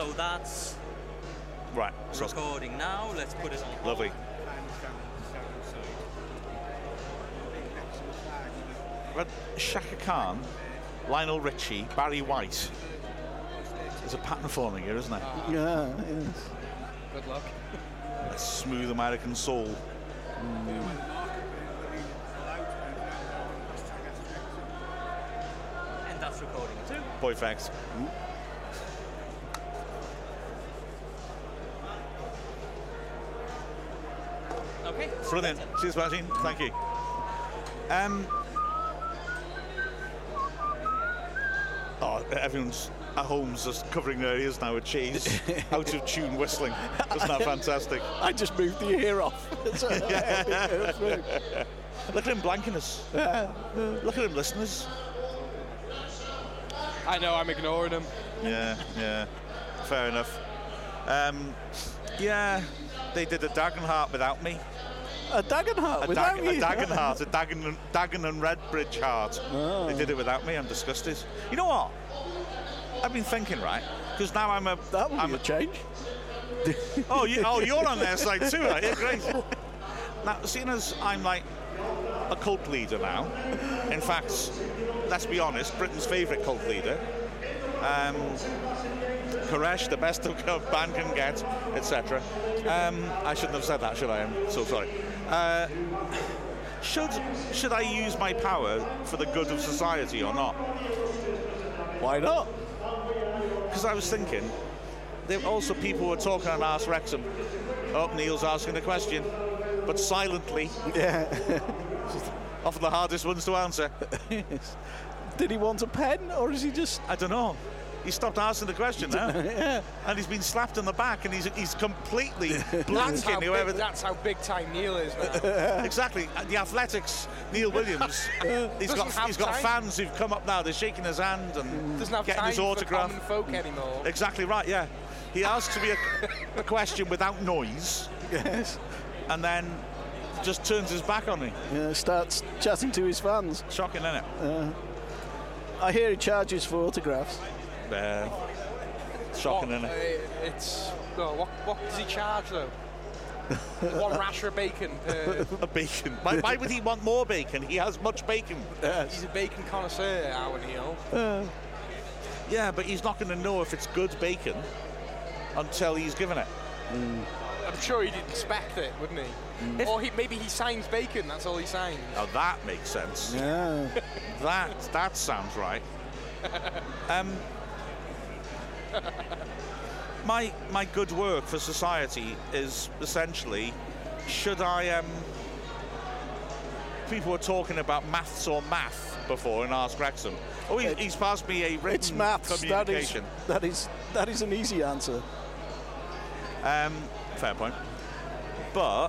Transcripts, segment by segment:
So that's Right. So recording now. Let's put it on. lovely. But Chaka Khan, Lionel Richie, Barry White. There's a pattern forming here, isn't there? Yeah, yes. Good luck. A smooth American soul. And that's recording too. Boy facts. Okay. Brilliant. Cheers, Martin. Thank you. Um, oh, everyone's at home's just covering their ears now with cheese. Out of tune whistling. Isn't that fantastic? I just moved the ear off. Look at him blanking us. Look at him, listeners. I know, I'm ignoring him. Yeah, yeah. Fair enough. Um, yeah, they did a Dagenhart without me. A Dagenhart A, without Dag- you. a Dagenhart, a Dagen, Dagen and Redbridge heart. They did it without me. I'm disgusted. You know what? I've been thinking, right? Because now I'm a. That would I'm be a change. oh, you, oh, you're on their side too, right? Yeah, great. Now, seeing as I'm like a cult leader now, in fact, let's be honest, Britain's favourite cult leader, um, Koresh, the best a band can get, etc. Um, I shouldn't have said that, should I? I'm so sorry. Uh, should should I use my power for the good of society or not? Why not? Because I was thinking, there also people were talking on Ask Wrexham. Oh, Neil's asking a question, but silently. Yeah. Often the hardest ones to answer. Did he want a pen, or is he just? I don't know. He stopped asking the question now, yeah. and he's been slapped in the back, and he's he's completely blanking whoever. big, that's how big time Neil is now. exactly. Uh, The Athletics, Neil Williams. he's got he's got fans who've come up now. They're shaking his hand and Doesn't have getting his autograph. common folk anymore. Exactly right. Yeah. He asks me a, a question without noise, Yes. and then just turns his back on me. Yeah, starts chatting to his fans. Shocking, isn't it? I hear he charges for autographs. Uh, shocking, What, isn't uh, it? it's well, what, what does he charge though? One rasher of bacon per. A bacon. Why, why would he want more bacon? He has much bacon. He's a bacon connoisseur, our Neil. Yeah, but he's not going to know if it's good bacon until he's given it. I'm sure he'd inspect it, wouldn't he? Or he, maybe he signs bacon. That's all he signs. Now that makes sense. Yeah. That that sounds right. Um, my my good work for society is essentially, should I um. People were talking about maths or math before in Ask Wrexham. Oh, he, he's passed me a written It's maths. That is, that is, that is an easy answer. Um, fair point. But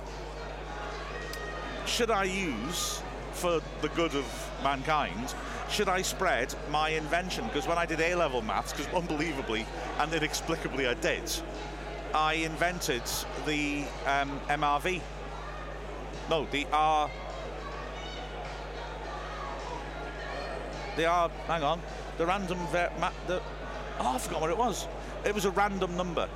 should I use, for the good of mankind, should I spread my invention? Because when I did A-level maths, because unbelievably and inexplicably I did, I invented the um, MRV. No, the R. The R. Hang on. The random. Ver- ma- the, oh, I forgot what it was. It was a random number.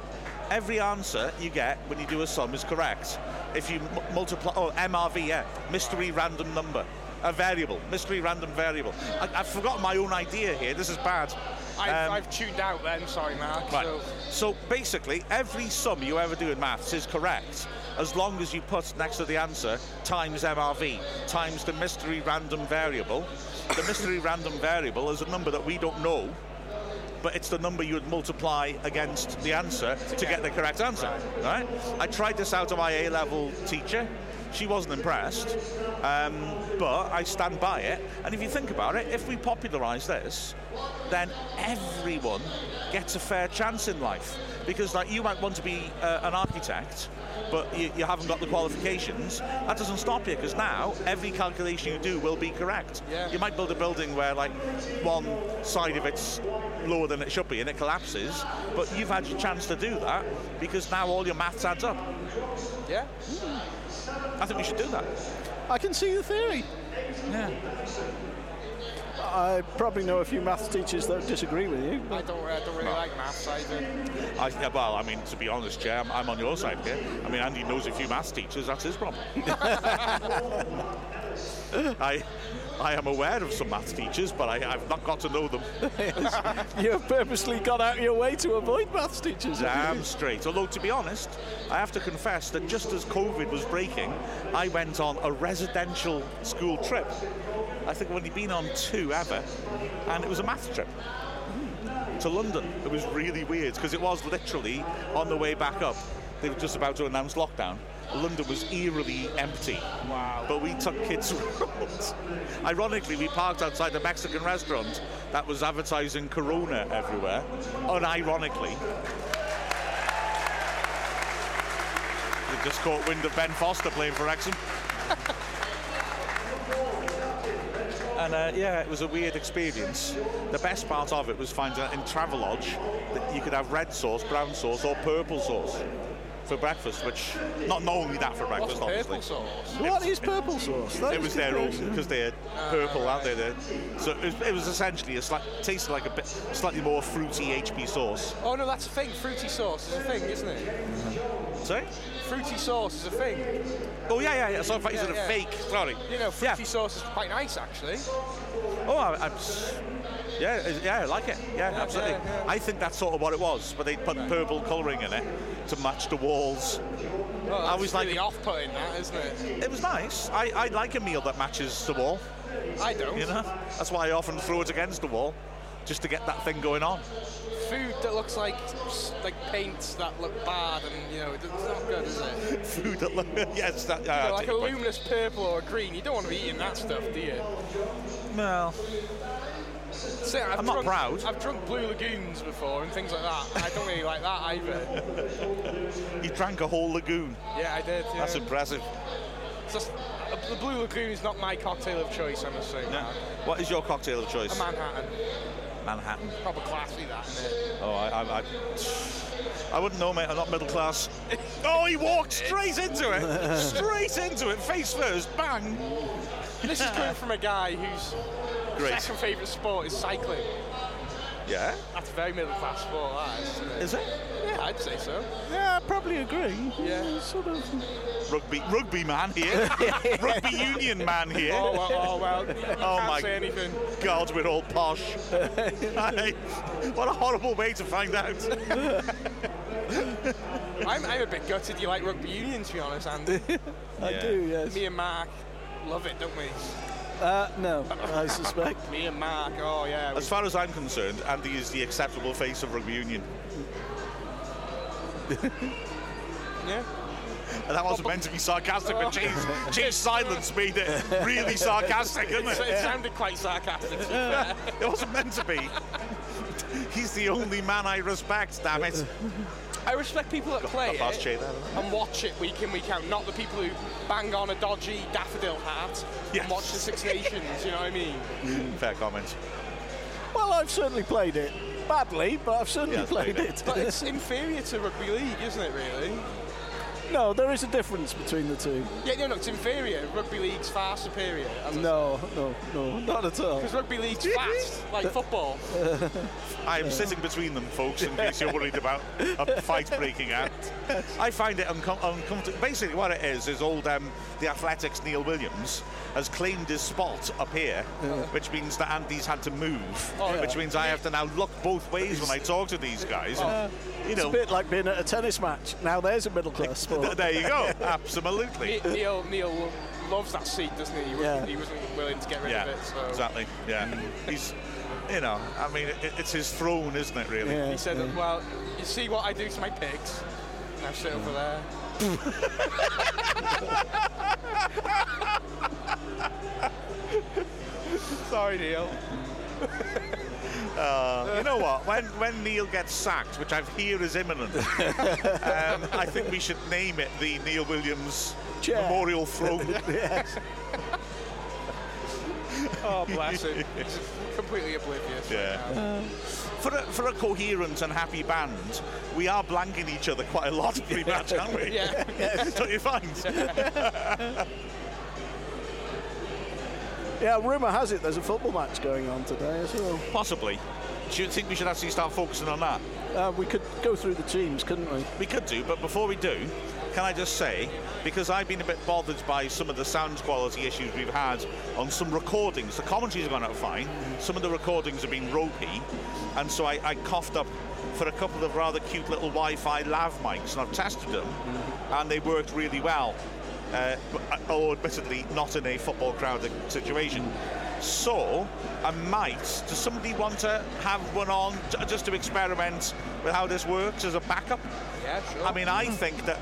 Every answer you get when you do a sum is correct. If you m- multiply, oh, MRV, yeah, mystery random number, a variable, mystery random variable. I, I've forgotten my own idea here. This is bad. I've, Um, I've tuned out then. Sorry, Mark. Right. So So basically, every sum you ever do in maths is correct as long as you put next to the answer times MRV times the mystery random variable. The mystery random variable is a number that we don't know, but it's the number you would multiply against the answer to get the correct answer. Right? I tried this out on my A-level teacher. She wasn't impressed, um, but I stand by it. And if you think about it, if we popularise this, then everyone gets a fair chance in life. Because like you might want to be uh, an architect, but you, you haven't got the qualifications. That doesn't stop you because now every calculation you do will be correct. Yeah. You might build a building where like one side of it's lower than it should be and it collapses, but you've had your chance to do that because now all your maths adds up. yeah, I think we should do that. I can see the theory. Yeah. I probably know a few maths teachers that disagree with you. I don't, I don't really like maths either. I, yeah, well, I mean, to be honest, Jay, I'm, I'm on your side here. I mean, Andy knows a few maths teachers. That's his problem. I, I am aware of some maths teachers, but I, I've not got to know them. You've purposely gone out of your way to avoid maths teachers. Damn straight. Although, to be honest, I have to confess that just as COVID was breaking, I went on a residential school trip. I think I've only been on two ever, and it was a maths trip to London. It was really weird because it was literally on the way back up. They were just about to announce lockdown. London was eerily empty. Wow. But we took kids around. Ironically, we parked outside a Mexican restaurant that was advertising Corona everywhere. Unironically. We just caught wind of Ben Foster playing for Wrexham. And uh, yeah, it was a weird experience. The best part of it was finding out in Travelodge that you could have red sauce, brown sauce, or purple sauce for breakfast. Which not not only that for breakfast, What's obviously. purple sauce? What is purple sauce? That It is was their own confusing. because they're purple, aren't they? They're- So it was, it was essentially a slight, tasted like a bit slightly more fruity HP sauce. Oh no, that's a thing. Fruity sauce is a thing, isn't it? Sorry? Fruity sauce is a thing. Oh yeah, yeah, yeah. So I thought you said Yeah, a fake. Sorry. You know, fruity Yeah. sauce is quite nice actually. Oh, I, I'm. Yeah, yeah, I like it. Yeah, absolutely. yeah, yeah. I think that's sort of what it was, but they put purple colouring in it to match the walls. Oh, that's was like- off-putting, that isn't it? It was nice. I, I like a meal that matches the wall. I don't. You know, that's why I often throw it against the wall, just to get that thing going on. Food that looks like like paints that look bad, and you know, it's not good, is it? Food that looks yes, that. You Yeah, know, like a your point. luminous purple or green. You don't want to be eating that stuff, do you? Well, See, I've I'm not drunk, proud. I've drunk Blue Lagoons before and things like that. I don't really like that either. you drank a whole lagoon. Yeah, I did. Yeah. That's impressive. Just, the Blue Lagoon is not my cocktail of choice, I must say. Yeah. What is your cocktail of choice? A Manhattan. Manhattan. Proper classy, that, isn't it? Oh, I, I, I, I wouldn't know, mate. I'm not middle class. oh, he walked straight into it. straight into it, face first, bang. This is coming from a guy whose Great. second favourite sport is cycling. Yeah. That's a very middle class sport, that is, isn't it? Is it? Yeah, I'd say so. Yeah, I probably agree. Yeah. Sort of. Rugby, rugby man here. rugby union man here. Oh, well, oh, well. You Oh, can't my say anything. God, we're all posh. Aye. what a horrible way to find out. I'm, I'm a bit gutted you like rugby union, to be honest, Andy. I Yeah. do, yes. Me and Mark love it, don't we? Uh, no, I suspect. Me and Mark, oh yeah. As far as I'm concerned, Andy is the acceptable face of rugby union. yeah. And that wasn't meant to be sarcastic, but Jay's, Jay's silence made it really sarcastic, didn't it? it sounded quite sarcastic. to be fair. It wasn't meant to be. He's the only man I respect, damn it. I respect people that play it Jay there. and watch it week in, week out, not the people who bang on a dodgy daffodil hat Yes. and watch the Six Nations, you know what I mean? Mm, fair comment. Well, I've certainly played it. Badly, but I've certainly Yeah, I've played, played it. But it's inferior to rugby league, isn't it, really? No, there is a difference between the two. Yeah, no, no, it's inferior. Rugby league's far superior. No, no, no, not at all. Because rugby league's fast, like football. I am sitting between them, folks, in case you're worried about a fight breaking out. I find it uncom- uncomfortable. Basically, what it is is old um, the Athletics Neil Williams has claimed his spot up here, which means that Andy's had to move, Oh, which means I have to now look both ways when I talk to these guys. and, you It's a bit like being at a tennis match. Now there's a middle class sport. there you go. Absolutely. Neil, Neil loves that seat, doesn't he? He wasn't, Yeah. he wasn't willing to get rid Yeah, of it. So. exactly. Yeah, mm. he's, you know, I mean, it, it's his throne, isn't it? Really. Yeah, He said, yeah. well, you see what I do to my pigs? Now sit over mm. there. Sorry, Neil. You know what? When when Neil gets sacked, which I hear is imminent, um, I think we should name it the Neil Williams Chair. Memorial Throne. yes. Oh, bless him. He's completely oblivious. Yeah. Right now. For a, for a coherent and happy band, we are blanking each other quite a lot pre-match, aren't we? Yeah. Don't you find? Yeah, rumour has it there's a football match going on today as well. Possibly. Do you think we should actually start focusing on that? Uh, we could go through the teams, couldn't we? We could do, but before we do, can I just say, because I've been a bit bothered by some of the sound quality issues we've had on some recordings, the commentaries have gone out fine, some of the recordings have been ropey, and so I, I coughed up for a couple of rather cute little Wi-Fi lav mics, and I've tested them, and they worked really well. Uh, uh, admittedly not in a football crowd situation. So, I might. Does somebody want to have one on just to experiment with how this works as a backup? Yeah, sure. I mean, I think that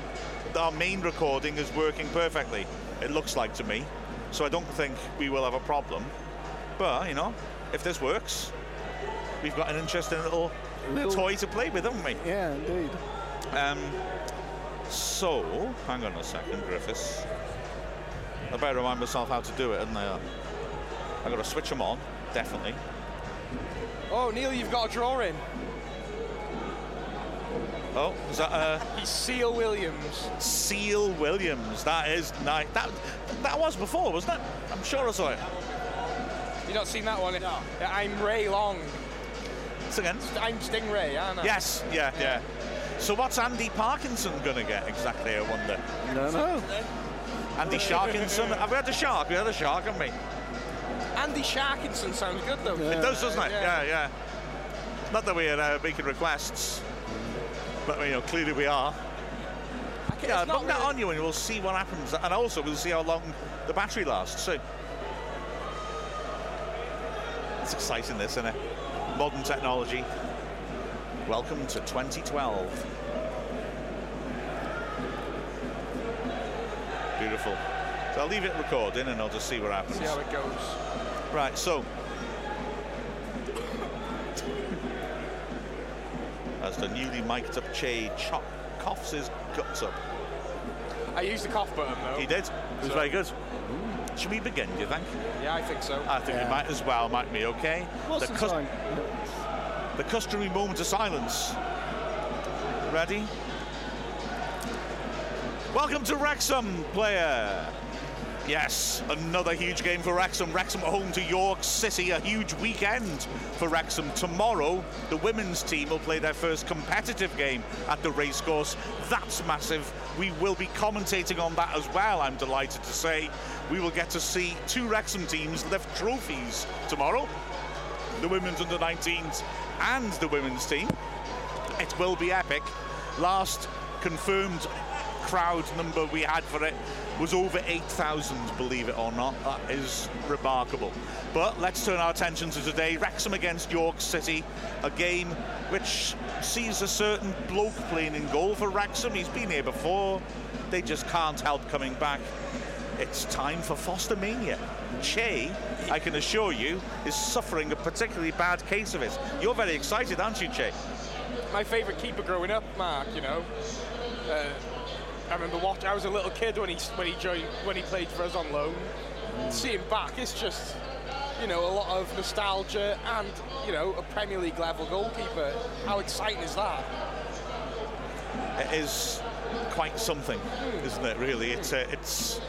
our main recording is working perfectly. It looks like to me. So I don't think we will have a problem. But, you know, if this works, we've got an interesting little, Little- toy to play with, haven't we? Yeah, indeed. Um, so, hang on a second, Griffiths. I better remind myself how to do it, hadn't I? I've got to switch them on, definitely. oh, Neil, you've got a drawing. Oh, is that uh, He's Seal Williams. Seal Williams? That is nice. That that was before, wasn't it? I'm sure I saw it. You not seen that one? No. I'm Ray Long. It's again. I'm Stingray, aren't I? Yes, yeah, yeah. So what's Andy Parkinson going to get exactly, I wonder? No, no. Andy Sharkinson? Have we had a shark? We had a shark, haven't we? Andy Sharkinson sounds good though. It does, doesn't it? Yeah. Yeah, yeah. Not that we're uh, making requests, but you know, clearly we are. Can, Yeah, not put that really- on you and we'll see what happens. And also, we'll see how long the battery lasts. So it's exciting, this, isn't it? Modern technology. Welcome to 2012. Beautiful. So I'll leave it recording and I'll just see what happens. See how it goes. Right, so. As the newly mic'd up Chay chop, coughs his guts up. I used the cough button though. He did. It was So- very good. Should we begin, do you think? Yeah, I think so. I think we might as well, might we, okay? What's the, the cus- time? the customary moment of silence. Ready? Welcome to Wrexham, player. Yes, another huge game for Wrexham. Wrexham home to York City, a huge weekend for Wrexham. Tomorrow, the women's team will play their first competitive game at the racecourse. That's massive. We will be commentating on that as well, I'm delighted to say. We will get to see two Wrexham teams lift trophies tomorrow the women's under 19s and the women's team. It will be epic. Last confirmed crowd number we had for it was over 8,000, believe it or not. That is remarkable. But let's turn our attention to today. Wrexham against York City, a game which sees a certain bloke playing in goal for Wrexham. He's been here before. They just can't help coming back. It's time for Foster Mania. Chay, I can assure you, is suffering a particularly bad case of it. You're very excited, aren't you, Chay? My favourite keeper growing up, Mark. You know. Uh, I remember watching. I was a little kid when he when he joined when he played for us on loan. See him back, it's just you know a lot of nostalgia and you know a Premier League level goalkeeper. How exciting is that? It is quite something, isn't it? Really, it's uh, it's.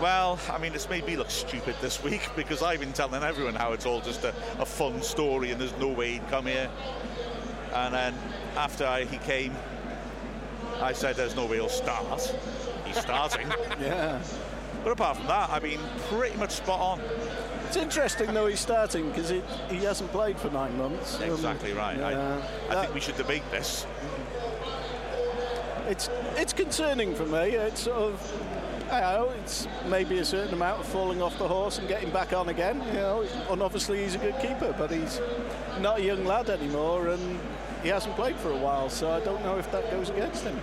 Well, I mean, it's made me look stupid this week because I've been telling everyone how it's all just a, a fun story and there's no way he'd come here. And then after I, he came, I said there's no way he'll start. He's starting. Yeah. but apart from that, I've been pretty much spot on. It's interesting though he's starting because he, he hasn't played for nine months. Um, Exactly right. I, yeah. I That- think we should debate this. It's it's concerning for me. It's sort of, I don't know, it's maybe a certain amount of falling off the horse and getting back on again. You know, and obviously he's a good keeper, but he's not a young lad anymore, and he hasn't played for a while. So I don't know if that goes against him.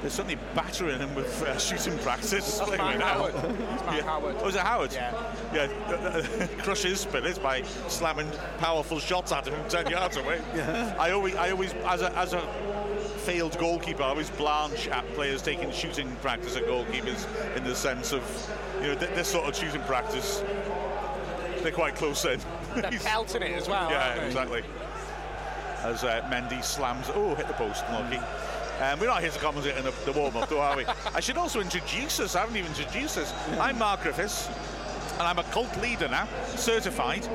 They're certainly battering him with uh, shooting practice. That's Anyway, Matt. Howard. That's Matt Yeah. Howard. Oh, was it Howard? Yeah. Yeah, crushes spinners by slamming powerful shots at him 10 yards away. Yeah. I always, I always, as a, as a failed goalkeeper, I always blanch at players taking shooting practice at goalkeepers in the sense of, you know, th- this sort of shooting practice, they're quite close in. They're pelting it as well. yeah, aren't they? exactly. As uh, Mendy slams, oh, hit the post, lucky. Um, we're not here to commentate on the, the warm-up, though, are we? I should also introduce us. I haven't even introduced us. I'm Mark Griffiths. and I'm a cult leader now, certified.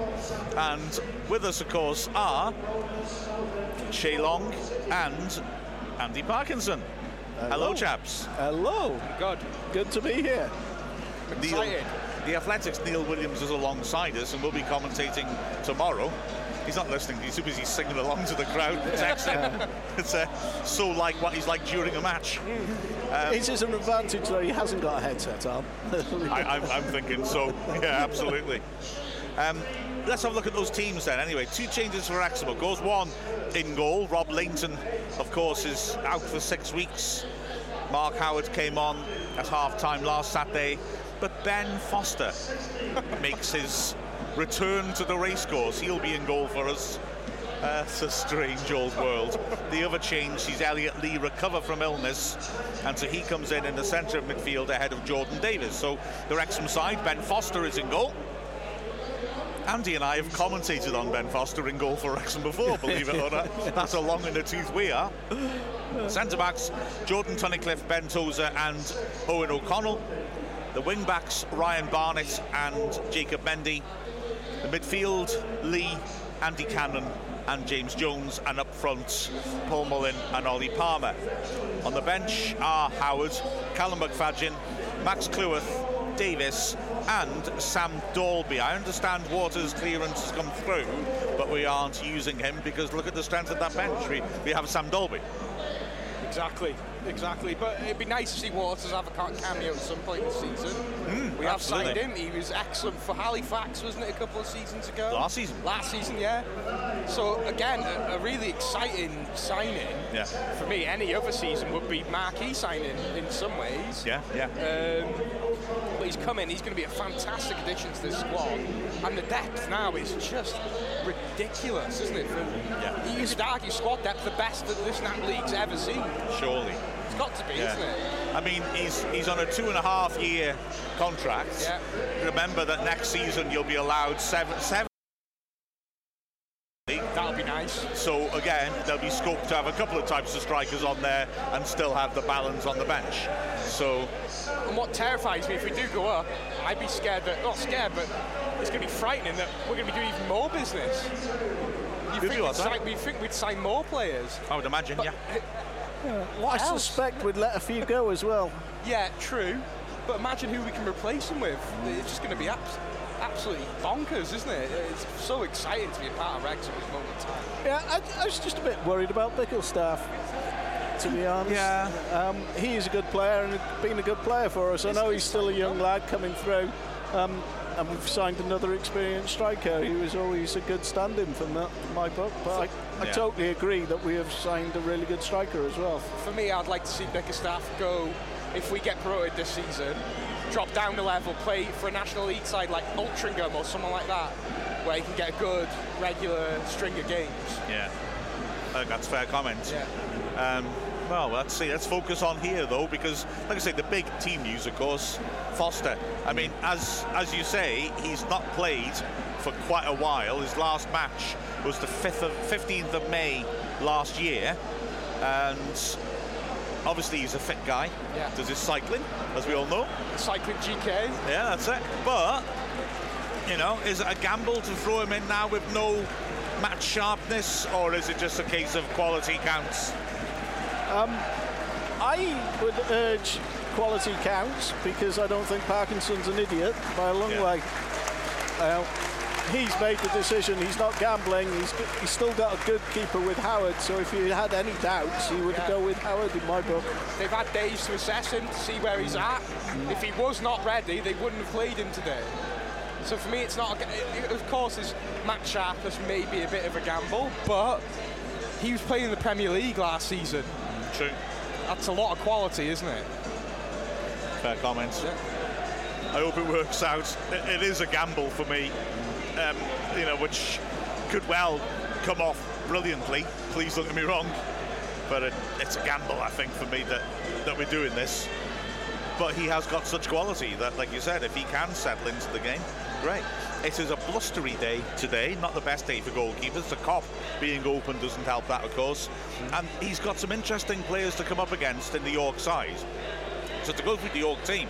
And with us, of course, are Chay Long and Andy Parkinson. Hello, chaps. Hello. God, Good to be here. Neil, the Athletics, Neil Williams is alongside us and we'll be commentating tomorrow. He's not listening. He's too busy singing along to the crowd, texting. it's uh, so like what he's like during a match. it is an advantage though he hasn't got a headset on. I, I'm, I'm thinking so. Yeah, absolutely. Um, let's have a look at those teams then. Anyway, two changes for Wrexham. Of course, one in goal. Rob Lainton, of course, is out for six weeks. Mark Howard came on at half time last Saturday. But Ben Foster makes his return to the racecourse. He'll be in goal for us. It's a strange old world. The other change sees Elliot Lee recover from illness, and so he comes in in the centre of midfield ahead of Jordan Davis. So the Wrexham side, Ben Foster is in goal. Andy and I have commentated on Ben Foster in goal for Wrexham before, believe it or not. That's how long in the tooth we are. Centre backs Jordan Tunnicliffe, Ben Tozer, and Eoghan O'Connell. The wing backs Ryan Barnett and Jacob Mendy. The midfield Lee, Andy Cannon, and James Jones, and up front Paul Mullin and Ollie Palmer. On the bench are Howard, Callum McFadzean, Max Cleworth, Davis, and Sam Dalby. I understand Waters' clearance has come through, but we aren't using him because look at the strength of that bench. We, we have Sam Dalby. Exactly, exactly. But it'd be nice to see Waters have a cameo at some point this season. we have signed him. He was excellent for Halifax, wasn't it, a couple of seasons ago? Last season. Last season, yeah. So again, a, a really exciting signing. Yeah. For me, any other season would be marquee signing in some ways. Yeah, yeah. Um, but he's coming. he's going to be a fantastic addition to this squad. And the depth now is just ridiculous, isn't it? For, Yeah. You could argue squad depth the best that this Nat League's ever seen. Surely. It's got to be, Yeah. isn't it? I mean, he's he's on a two and a half year contract. Yeah. Remember that next season you'll be allowed seven seven. That'll be nice. So again, there'll be scope to have a couple of types of strikers on there and still have the balance on the bench. So And what terrifies me, if we do go up, I'd be scared that, not scared, but it's going to be frightening that we're going to be doing even more business. You think be we'd sign, we think we'd sign more players. I would imagine, yeah. I else? suspect we'd let a few go as well. Yeah, true. But imagine who we can replace him with. It's just going to be abs- absolutely bonkers, isn't it? It's so exciting to be a part of Wrexham at this moment in time. Yeah, I, I was just a bit worried about Bickerstaff, to be honest. Yeah. Um, he is a good player and been a good player for us. I know he's still a young lad coming through. Um, and we've signed another experienced striker. He was always a good stand-in from that, my book. But I, I Yeah. totally agree that we have signed a really good striker as well. For me, I'd like to see Bickerstaff go, if we get promoted this season, drop down the level, play for a National League side like Altrincham or someone like that, where he can get a good, regular string of games. Yeah. I think that's fair comment. Yeah. Um, well, let's see. Let's focus on here though, because, like I say, the big team news, of course, Foster. I mean, as as you say, he's not played for quite a while. His last match was the 5th of 15th of May last year, and obviously he's a fit guy. Yeah. Does his cycling, as we all know. Cycling GK, Yeah, that's it. But you know, is it a gamble to throw him in now with no match sharpness, or is it just a case of quality counts? I would urge quality counts because I don't think Parkinson's an idiot by a long Yeah. way. Uh, he's made the decision. He's not gambling. He's, he's still got a good keeper with Howard. So if you had any doubts, you would Yeah. go with Howard in my book. they've had days to assess him, to see where he's at. If he was not ready, they wouldn't have played him today. So for me, it's not. A, of course, his match sharpness may be a bit of a gamble, but he was playing in the Premier League last season. True. That's a lot of quality, isn't it? Fair comments. Yeah. I hope it works out. It, it is a gamble for me, um, you know, which could well come off brilliantly. Please don't get me wrong, but it, it's a gamble, I think, for me that that we're doing this. But he has got such quality that, like you said, if he can settle into the game, great. It is a blustery day today, not the best day for goalkeepers. The cop being open doesn't help that, of course. And he's got some interesting players to come up against in the York side. So to go through the York team,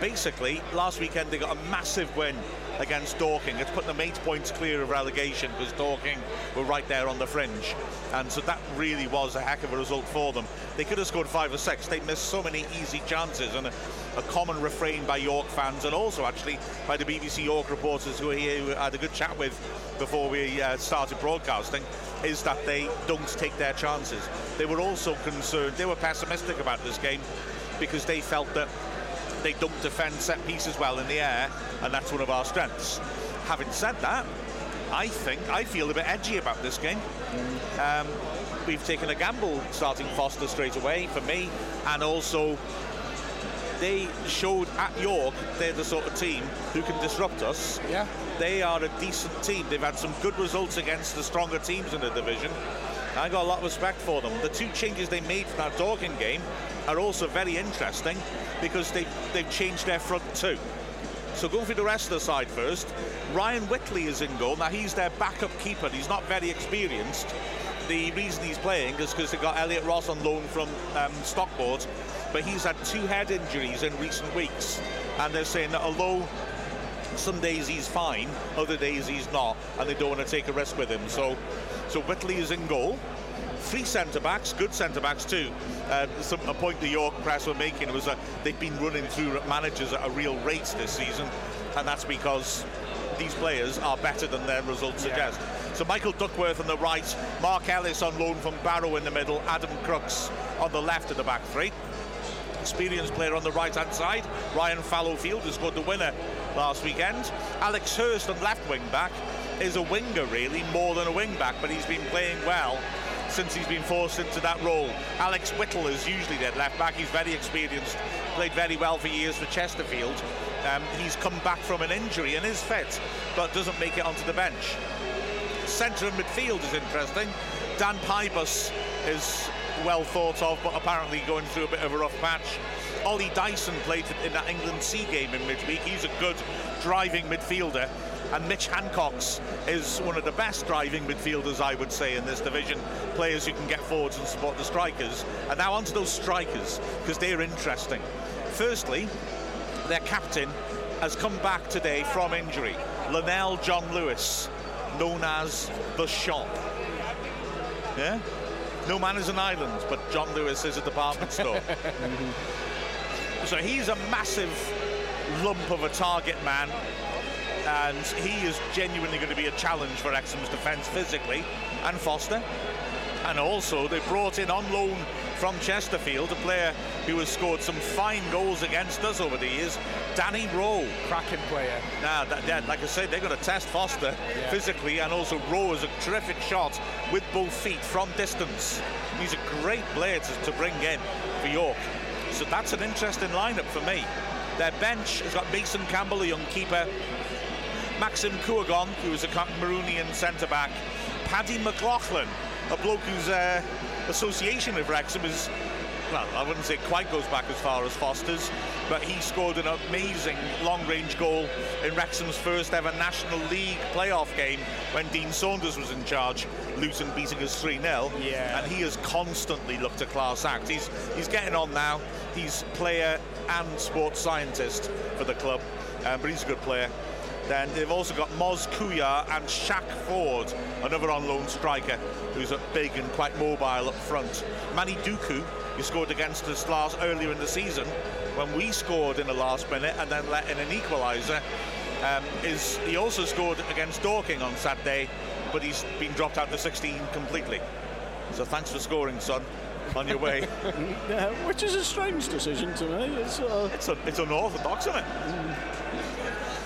basically, last weekend they got a massive win against Dorking. It's put them eight points clear of relegation because Dorking were right there on the fringe. And so that really was a heck of a result for them. They could have scored five or six. They missed so many easy chances. And a, common refrain by York fans and also actually by the BBC York reporters who are here, who had a good chat with before we uh, started broadcasting, is that they don't take their chances. They were also concerned, they were pessimistic about this game because they felt that they don't defend set pieces well in the air, and that's one of our strengths. Having said that, I think I feel a bit edgy about this game. Um, we've taken a gamble starting Foster straight away for me, and also they showed at York they're the sort of team who can disrupt us. Yeah. They are a decent team. They've had some good results against the stronger teams in the division. I got a lot of respect for them. The two changes they made for that Dorking game are also very interesting because they, they've changed their front two. So going through the rest of the side first, Ryan Whitley is in goal. Now he's their backup keeper. He's not very experienced. The reason he's playing is because they got Elliot Ross on loan from um, Stockport, but he's had two head injuries in recent weeks, and they're saying that although some days he's fine, other days he's not, and they don't want to take a risk with him. So, so Whitley is in goal. Three centre backs, good centre backs too. Uh, some, a point the York press were making was that they've been running through managers at a real rate this season, and that's because these players are better than their results suggest. So Michael Duckworth on the right, Mark Ellis on loan from Barrow in the middle, Adam Crookes on the left of the back three experienced player on the right hand side, Ryan Fallowfield, who scored the winner last weekend. Alex Hurst on left wing back is a winger, really, more than a wing back, but he's been playing well since he's been forced into that role. Alex Whittle is usually their left back. He's very experienced, played very well for years for Chesterfield. Um, he's come back from an injury and is fit, but doesn't make it onto the bench. Centre of midfield is interesting. Dan Pybus is well thought of, but apparently going through a bit of a rough patch. Ollie Dyson played in that England C game in midweek. He's a good driving midfielder. And Mitch Hancox is one of the best driving midfielders, I would say, in this division. Players who can get forwards and support the strikers. And now onto those strikers, because they're interesting. Firstly, their captain has come back today from injury. Lenell John Lewis, known as the Shop. Yeah? No man is an island, but John Lewis is a department store. so he's a massive lump of a target man, and he is genuinely going to be a challenge for Wrexham's defence physically, and Foster. And also, they brought in on loan from Chesterfield a player who has scored some fine goals against us over the years, Danny Rowe. Cracking player. Now, that, that, like I said, they're going to test Foster Yeah. physically, and also Rowe is a terrific shot with both feet from distance. He's a great player to, to bring in for York. So that's an interesting lineup for me. Their bench has got Mason Campbell, a young keeper, Maxim Kouogun, who is a Cameroonian centre back, Paddy McLaughlin, a bloke who's uh, association with Wrexham is, well, I wouldn't say it quite goes back as far as Foster's, but he scored an amazing long range goal in Wrexham's first ever National League playoff game when Dean Saunders was in charge, Luton beating us 3 0. Yeah. And he has constantly looked a class act. He's, he's getting on now. He's player and sports scientist for the club, um, but he's a good player. Then they've also got Moz Kuya and Shaq Ford, another on loan striker who's a big and quite mobile up front. Manny Duku, who scored against us last earlier in the season when we scored in the last minute and then let in an equaliser. Um, is he also scored against Dorking on Saturday, but he's been dropped out to 16 completely. So thanks for scoring, son. On your way. Yeah, which is a strange decision to me. It's, uh, it's, un- it's unorthodox, isn't it?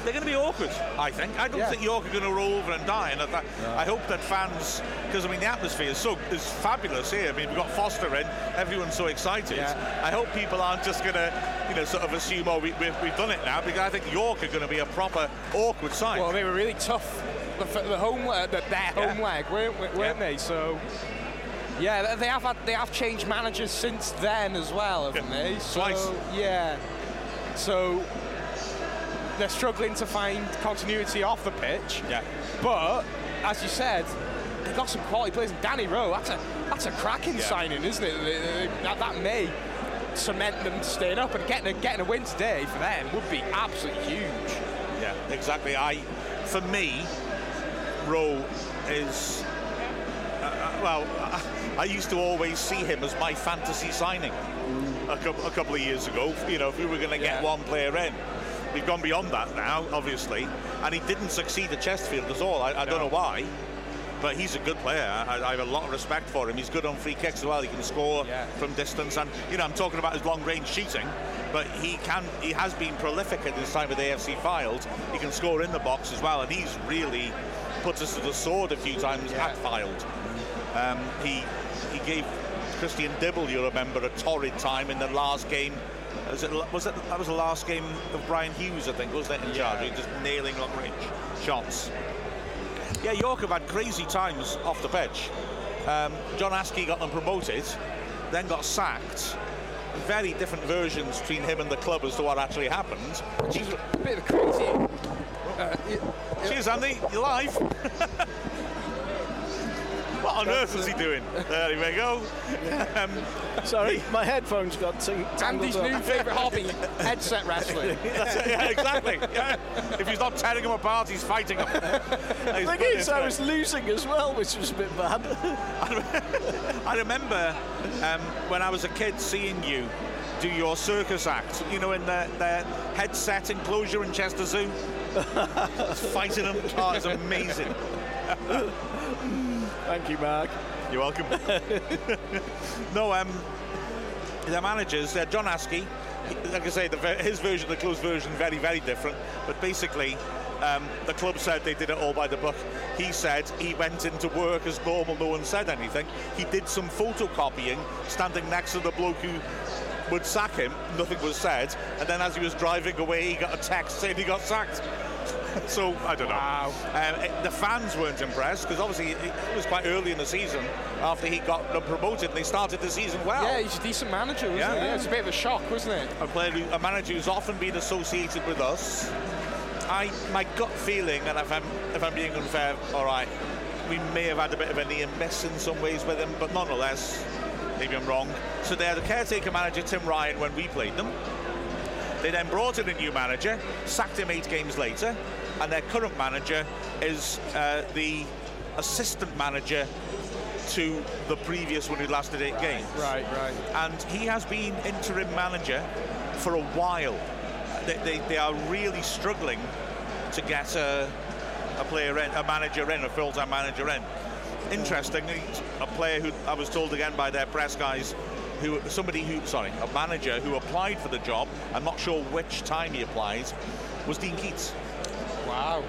They're going to be awkward, I think. I don't Yeah. think York are going to roll over and die. And I, th- I hope that fans, because I mean the atmosphere is so is fabulous here. I mean we've got Foster in, everyone's so excited. Yeah. I hope people aren't just going to, you know, sort of assume oh we, we've, we've done it now because I think York are going to be a proper awkward side. Well, they were really tough. The, f- the home leg, the, their Yeah. home leg, weren't, weren't Yeah. they? So, yeah, they- they have had, they have changed managers since then as well, haven't Yeah. they? So, Twice. Yeah. So they're struggling to find continuity off the pitch. yeah. But as you said, they've got some quality players. Danny Rowe, that's a that's a cracking Yeah. signing, isn't it? That, that may cement them staying up and getting a, getting a win today for them would be absolutely huge. Yeah, exactly. I, for me, Rowe is. Uh, uh, well, I, I used to always see him as my fantasy signing a, couple, a couple of years ago. You know, if we were going to get Yeah. one player in, we've gone beyond that now, obviously. And he didn't succeed at Chesterfield at all. I, I don't know why. But he's a good player. I, I have a lot of respect for him. He's good on free kicks as well. He can score Yeah. from distance, and you know I'm talking about his long-range shooting. But he can. He has been prolific at his time with AFC Fylde. He can score in the box as well, and he's really put us to the sword a few times Yeah. at Fylde. Um, he he gave Christian Dibble, you remember, a torrid time in the last game. Was it, was it that was the last game of Bryan Hughes, I think, wasn't it, in charge? He just nailing long range shots. Yeah, York have had crazy times off the pitch. Um, John Askey got them promoted, then got sacked. Very different versions between him and the club as to what actually happened. She's a bit of crazy. Uh, y- Cheers, Andy. You're live. what on earth was he doing? There we go. Um, Sorry, my headphones got ting- tangled Andy's up. new favourite hobby, headset wrestling. that's it, yeah, exactly. Yeah. If he's not tearing them apart, he's fighting them. The thing is, I was losing as well, which was a bit bad. I remember um, when I was a kid seeing you do your circus act, you know, in the, the headset enclosure in Chester Zoo. Fighting them. Oh, it's amazing. Thank you, Mark. You're welcome. no, um, the managers, uh, John Askey, like I say, the, his version, the closed version, very, very different. But basically, um, the club said they did it all by the book. He said he went into work as normal, no one said anything. He did some photocopying, standing next to the bloke who would sack him. Nothing was said. And then as he was driving away, he got a text saying he got sacked. so I don't know. Wow. Um, it- the fans weren't impressed because obviously it, it was quite early in the season after he got promoted and they started the season well. Yeah, he's a decent manager, wasn't Yeah. he? Yeah, it's a bit of a shock, wasn't it? a player, who, a manager who's often been associated with us. I, my gut feeling, and if I'm if I'm being unfair, all right, we may have had a bit of a near miss in some ways with him, but nonetheless, maybe I'm wrong. So they had a caretaker manager, Tim Ryan, when we played them. They then brought in a new manager, sacked him eight games later, and their current manager is uh, the assistant manager to the previous one who lasted eight games Right, right. and he has been interim manager for a while. They, they, they are really struggling to get a, a player in, a manager in, a full-time manager in. Interestingly, a player who I was told again by their press guys, who somebody who sorry, a manager who applied for the job. I'm not sure which time he applied. Was Dean Keates. Wow.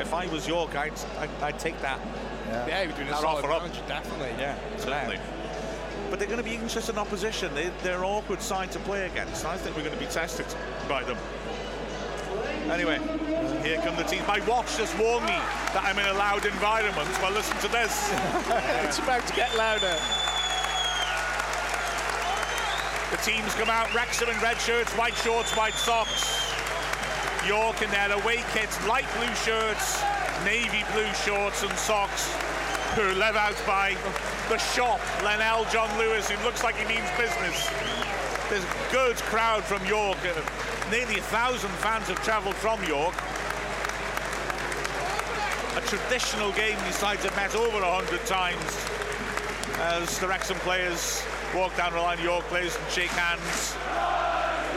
If I was York, I'd, I'd, I'd take that. Yeah, we're doing a That solid offer up. manager, definitely. Yeah, certainly. But they're going to be interesting opposition. They, they're an awkward side to play against. I think we're going to be tested by them. Anyway, here come the teams. My watch just warned me that I'm in a loud environment. Well, listen to this. It's about to get louder. The teams come out. Wrexham in red shirts, white shorts, white socks. York in their away kits, light blue shirts, navy blue shorts and socks. Who are led out by the shop, Lenell John Lewis, who looks like he means business. There's a good crowd from York. Nearly a thousand fans have travelled from York. A traditional game these sides have met over a hundred times as the Wrexham players walk down the line, York players and shake hands.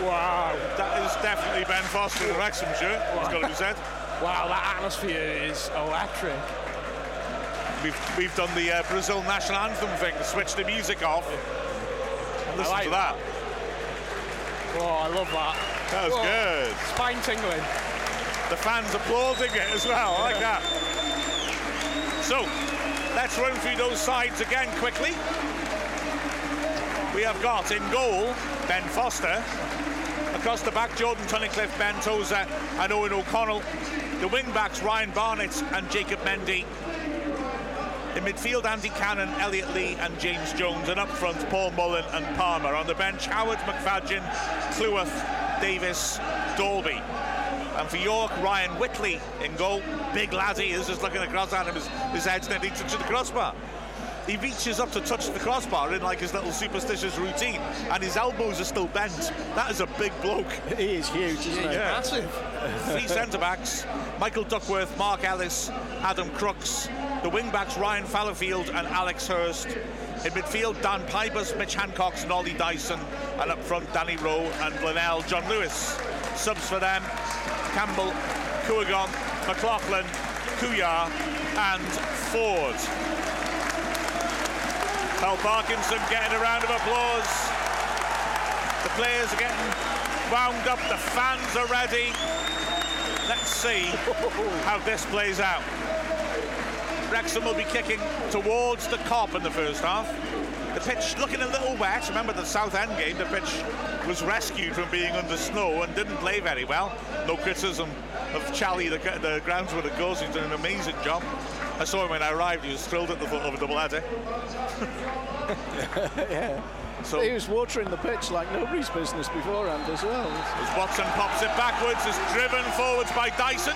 Wow. That is definitely Ben Foster in the Wrexham shirt, it's got to be said. Wow, that atmosphere is electric. We've, we've done the uh, Brazil national anthem thing, switch the music off. And listen like to that. Oh, I love that. That was Whoa. good. Spine tingling. The fans applauding it as well. I like that. So, let's run through those sides again quickly. We have got in goal Ben Foster. Across the back, Jordan Tunnicliffe, Ben Tozer, and Eoghan O'Connell. The wing backs, Ryan Barnett and Jacob Mendy. In midfield, Andy Cannon, Elliot Lee, and James Jones. And up front, Paul Mullin and Palmer. On the bench, Howard, McFadzean, Cleworth, Davis, Dalby. And for York, Ryan Whitley in goal. Big lad he is, just looking across at him. His, his head's nearly touching the crossbar. He reaches up to touch the crossbar in like his little superstitious routine, and his elbows are still bent. That is a big bloke. He is huge, isn't he? Yeah. Massive. Three centre backs Michael Duckworth, Mark Ellis, Adam Crookes. The wing backs Ryan Fallowfield and Alex Hurst. In midfield, Dan Pybus, Mitch Hancox, and Ollie Dyson. And up front, Danny Rowe and Lenell John Lewis. Subs for them Campbell, Kouogun, McLaughlin, Kuyar, and Ford. Hal Parkinson getting a round of applause. The players are getting wound up, the fans are ready. Let's see how this plays out. Wrexham will be kicking towards the Kop in the first half. The pitch looking a little wet. Remember the Southend game, the pitch was rescued from being under snow and didn't play very well. No criticism of Charlie, the, the groundsman at goals. He's done an amazing job. I saw him when I arrived. He was thrilled at the thought of a double header. yeah. So He was watering the pitch like nobody's business beforehand as well. as Watson pops it backwards, is driven forwards by Dyson.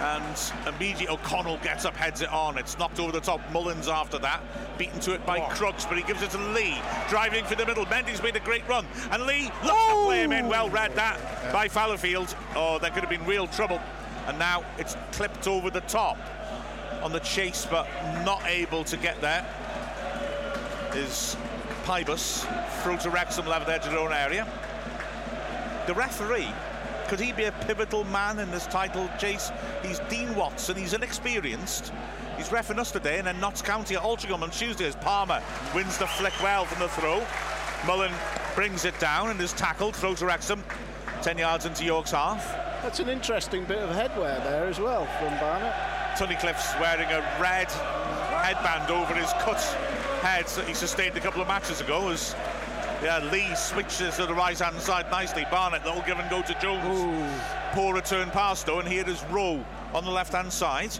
And immediately O'Connell gets up, heads it on. It's knocked over the top. Mullin's after that, beaten to it by Crookes, but he gives it to Lee, driving for the middle. Mendy's made a great run, and Lee looks to oh! play him in. Well read that by Fallowfield. Oh, there could have been real trouble. And now it's clipped over the top on the chase, but not able to get there. Is Pybus through to Wrexham, their own area. The referee, could he be a pivotal man in this title chase? He's Dean Watson, he's inexperienced. He's refing us today, and then Notts County at Altrincham on Tuesday as Palmer wins the flick well from the throw. Mullin brings it down and is tackled, throw to Wrexham, 10 yards into York's half. That's an interesting bit of headwear there as well from Barnett. Tunnicliffe's wearing a red headband over his cut head that he sustained a couple of matches ago as yeah, Lee switches to the right hand side nicely. Barnett, little give and go to Jones. Poor return pass though, and here is Rowe on the left hand side.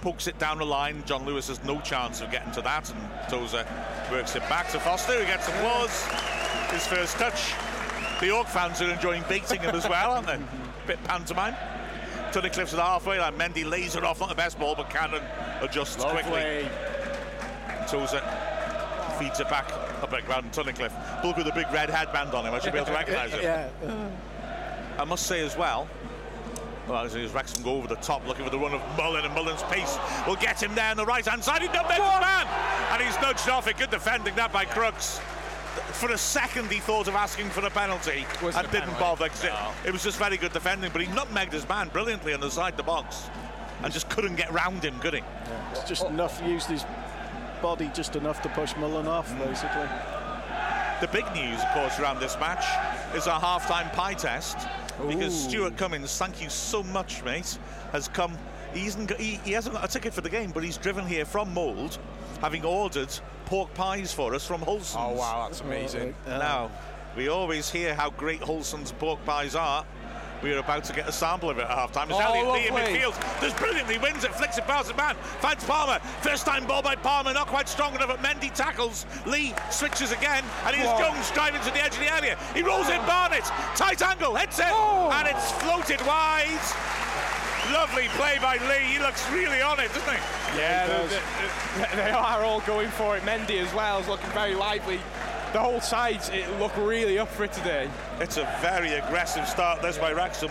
Pokes it down the line. John Lewis has no chance of getting to that, and Tozer works it back to Foster, who gets applause. His first touch. The York fans are enjoying beating him as well, aren't they? Bit pantomime. Tunnicliffe's at the halfway line. Mendy lays it off, not the best ball, but Cannon adjusts quickly. Tozer feeds it back up at ground. Tunnicliffe, bloke with a big red headband on him. I should be able to recognise it. Yeah. I must say as well. Well, as Wrexham go over the top, looking for the run of Mullin, and Mullin's pace will get him there on the right hand side. He's done man, and he's nudged off it. Good defending that by Crookes. For a second, he thought of asking for a penalty Wasn't and a didn't penalty. bother. 'cause it, it was just very good defending, but he nutmegged his man brilliantly on the side of the box, and just couldn't get round him, could he? It's just enough, used his body just enough to push Mullin off, mm. basically. The big news, of course, around this match is our half-time pie test. Because Stuart Cummins, thank you so much, mate, has come. He, isn't, got- he, he hasn't got a ticket for the game, but he's driven here from Mold, having ordered pork pies for us from Holson's. Oh wow, that's amazing. Uh, now, we always hear how great Holson's pork pies are. We are about to get a sample of it at half time. It's Oh, Elliot Lee in midfield. Does brilliantly, wins it, flicks it past the man, finds Palmer. First time ball by Palmer, not quite strong enough, but Mendy tackles. Lee switches again, and here's Whoa. Jones driving to the edge of the area. He rolls in oh. Barnett, tight angle, hits it, Oh. and it's floated wide. Lovely play by Lee. He looks really on it, doesn't he? Yeah, he they, does. they- they are all going for it. Mendy as well is looking very lively. The whole sides it look really up for it today. It's a very aggressive start, this by Wrexham.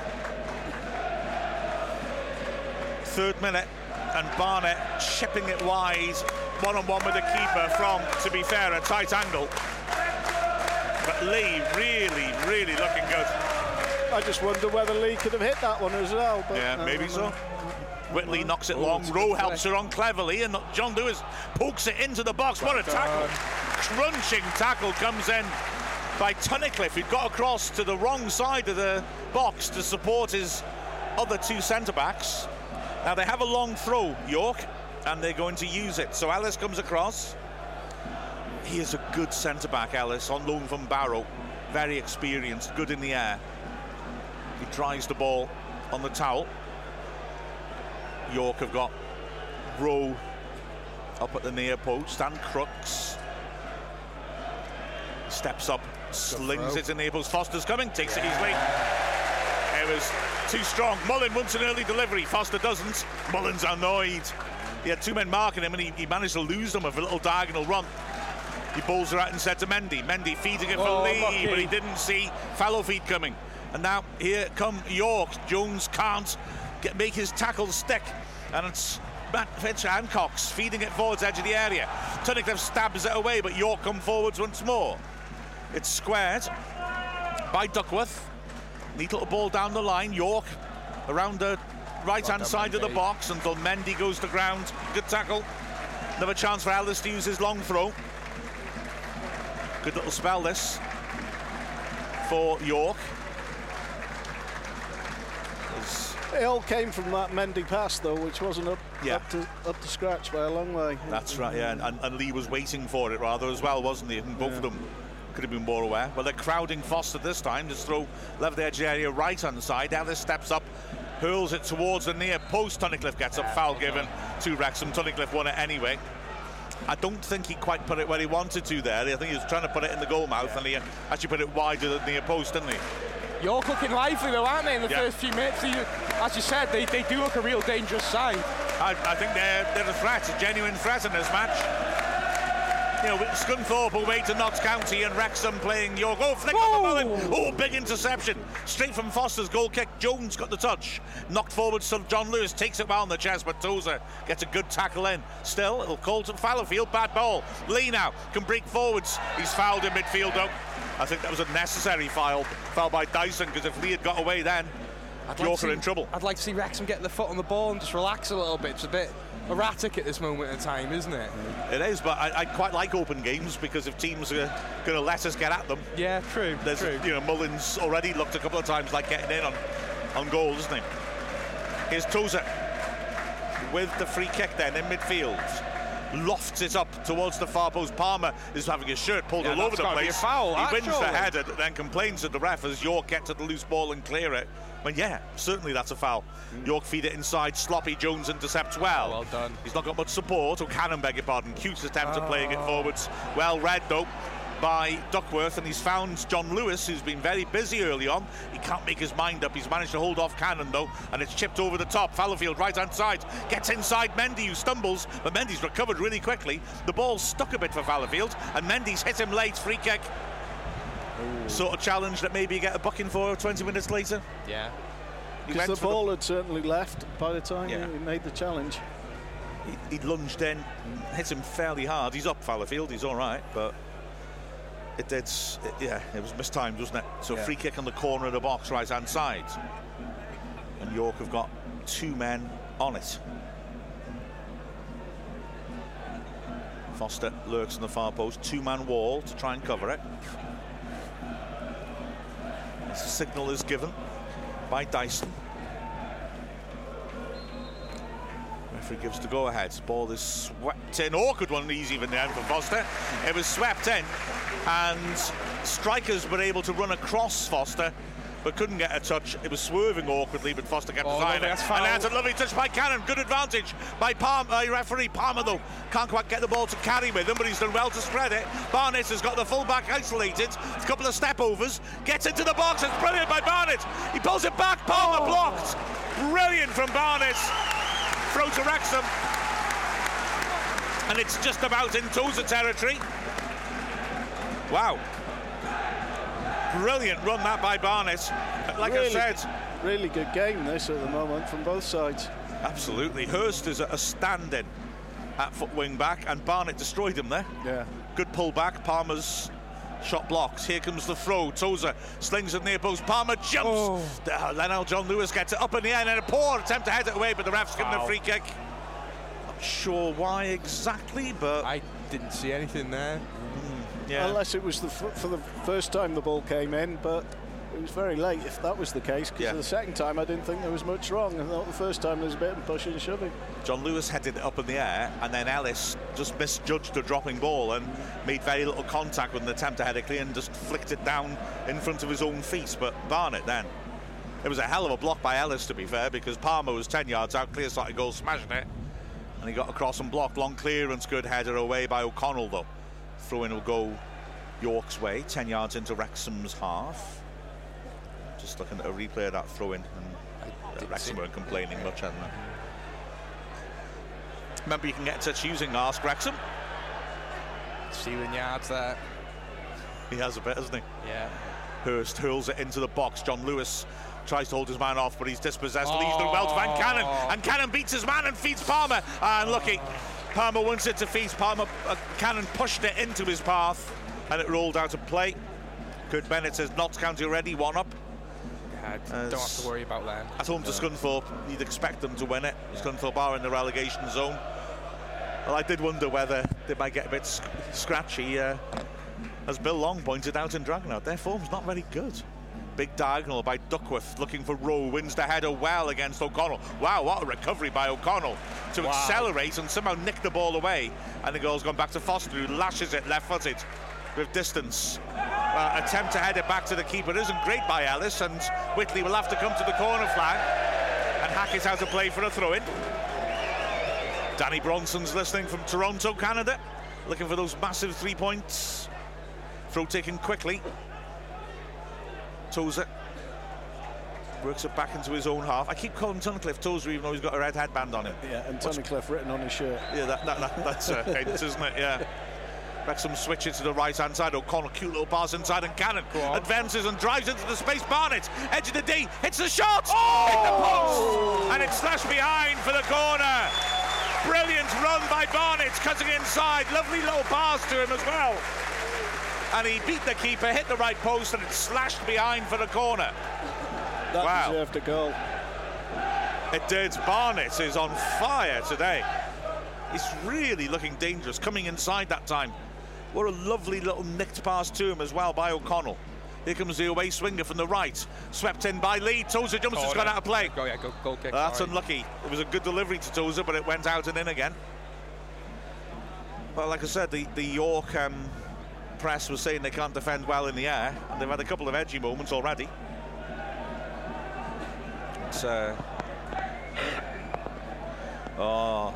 Third minute, and Barnett chipping it wide, one on one with the keeper from, to be fair, a tight angle. But Lee really, really looking good. I just wonder whether Lee could have hit that one as well. But Yeah, I maybe don't so. know. Whitley knocks it Oh, long. it's Rowe helps play. her on cleverly, and John Lewis pokes it into the box. What a tackle! Crunching tackle comes in by Tunnicliffe, who got across to the wrong side of the box to support his other two centre backs. Now they have a long throw, York, and they're going to use it. So Ellis comes across. He is a good centre back, Ellis, on loan from Barrow. Very experienced, good in the air. He tries the ball on the towel. York have got Rowe up at the near post and Crookes. Steps up, slings it the. Foster's coming, takes it easily. It was too strong. Mullin wants an early delivery. Foster doesn't. Mullin's annoyed. he had two men marking him and he, he managed to lose them with a little diagonal run. He bowls her out and said to Mendy. Mendy feeding it for Oh, Lee, lucky. but he didn't see Fallowfield coming. And now here come York. Jones can't get, make his tackle stick. And it's Matt and Cox feeding it forwards edge of the area. Tunnicliffe stabs it away, but York come forwards once more. It's squared by Duckworth. Neat little ball down the line. York around the right hand side of the box until Mendy goes to ground. Good tackle. Another chance for Ellis to use his long throw. Good little spell this for York. As It all came from that Mendy pass, though, which wasn't up, Yeah. up, to, up to scratch by a long way. That's right, yeah. And, and Lee was waiting for it rather as well, wasn't he? And both of them could have been more aware. Well, they're crowding Foster this time. Just throw left edge area right hand side. Ellis steps up, hurls it towards the near post. Tunnicliffe gets up, foul given to Wrexham. Tunnicliffe won it anyway. I don't think he quite put it where he wanted to there. I think he was trying to put it in the goal mouth and he actually put it wider than the near post, didn't he? York looking lively though, aren't they, in the Yeah. first few minutes? As you said, they, they do look a real dangerous side. I, I think they're, they're a threat, a genuine threat in this match. You know, with Scunthorpe away to Notts County and Wrexham playing York. Oh, flick of the Whoa! Mullin. Oh, big interception. Straight from Foster's goal kick. Jones got the touch. Knocked forward, so John Lewis takes it well on the chest, but Tozer gets a good tackle in. Still, it'll call to Fallowfield. Bad ball. Lee now can break forwards. He's fouled in midfield, though. I think that was a necessary foul, foul by Dyson, because if Lee had got away then, I'd York to are see- in trouble. I'd like to see Wrexham get the foot on the ball and just relax a little bit. It's a bit erratic at this moment in time, isn't it? It is, but I, I quite like open games because if teams are going to let us get at them, Yeah, true. there's true. you know Mullin's already looked a couple of times like getting in on on goals, isn't he? Here's Tozer with the free kick then in midfield. Lofts it up towards the far post. Palmer is having his shirt pulled Yeah, all over the place. a foul, he wins the header, then complains at the ref as York gets at the loose ball and clear it. But yeah, certainly that's a foul. York feed it inside. Sloppy Jones intercepts well. Mm. Well done. He's not got much support. Or Cannon, beg your pardon. Cute attempt at playing Oh. it forwards. Well read though by Duckworth, and he's found John Lewis, who's been very busy early on. He can't make his mind up. He's managed to hold off Cannon though, and it's chipped over the top. Fallowfield, right hand side, gets inside Mendy, who stumbles, but Mendy's recovered really quickly. The ball's stuck a bit for Fallowfield, and Mendy's hit him late. Free kick. Sort of challenge that maybe you get a booking for 20 minutes later. Yeah. Because the for ball had certainly left by the time Yeah. he made the challenge. he, he lunged in, hit him fairly hard. He's up Fallowfield, he's all right, but it did, it, yeah, it was mistimed, wasn't it? So Yeah. free kick on the corner of the box, right hand side, and York have got two men on it. Foster lurks in the far post, two-man wall to try and cover it. The signal is given by Dyson. Referee gives the go ahead. Ball is swept in. Awkward one, easy even there for Foster. It was swept in, and strikers were able to run across Foster, but couldn't get a touch. It was swerving awkwardly, but Foster kept Oh, his eye it. And that's a lovely touch by Cannon. Good advantage by Palm, uh, referee Palmer though. Can't quite get the ball to carry with him, but he's done well to spread it. Barnett has got the fullback isolated. A couple of step overs. Gets into the box. It's brilliant by Barnett. He pulls it back. Palmer blocked. Brilliant from Barnett. Throw to Wrexham. And it's just about in Tozer territory. Wow. Brilliant run that by Barnett. Like really, I said, really good game this at the moment from both sides. absolutely. Hurst is a, a stand-in at foot wing back, and Barnett destroyed him there. Yeah. Good pull back. Palmer's shot blocks. Here comes the throw. Tozer slings it near post. Palmer jumps. Oh. Uh, Lenell John Lewis gets it up in the air, and then a poor attempt to head it away, but the ref's given a Foul. free kick. Not sure why exactly, but I didn't see anything there. yeah. Unless it was the f- for the first time the ball came in, but it was very late if that was the case. Because Yeah. the second time I didn't think there was much wrong. I thought the first time there was a bit of pushing and shoving. John Lewis headed it up in the air, and then Ellis just misjudged a dropping ball and made very little contact with an attempt to head it clear and just flicked it down in front of his own feet. But Barnett then. It was a hell of a block by Ellis, to be fair, because Palmer was 10 yards out, clear side goal, smashing it. And he got across and blocked. Long clearance, good header away by O'Connell, though. Throw in will go York's way, 10 yards into Wrexham's half. Just looking at a replay of that throw in, and uh, didn't Wrexham weren't complaining much, hadn't they? Remember, you can get in touch using Ask Wrexham. Stealing yards there. He has a bit, hasn't he? Yeah. Hurst hurls it into the box. John Lewis tries to hold his man off, but he's dispossessed. Leaves the well to Van Cannon. And Cannon beats his man and feeds Palmer. And lucky, Palmer wants it to feed Palmer. Uh, Cannon pushed it into his path, and it rolled out of play. Kurt Bennett says Notts County already one up. Yeah, don't have to worry about them. At home to Scunthorpe, you'd expect them to win it. Scunthorpe are in the relegation zone. Well, I did wonder whether they might get a bit sc- scratchy. Uh, as Bill Long pointed out in Dragonout, their form's not very good. Big diagonal by Duckworth, looking for Rowe, wins the header well against O'Connell. Wow, what a recovery by O'Connell to Wow. accelerate and somehow nick the ball away. And the goal's gone back to Foster, who lashes it left-footed with distance. Uh, attempt to head it back to the keeper isn't great by Ellis, and Whitley will have to come to the corner flag and hack it out of play for a throw-in. Danny Bronson's listening from Toronto, Canada, looking for those massive three points. Throw taken quickly. Tozer works it back into his own half. I keep calling Tunnicliffe Tozer even though he's got a red headband on him. Yeah, and Tunnicliffe written on his shirt. Yeah, that, that, that, that's a hint, isn't it? Yeah. Wrexham switch it to the right hand side. O'Connell, cute little pass inside, and Cannon on. advances and drives into the space. Barnett, edge of the D, hits the shot, oh! hit the post, and it's slashed behind for the corner. Brilliant run by Barnett, cutting inside. Lovely little pass to him as well. And he beat the keeper, hit the right post, and it's slashed behind for the corner. That Wow. deserved a goal. It did. Barnett is on fire today. He's really looking dangerous, coming inside that time. What a lovely little nicked pass to him as well by O'Connell. Here comes the away swinger from the right. Swept in by Lee. Tozer jumps, it's Corner. gone out of play. Go, yeah, go, goal kick. That's unlucky. It was a good delivery to Tozer, but it went out and in again. Well, like I said, the, the York um, press was saying they can't defend well in the air, and they've had a couple of edgy moments already. It's, uh, oh,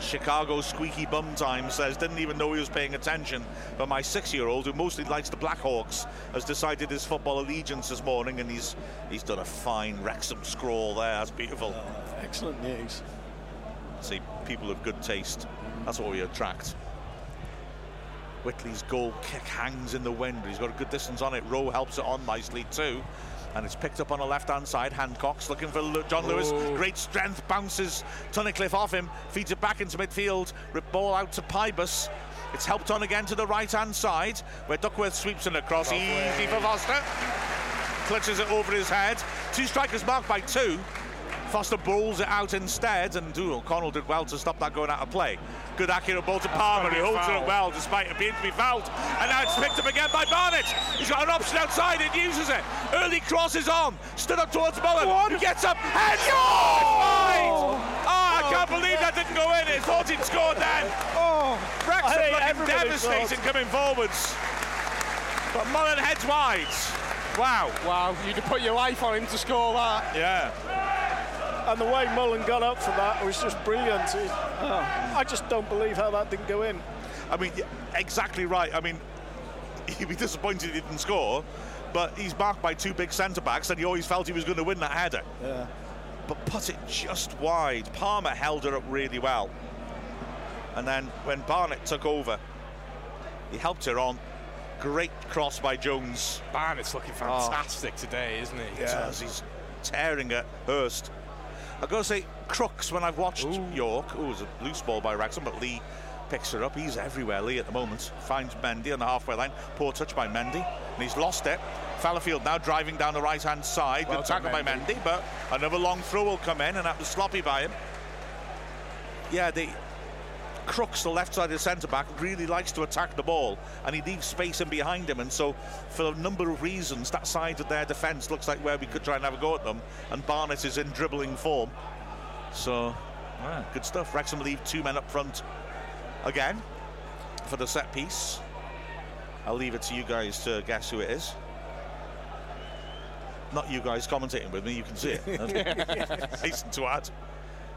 Chicago squeaky bum time says didn't even know he was paying attention. But my six-year-old, who mostly likes the Blackhawks, has decided his football allegiance this morning, and he's he's done a fine Wrexham scrawl there. That's beautiful. Oh, excellent news. See, people of good taste. That's what we attract. Whitley's goal kick hangs in the wind. He's got a good distance on it. Rowe helps it on nicely too. And it's picked up on the left-hand side. Hancox looking for John Lewis. Oh. Great strength, bounces Tunnicliffe off him, feeds it back into midfield. Rip ball out to Pybus. It's helped on again to the right-hand side, where Duckworth sweeps it across. Easy for Foster. Clutches it over his head. Two strikers marked by two. Foster bowls it out instead, and ooh, O'Connell did well to stop that going out of play. Good accurate ball to Palmer. He holds it up well, despite appearing to be fouled. And now it's picked up again by Barnett. He's got an option outside and uses it. Early crosses on. Stood up towards Mullin. He gets up. And oh! Ah, wide. Oh, I can't believe that didn't go in. He thought he'd scored then. Oh, Wrexham looking devastating thought- coming forwards. But Mullin heads wide. Wow. Wow, you'd have put your life on him to score that. Yeah. And the way Mullin got up for that was just brilliant. It- oh, I just don't believe how that didn't go in. I mean, exactly right. I mean, he'd be disappointed he didn't score, but he's marked by two big centre backs, and he always felt he was going to win that header. Yeah. But put it just wide. Palmer held her up really well. And then when Barnett took over, he helped her on. Great cross by Jones. Barnett's looking ah. fantastic today, isn't he? He does. He's tearing at Hurst. I've got to say, Crookes, when I've watched York, oh, it was a loose ball by Wrexham, but Lee picks her up. He's everywhere, Lee, at the moment. Finds Mendy on the halfway line. Poor touch by Mendy, and he's lost it. Fallowfield now driving down the right-hand side. Well Good tackle by Mendy. Mendy, but another long throw will come in, and that was sloppy by him. Yeah, the Crookes, the left side of the centre back, really likes to attack the ball and he leaves space in behind him. And so, for a number of reasons, that side of their defence looks like where we could try and have a go at them. And Barnett is in dribbling form. So, yeah, good stuff. Wrexham leave two men up front again for the set piece. I'll leave it to you guys to guess who it is. Not you guys commentating with me, you can see it. Hasten to add.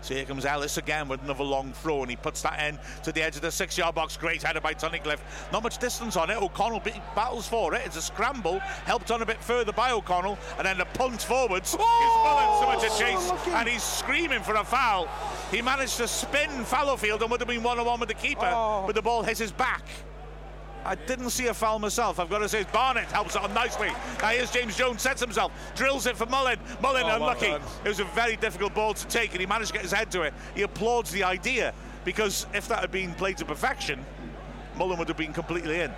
So here comes Ellis again with another long throw, and he puts that in to the edge of the six-yard box. Great header by Tunnicliffe. Not much distance on it. O'Connell battles for it. It's a scramble, helped on a bit further by O'Connell, and then the punt forwards. Oh, Mullin's so much a chase, and he's screaming for a foul. He managed to spin Fallowfield and would have been one-on-one with the keeper, Oh. but the ball hits his back. I didn't see a foul myself. I've got to say, Barnett helps it on nicely. Now here's James Jones, sets himself, drills it for Mullin. Mullin Oh, unlucky. well. It was a very difficult ball to take, and he managed to get his head to it. He applauds the idea because if that had been played to perfection, Mullin would have been completely in.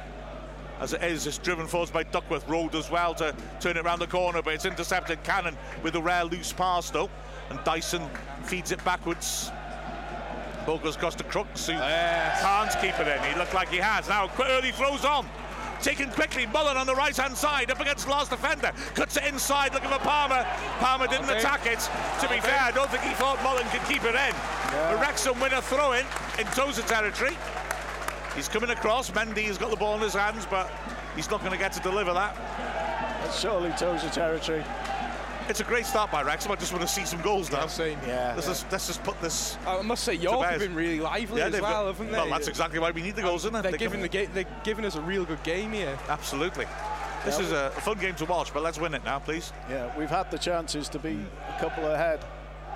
As it is, it's driven forwards by Duckworth. Road as well to turn it around the corner, but it's intercepted. Cannon with a rare loose pass though, and Dyson feeds it backwards. Ball goes across to Crookes, who can't keep it in. He looked like he has. Now, early throws on. Taken quickly, Mullin on the right hand side, up against the last defender. Cuts it inside, looking for Palmer. Palmer didn't attack it. To be fair, I don't think he thought Mullin could keep it in. But Wrexham win a throw in in Tozer territory. He's coming across. Mendy has got the ball in his hands, but he's not going to get to deliver that. That's surely Tozer territory. It's a great start by Wrexham. I just want to see some goals now. Yeah, same. Yeah. Let's, just, let's just put this. I must say, York bed. have been really lively as they've well, got- haven't they? Well, that's exactly why we need the goals, isn't it? They're giving the can- ga- they're giving us a real good game here. Absolutely. This is a fun game to watch, but let's win it now, please. Yeah, we've had the chances to be a couple ahead.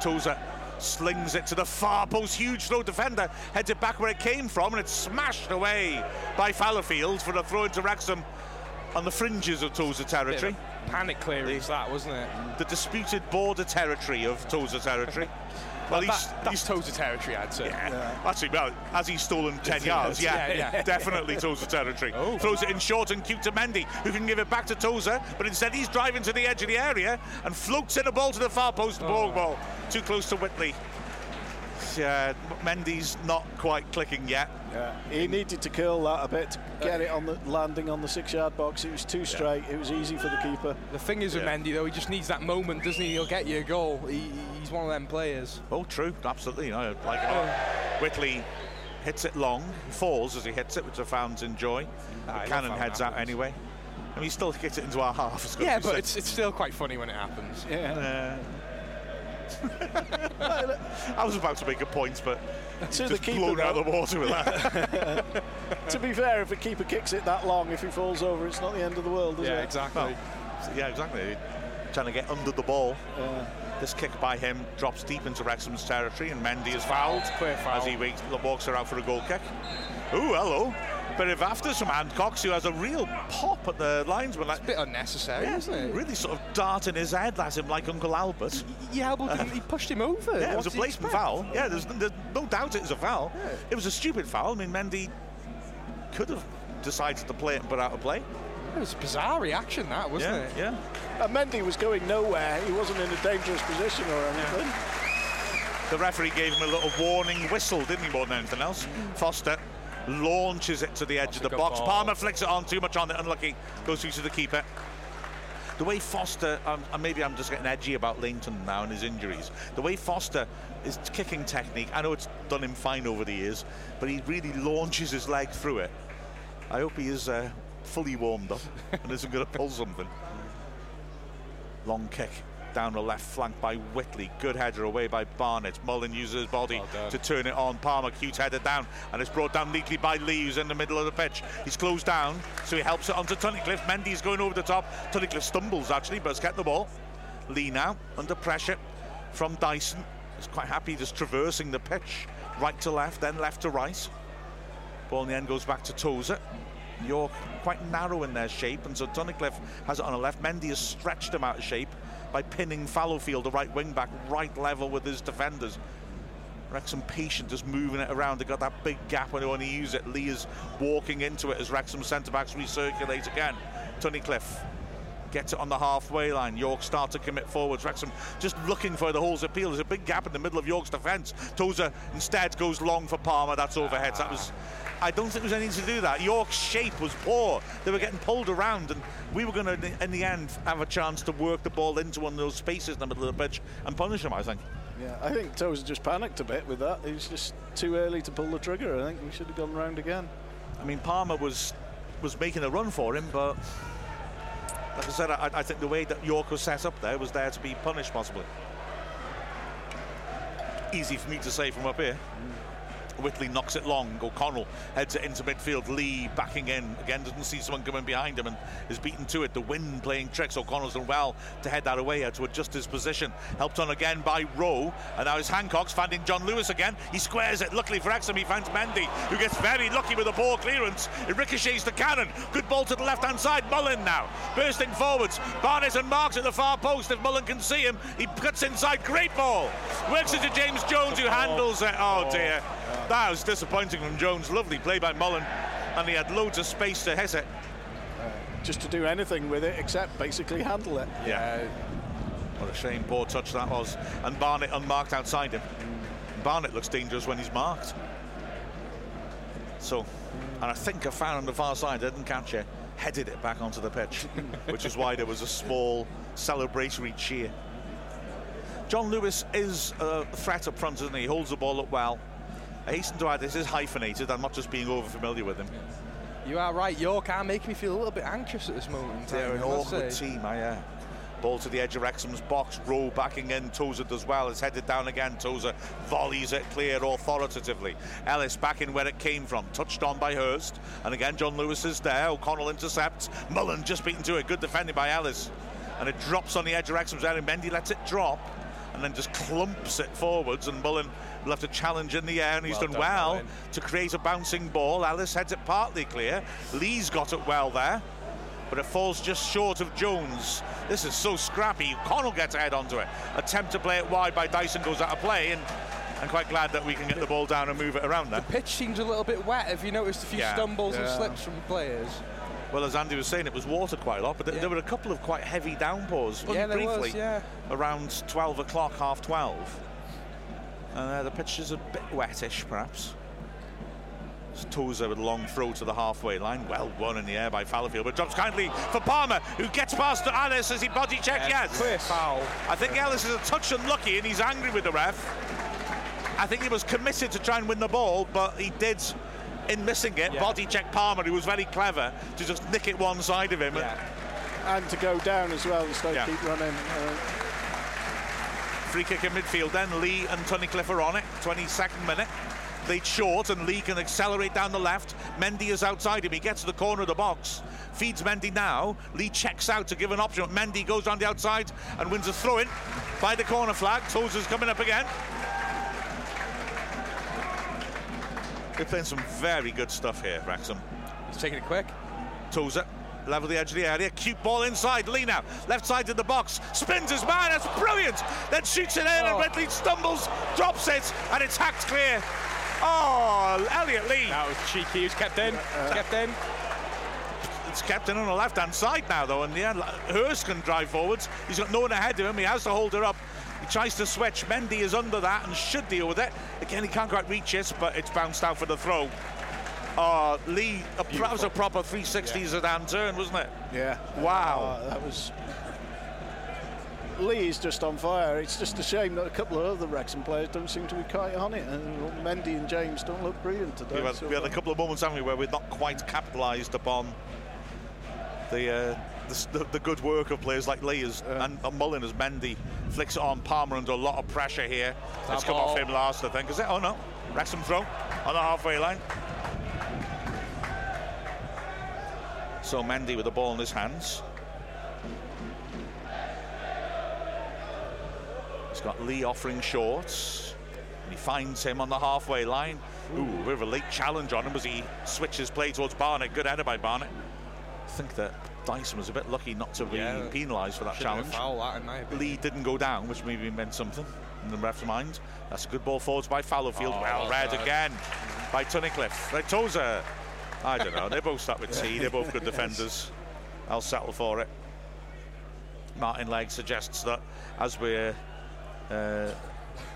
Tozer slings it to the far post. Huge throw defender heads it back where it came from, and it's smashed away by Fallowfield for the throw into Wrexham on the fringes of Tozer territory. Panic clearance, that wasn't it? The disputed border territory of Tozer territory. Well, he's, That, that's Tozer territory, I'd say. Yeah. Actually, well, has he stolen 10 yards? Yeah, Yeah, yeah. definitely Tozer territory. Oh. Throws it in short and cute to Mendy, who can give it back to Tozer, but instead he's driving to the edge of the area and floats in a ball to the far post, ball oh. ball. Too close to Whitley. Yeah, Mendy's not quite clicking yet. Yeah, he needed to curl that a bit to get it on the landing on the six-yard box. It was too straight. It was easy for the keeper. The thing is with Yeah. Mendy, though, he just needs that moment, doesn't he? He'll get you a goal. He, he's one of them players. Oh, true, absolutely. I like it. all. Whitley hits it long, falls as he hits it, which I found enjoy. Ah, I love Cannon how it heads out anyway. I mean, he still gets it into our half. it's got to Yeah, but it's, it's still quite funny when it happens. Yeah. Uh, I was about to make a point, but to the keeper, blown out of the water with that. to be fair, if a keeper kicks it that long, if he falls over, it's not the end of the world, is Yeah, it? exactly. Well, yeah, exactly. Trying to get under the ball. This kick by him drops deep into Wrexham's territory, and Mendy is fouled Clear foul. as he walks her out for a goal kick. Ooh, hello. Bit of after some Hancox, who has a real pop at the linesman. Like, A bit unnecessary, yeah, isn't it? really sort of darting his head at him like Uncle Albert. Yeah, elbowed him, he pushed him over. Yeah, it was a did blatant foul. Yeah, there's, there's no doubt it was a foul. It was a stupid foul. I mean, Mendy could have decided to play it and put out a play. It was a bizarre reaction, that, wasn't yeah, it? yeah. And Mendy was going nowhere. He wasn't in a dangerous position or anything. The referee gave him a little warning whistle, didn't he, more than anything else? Mm. Foster launches it to the edge That's of the box. ball. Palmer flicks it on, too much on it, unlucky. Goes through to the keeper. The way Foster, um, and maybe I'm just getting edgy about Lainton now and his injuries. The way Foster, is kicking technique, I know it's done him fine over the years, but he really launches his leg through it. I hope he is uh, fully warmed up and isn't going to pull something. Long kick down the left flank by Whitley. Good header away by Barnett. Mullin uses his body Well to turn it on. Palmer cute headed down and it's brought down neatly by Lee who's in the middle of the pitch. He's closed down so he helps it onto Tunnicliffe. Mendy's going over the top. Tunnicliffe stumbles actually but has kept the ball. Lee now under pressure from Dyson. He's quite happy just traversing the pitch right to left then left to right. Ball in the end goes back to Tozer. York quite narrow in their shape, and so Tunnicliffe has it on the left. Mendy has stretched him out of shape by pinning Fallowfield, the right wing back, right level with his defenders. Wrexham patient, just moving it around. They got that big gap when they want to use it. Lee is walking into it as Wrexham centre backs recirculate again. Tunnicliffe gets it on the halfway line. York start to commit forwards. Wrexham just looking for the holes appeal. There's a big gap in the middle of York's defence. Tozer instead goes long for Palmer. That's overhead. That was. I don't think there was anything to do that. York's shape was poor. They were getting pulled around, and we were going to, in the end, have a chance to work the ball into one of those spaces in the middle of the pitch and punish them. I think. Yeah, I think Tozer just panicked a bit with that. It was just too early to pull the trigger. I think we should have gone round again. I mean, Palmer was was making a run for him, but like I said, I, I think the way that York was set up there was there to be punished, possibly. easy for me to say from up here. Whitley knocks it long. O'Connell heads it into midfield. Lee backing in. Again, doesn't see someone coming behind him and is beaten to it. The wind playing tricks. O'Connell's done well to head that away, to adjust his position. Helped on again by Rowe. And now it's Hancox finding John Lewis again. He squares it. Luckily for Wrexham, he finds Mendy, who gets very lucky with a ball clearance. It ricochets to Cannon. Good ball to the left hand side. Mullin now bursting forwards. Barnett and Marks at the far post. If Mullin can see him, he cuts inside. Great ball. Works it to James Jones, who handles it. Oh dear. That was disappointing from Jones. Lovely play by Mullin, and he had loads of space to hit it. Uh, just to do anything with it except basically handle it. Yeah. What a shame, poor touch that was. And Barnett unmarked outside him. Barnett looks dangerous when he's marked. So, and I think a fan on the far side didn't catch it, headed it back onto the pitch, which is why there was a small celebratory cheer. John Lewis is a threat up front, isn't he? He holds the ball up well. I hasten to add, this is hyphenated. I'm not just being over familiar with him. You are right. York are making me feel a little bit anxious at this moment. They're an awkward say. team, I uh, Ball to the edge of Wrexham's box. Rowe backing in. Tozer does well. It's headed down again. Tozer volleys it clear authoritatively. Ellis back in where it came from. Touched on by Hurst. And again, John Lewis is there. O'Connell intercepts. Mullin just beaten to it. Good defending by Ellis. And it drops on the edge of Wrexham's area. Mendy lets it drop and then just clumps it forwards. And Mullin will have to challenge in the air. And he's Well done done, well Mullin. to create a bouncing ball. Ellis heads it partly clear. Lee's got it well there but it falls just short of Jones. This is so scrappy. Connell gets a head onto it. Attempt to play it wide by Dyson goes out of play, and I'm quite glad that we can get the ball down and move it around there. The pitch seems a little bit wet. Have you noticed a few Yeah. stumbles and slips from the players? Well, as Andy was saying, it was water quite a lot, but th- Yeah. there were a couple of quite heavy downpours. Yeah, there was, briefly, yeah. around 12 o'clock, half 12. And uh, the pitch is a bit wettish, perhaps. Tozer with a long throw to the halfway line. Well won in the air by Fallowfield, but drops kindly for Palmer, who gets past to Ellis as he body checks. Yes. Clear foul. I think Ellis is a touch unlucky and he's angry with the ref. I think he was committed to try and win the ball, but he did, in missing it, Yeah. body check Palmer, who was very clever, to just nick it one side of him. Yeah. And to go down as well instead Yeah. keep running. Uh, Free kick in midfield then. Lee and Tunnicliffe are on it. 22nd minute. Lead short and Lee can accelerate down the left. Mendy is outside him. He gets to the corner of the box. Feeds Mendy now. Lee checks out to give an option. Mendy goes on the outside and wins a throw in by the corner flag. Tozer's coming up again. They're playing some very good stuff here, Wrexham. He's taking it quick. Tozer, level the edge of the area. Cute ball inside. Now, left side of the box. Spins his man. That's brilliant. Then shoots it in, and Oh. Ridley stumbles, drops it, and it's hacked clear. Oh, Elliot Lee. That was cheeky. He was kept in. He's uh, kept in. It's kept in on the left hand side now, though, and yeah, Hurst can drive forwards. He's got no one ahead of him. He has to hold her up. He tries to switch. Mendy is under that and should deal with it. Again, he can't quite reach it, but it's bounced out for the throw. Oh, Lee, a, that was a proper 360 Zidane turn, wasn't it? yeah. Wow. Uh, that was. Lee is just on fire. It's just a shame that a couple of other Wrexham players don't seem to be quite on it. And Mendy and James don't look brilliant today. We've had, so we had a couple of moments, haven't we, where we've not quite capitalised upon the, uh, the the the good work of players like Lee as, and, and Mullin as Mendy flicks it on Palmer under a lot of pressure here. It's come off him last, I think. Is it? Oh no, Wrexham throw on the halfway line. So Mendy with the ball in his hands. He's got Lee offering shorts. And he finds him on the halfway line. Ooh, bit of a late challenge on him as he switches play towards Barnett. Good header by Barnett. I think that Dyson was a bit lucky not to be Yeah. penalised for that challenge. that, in my opinion. Lee didn't go down, which maybe meant something in the ref's mind. That's a good ball forwards by Fallowfield. Oh, well read again by Tunnicliffe. Tozer. I don't know. They both start with T. They're both good defenders. I'll settle for it. Martin Legg suggests that as we're uh,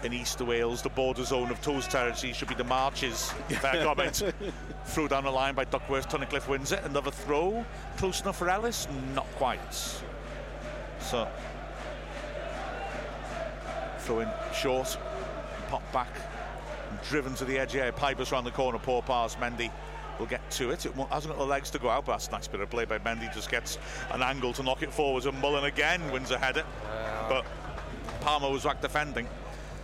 in East Wales, the border zone of Toes territory should be the marches. Fair comment. throw down the line by Duckworth. Tunnicliffe wins it. Another throw. Close enough for Ellis? Not quite. So throw in short, pop back, driven to the edge here. Pybus round the corner, poor pass. Mendy will get to it. It hasn't got the legs to go out, but that's a nice bit of play by Mendy. Just gets an angle to knock it forwards, and Mullin again wins a header. But Palmer was back defending.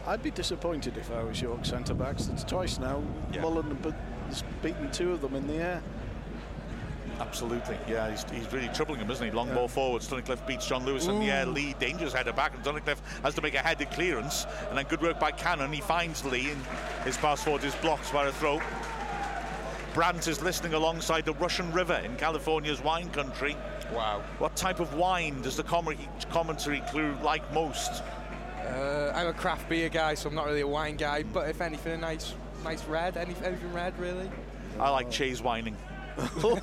I'd be disappointed if I was York centre backs. It's twice now. Yeah. Mullin has beaten two of them in the air. Absolutely, yeah, he's, he's really troubling him, isn't he? Long ball forward, Tunnicliffe beats John Lewis in the air. Lee, dangerous header back, and Tunnicliffe has to make a headed clearance. And then good work by Cannon, he finds Lee, and his pass forward is blocked by a throw. Brandt is listening alongside the Russian River in California's wine country. Wow. What type of wine does the com- commentary clue like most? Uh, I'm a craft beer guy, so I'm not really a wine guy. But if anything, a nice, nice red. Any, anything red, really? I like cheese whining. Throw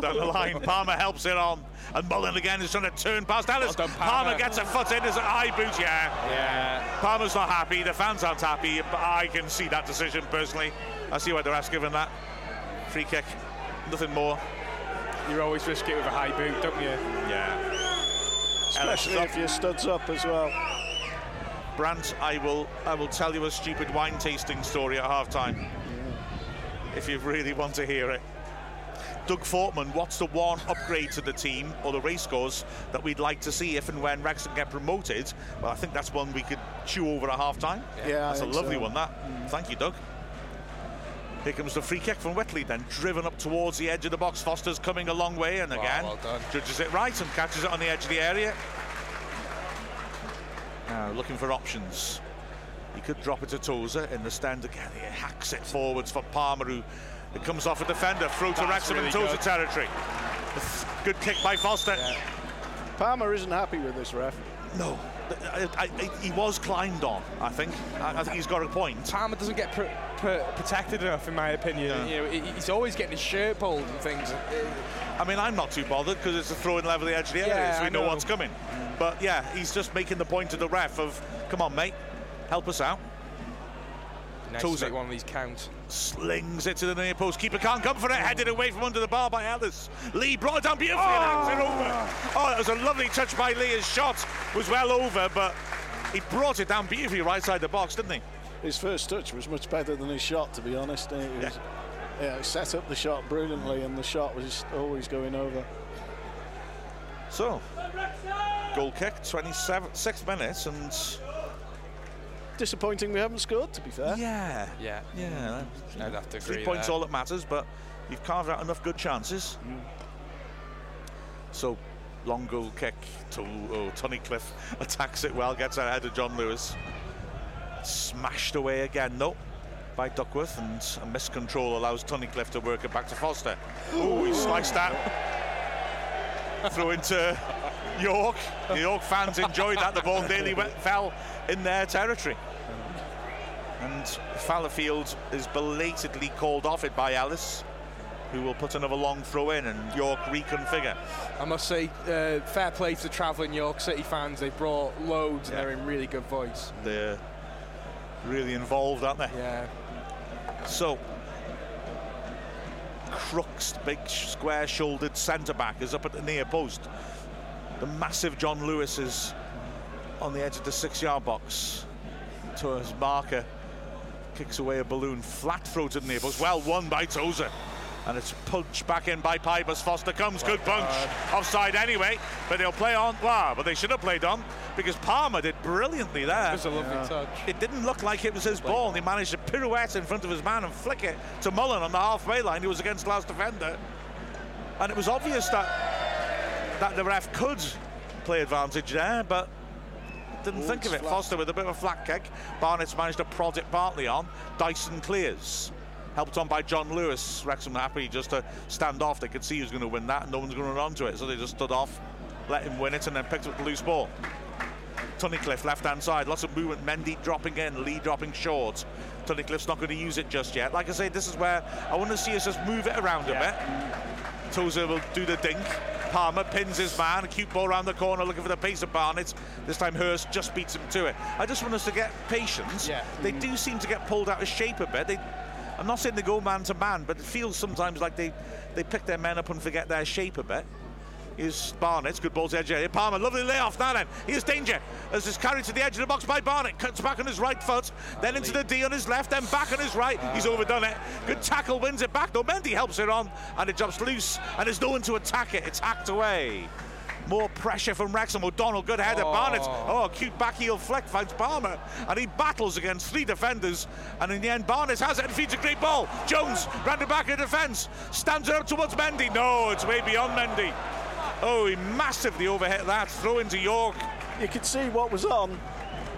down the line. Palmer helps it on. And Mullin again is trying to turn past Ellis. Well done, Palmer. Palmer. gets a foot in his eye boot, yeah. Yeah. Palmer's not happy. The fans aren't happy. But I can see that decision personally. I see why the ref's given that. Free kick. Nothing more. You always risk it with a high boot, don't you? Yeah. Especially if your studs up as well. Brandt, I will I will tell you a stupid wine tasting story at half time. If you really want to hear it. Doug Fortman, what's the one upgrade to the team or the race course that we'd like to see if and when Wrexham get promoted? Well, I think that's one we could chew over at half time. Yeah, I that's a think lovely so. one, that. Thank you, Doug. Here comes the free kick from Whitley, then driven up towards the edge of the box. Foster's coming a long way, and Wow, again, well done. judges it right and catches it on the edge of the area. Now looking for options. He could drop it to Tozer in the stand again. He hacks it forwards for Palmer, who it comes off a defender, through to That's Wrexham really in Tozer good. territory. Good kick by Foster. Palmer isn't happy with this ref. No, I, I, he was climbed on. I think. I, I think he's got a point. Palmer doesn't get pr- pr- protected enough, in my opinion. No. You know, he's always getting his shirt pulled and things. I mean, I'm not too bothered because it's a throw in level the edge of the area, Yeah, so we know, know. what's coming. But yeah, he's just making the point to the ref of, come on, mate, help us out. Nice Toes to it. one of these count. Slings it to the near post. Keeper can't come for it. Headed away from under the bar by Ellis. Lee brought it down beautifully and it over. Ah! Oh, that was a lovely touch by Lee. His shot was well over, but he brought it down beautifully right side the box, didn't he? His first touch was much better than his shot, to be honest. It was, yeah, he set up the shot brilliantly, and the shot was always going over. So, goal kick, 27, six minutes, and Disappointing we haven't scored, to be fair. yeah, Yeah. yeah. Mm. I'd have to agree. Three points there. all that matters, but you've carved out enough good chances. So, long goal kick to oh, Cliff. attacks it well, gets ahead of John Lewis. Smashed away again, though, by Duckworth, and a miscontrol allows Tunnicliffe to work it back to Foster. Oh, he sliced that. Throw into York. The York fans enjoyed that. The ball nearly went, fell in their territory. And Fallowfield is belatedly called off it by Ellis, who will put another long throw in and York reconfigure. I must say, uh, fair play to the travelling York City fans. They brought loads Yeah. and they're in really good voice. They're really involved, aren't they? Yeah. So, Crookes, big square shouldered centre back, is up at the near post. The massive John Lewis is on the edge of the six yard box. To his marker, kicks away a balloon, flat throw to the near post. Well won by Tozer. And it's punched back in by Pybus. Foster comes, good punch. Offside anyway, but they'll play on. Wow, but they should have played on because Palmer did brilliantly there. It was a lovely touch. It didn't look like it was his ball, and he managed to pirouette in front of his man and flick it to Mullin on the halfway line. He was against last defender, and it was obvious that that the ref could play advantage there, but didn't think of it. flat. Foster with a bit of a flat kick. Barnett's managed to prod it partly on. Dyson clears. Helped on by John Lewis. Wrexham happy just to stand off. They could see he was going to win that, and no one's going to run onto it, so they just stood off, let him win it, and then picked up the loose ball. Tunnicliffe left hand side, lots of movement. Mendy dropping in, Lee dropping short. Tunnicliffe's not going to use it just yet. Like I say, this is where I want to see us just move it around a bit. Tozer will do the dink. Palmer pins his man. A cute ball around the corner looking for the pace of Barnett. This time Hurst just beats him to it. I just want us to get patience. Yeah. They do seem to get pulled out of shape a bit. They, I'm not saying they go man to man, but it feels sometimes like they, they pick their men up and forget their shape a bit. Here's Barnett, good ball to the edge area. Palmer, lovely layoff now then. Here's danger. As is carried to the edge of the box by Barnett. Cuts back on his right foot, then into the D on his left, then back on his right. He's overdone it. Good tackle, wins it back though. Mendy helps it on, and it jumps loose, and there's no one to attack it. It's hacked away. More pressure from Wrexham. O'Donnell, good header. Oh. Barnett. Oh, cute back heel flick finds Palmer. And he battles against three defenders. And in the end, Barnett has it and feeds a great ball. Jones, round the back of the defence. Stands it up towards Mendy. No, it's way beyond Mendy. Oh, he massively overhit that. Throw into York. You could see what was on,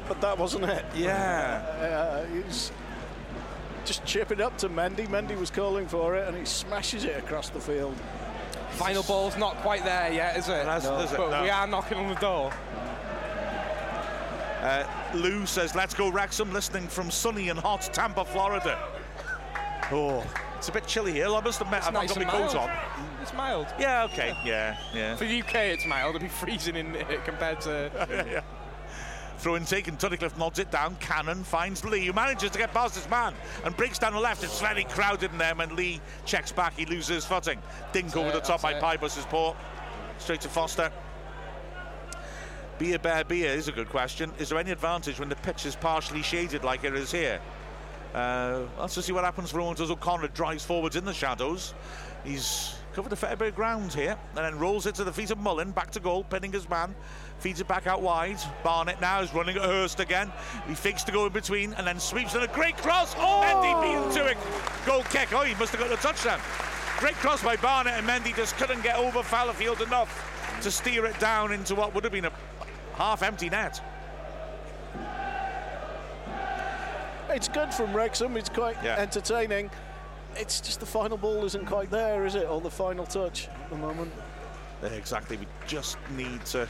but that wasn't it. Yeah. Uh, he was just chipping up to Mendy. Mendy was calling for it, and he smashes it across the field. Final ball's not quite there yet, is it? That's- is it? But No. we are knocking on the door. Uh, Lou says, let's go Wrexham, listening from sunny and hot Tampa, Florida. Oh, it's a bit chilly here. I must admit, I've nice not got my coat on. It's mild. Yeah, okay. Yeah, yeah. For the UK, it's mild. It'll be freezing in it compared to. yeah. Throw in taken, Tunnicliffe nods it down. Cannon finds Lee, who manages to get past his man and breaks down the left. It's very crowded in there. When Lee checks back, he loses his footing. Dink over the top by Pybus's port. Straight to Foster. Beer Bear Beer is a good question. Is there any advantage when the pitch is partially shaded like it is here? Uh, let's just see what happens for Owens as O'Connor drives forwards in the shadows. He's covered a fair bit of ground here and then rolls it to the feet of Mullin. Back to goal, pinning his man. Feeds it back out wide. Barnett now is running at Hurst again. He fakes to go in between and then sweeps in a great cross. Oh! Mendy beat to it. Goal kick. Oh, he must have got the touchdown. Great cross by Barnett and Mendy just couldn't get over Fallowfield enough to steer it down into what would have been a half empty net. It's good from Wrexham. It's quite Yeah. entertaining. It's just the final ball isn't quite there, is it? Or the final touch at the moment. Exactly. We just need to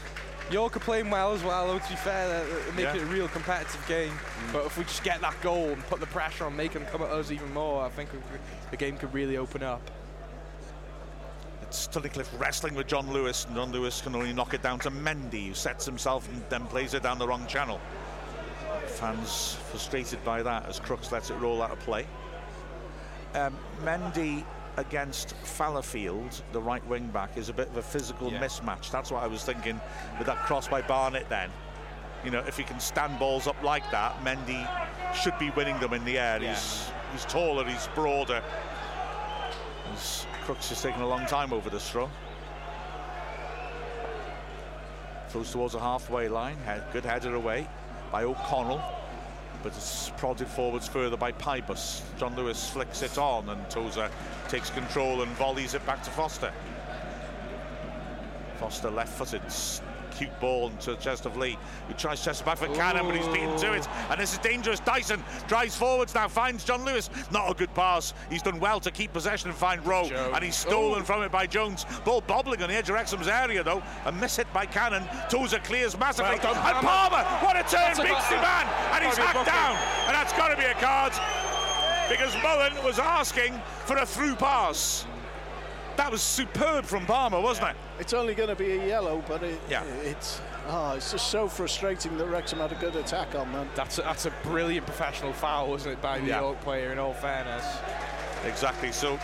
York are playing well as well, though, to be fair. They're, they're making Yeah. it a real competitive game. Mm. But if we just get that goal and put the pressure on, make them come at us even more, I think we the game could really open up. It's Tunnicliffe wrestling with John Lewis, and John Lewis can only knock it down to Mendy, who sets himself and then plays it down the wrong channel. Fans frustrated by that as Crookes lets it roll out of play. Um, Mendy against Fallowfield, the right wing back, is a bit of a physical Yeah. mismatch. That's what I was thinking with that cross by Barnett then. You know, if he can stand balls up like that, Mendy should be winning them in the air. Yeah. He's, he's taller, he's broader. He's, Crookes is taking a long time over the straw. Throws towards the halfway line. Good header away by O'Connell. But it's prodded forwards further by Pybus. John Lewis flicks it on and Tozer takes control and volleys it back to Foster. Foster left-footed. s- Cute ball into the chest of Lee, who tries to chest back for Cannon, but he's beaten to it. And this is dangerous. Dyson drives forwards now, finds John Lewis. Not a good pass. He's done well to keep possession and find Rowe. Jones. And he's stolen Ooh. from it by Jones. Ball bobbling on the edge of Wrexham's area, though. A miss hit by Cannon. Tozer clears massively. Well done, and Palmer. What a turn, That's a beats the man. And he's Gotta be a hacked down. And that's got to be a card. Because Mullin was asking for a through pass. That was superb from Palmer, wasn't it? It's only going to be a yellow, but it, Yeah. it's oh, it's just so frustrating that Wrexham had a good attack on them. That's a, that's a brilliant professional foul, wasn't it, by the Yeah. York player, in all fairness. Exactly. So I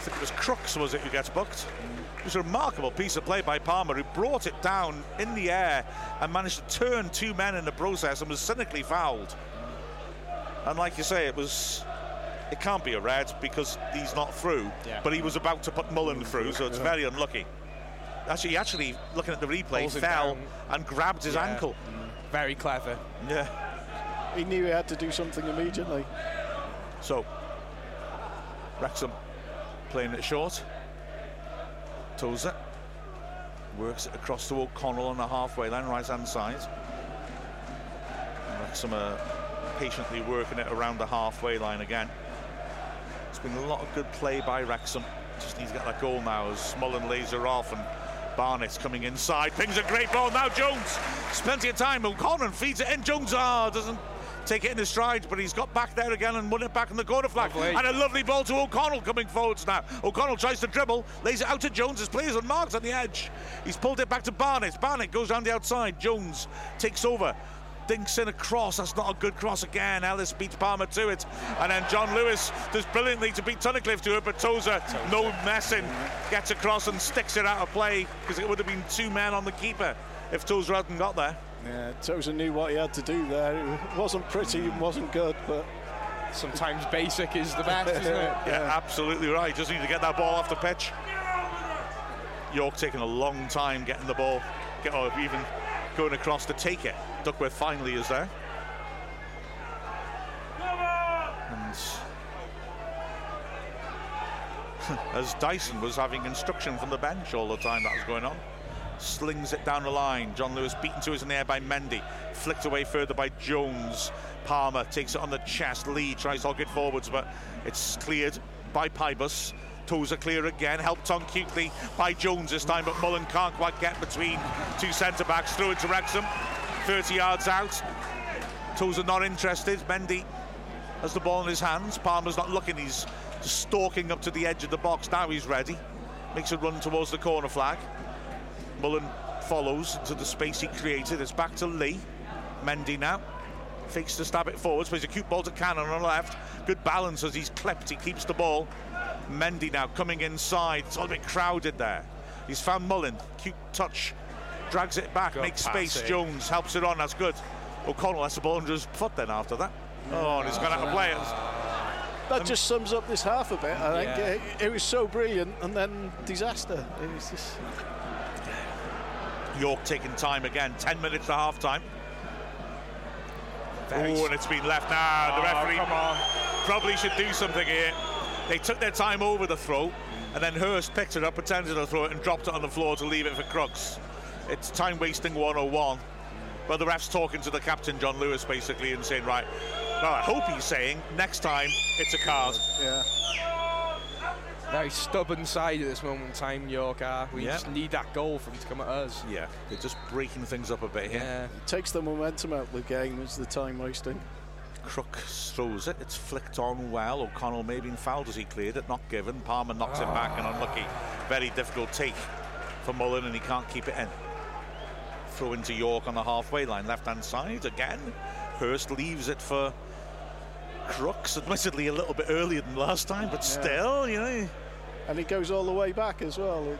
think it was Crookes, was it, who gets booked? It was a remarkable piece of play by Palmer, who brought it down in the air and managed to turn two men in the process and was cynically fouled. And like you say, it was. It can't be a red because he's not through, Yeah. but he was about to put Mullin through, so it's very unlucky. Actually, he actually, looking at the replay, Pulls fell and grabbed his Yeah. ankle. Mm. Very clever. Yeah. He knew he had to do something immediately. So, Wrexham playing it short. Tozer works it across to O'Connell on the halfway line, right hand side. And Wrexham are patiently working it around the halfway line again. It's been a lot of good play by Wrexham. Just needs to get that goal now as Mullin lays her off and Barnett's coming inside. Pings a great ball. Now Jones. There's plenty of time. O'Connor feeds it in. Jones ah, doesn't take it in his stride, but he's got back there again and won it back in the corner flag. Lovely. And a lovely ball to O'Connell coming forwards now. O'Connell tries to dribble, lays it out to Jones. His players unmarked on the edge. He's pulled it back to Barnett. Barnett goes down the outside. Jones takes over. Dinks in a cross. That's not a good cross again. Ellis beats Palmer to it. And then John Lewis does brilliantly to beat Tunnicliffe to it, but Tozer, no messing, gets across and sticks it out of play because it would have been two men on the keeper if Tozer hadn't got there. Yeah, Tozer knew what he had to do there. It wasn't pretty, it wasn't good, but Sometimes basic is the best, isn't it? Yeah, absolutely right. Just need to get that ball off the pitch. York taking a long time getting the ball, get, or even going across to take it. Duckworth finally is there. And as Dyson was having instruction from the bench all the time that was going on. Slings it down the line. John Lewis beaten to his air by Mendy. Flicked away further by Jones. Palmer takes it on the chest. Lee tries to hog it forwards, but it's cleared by Pybus. Tozer clear again, helped on cutely by Jones this time, but Mullin can't quite get between two centre backs. Through it to Wrexham, 30 yards out. Tozer not interested. Mendy has the ball in his hands. Palmer's not looking, he's stalking up to the edge of the box. Now he's ready. Makes a run towards the corner flag. Mullin follows into the space he created. It's back to Lee. Mendy now. Fakes to stab it forwards, plays a cute ball to Cannon on the left. Good balance as he's clipped, he keeps the ball. Mendy now coming inside. It's all a bit crowded there. He's found Mullin. Cute touch. Drags it back, Good makes space. passing. Jones helps it on. That's good. O'Connell has the ball under his foot then after that. Oh, and he's gone out of play. That just sums up this half a bit. I think Yeah. it, it was so brilliant, and then disaster. It was just York taking time again. 10 minutes to half time. Oh, and it's been left now. the Oh, referee come on. probably should do something here. They took their time over the throw, and then Hurst picked it up, pretended to throw it, and dropped it on the floor to leave it for Crookes. It's time wasting 101. But the ref's talking to the captain, John Lewis, basically, and saying, right, well, I hope he's saying next time it's a card. yeah. Very stubborn side at this moment in time, York are. We Yeah. just need that goal for them to come at us. Yeah, they're just breaking things up a bit here. Yeah. It takes the momentum out of the game. Is the time wasting. Crookes throws it. It's flicked on well. O'Connell may have been fouled as he cleared it. Not given. Palmer knocks it back and unlucky. Very difficult take for Mullin and he can't keep it in. Throw into York on the halfway line. Left hand side again. Hurst leaves it for Crookes. Admittedly a little bit earlier than last time, but still, you know, And he goes all the way back as well.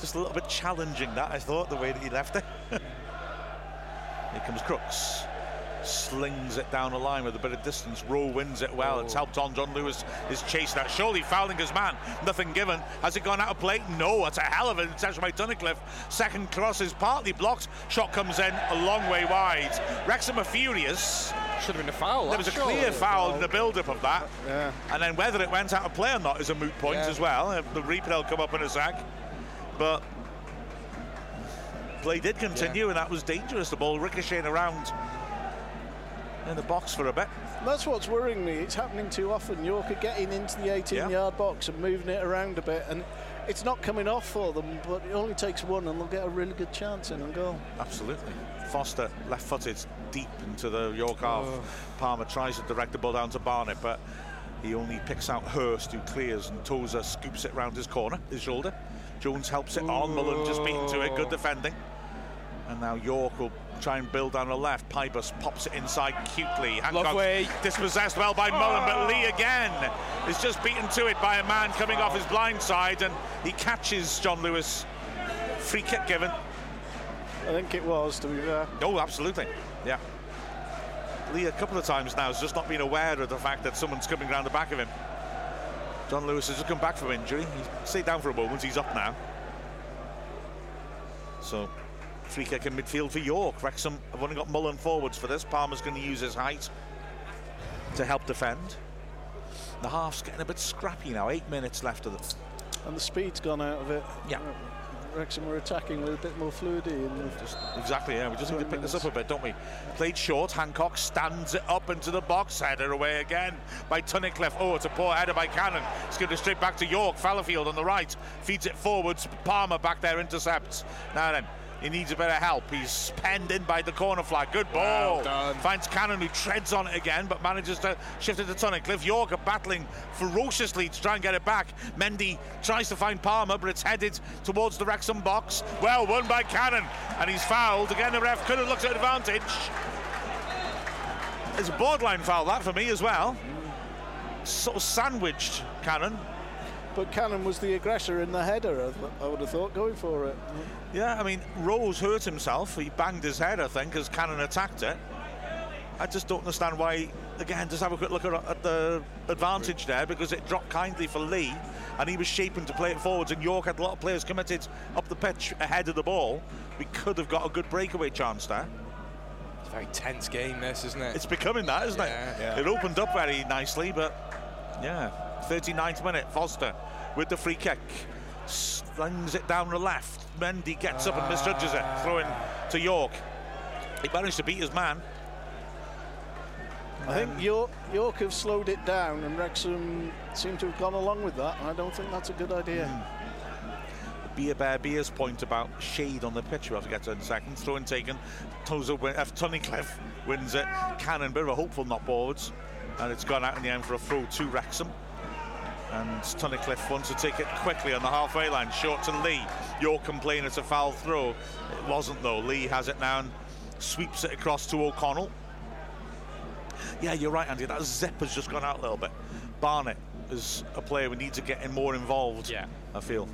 just a little bit challenging that I thought the way that he left it. Here comes Crooks. Slings it down the line with a bit of distance. Rowe wins it well. It's helped on. John Lewis is chasing that. Surely fouling his man. Nothing given. Has it gone out of play? No. It's a hell of an interception by Tunnicliffe. Second cross is partly blocked. Shot comes in a long way wide. Wrexham are furious. Should have been a foul. There was a clear foul in the build-up of that. Yeah. And then whether it went out of play or not is a moot point Yeah. as well. Uh, The replay will come up in a sec. But play did continue, and that was dangerous. The ball ricocheting around in the box for a bit. That's what's worrying me. It's happening too often. York are getting into the 18-yard box and moving it around a bit, and it's not coming off for them. But it only takes one, and they'll get a really good chance in and goal. Absolutely. Foster left-footed deep into the York half. Oh. Palmer tries to direct the ball down to Barnett, but he only picks out Hurst, who clears, and Tozer scoops it round his corner, his shoulder. Jones helps it on. Mullin just beaten to it. Good defending. And now York will try and build down the left. Pybus pops it inside cutely. Hancox Lovely. dispossessed well by Mullin, but Lee ah. again is just beaten to it by a man coming off his blind side, and he catches John Lewis. Free kick given. I think it was, to be fair. Oh, absolutely. Yeah. Lee, a couple of times now, has just not been aware of the fact that someone's coming round the back of him. John Lewis has just come back from injury. He stayed down for a moment. He's up now. So, free kick in midfield for York. Wrexham have only got Mullin forwards for this. Palmer's going to use his height to help defend. The half's getting a bit scrappy now. Eight minutes left of the. And the speed's gone out of it. Yeah. Uh, Wrexham were attacking with a bit more fluidity. Just, exactly, yeah. We just need to 20 pick this up a bit, don't we? Played short. Hancox stands it up into the box. Header away again by Tunnicliffe. Oh, it's a poor header by Cannon. It's to straight back to York. Fallowfield on the right. Feeds it forwards. Palmer back there intercepts. Now then. He needs a bit of help. He's penned in by the corner flag. Good ball. Well done. Finds Cannon who treads on it again, but manages to shift it to Tunnicliffe. York are battling ferociously to try and get it back. Mendy tries to find Palmer, but it's headed towards the Wrexham box. Well won by Cannon, and he's fouled. Again, the ref could have looked at advantage. It's a borderline foul, that for me as well. Sort of sandwiched Cannon. But Cannon was the aggressor in the header, I, th- I would have thought, going for it. Yeah, I mean, Rose hurt himself. He banged his head, I think, as Cannon attacked it. I just don't understand why again, just have a quick look at, at the advantage there because it dropped kindly for Lee and he was shaping to play it forwards and York had a lot of players committed up the pitch ahead of the ball. We could have got a good breakaway chance there. It's a very tense game, this, isn't it? It's becoming that, isn't Yeah. it? Yeah. It opened up very nicely, but yeah. 39th minute, Foster with the free kick. Slings it down the left. Mendy gets up and ah. misjudges it. Throwing to York. He managed to beat his man. I think um, York, York have slowed it down, and Wrexham seem to have gone along with that. I don't think that's a good idea. Hmm. Beer Bear Beer's point about shade on the pitch, we'll have to get to in a second. Throw in taken. Tozer win, uh, Tunnicliffe wins it. Cannon, bit of a hopeful knock forwards. And it's gone out in the end for a throw to Wrexham. And Tunnicliffe wants to take it quickly on the halfway line, short to Lee. York complain it's a foul throw. It wasn't though. Lee has it now and sweeps it across to O'Connell. Yeah, you're right, Andy. That zip has just gone out a little bit. Barnett is a player we need to get in more involved. Yeah. I feel.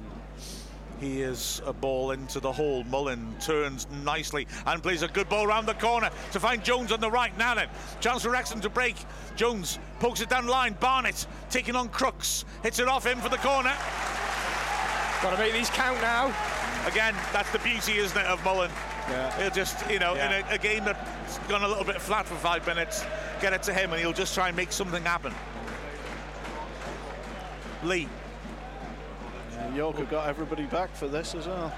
He is a ball into the hole. Mullin turns nicely and plays a good ball round the corner to find Jones on the right. Now then, chance for Wrexham to break. Jones pokes it down line. Barnett taking on Crookes. Hits it off him for the corner. Got to make these count now. Again, that's the beauty, isn't it, of Mullin? Yeah. He'll just, you know, Yeah. in a, a game that's gone a little bit flat for five minutes, get it to him and he'll just try and make something happen. Lee, And York have got everybody back for this as well.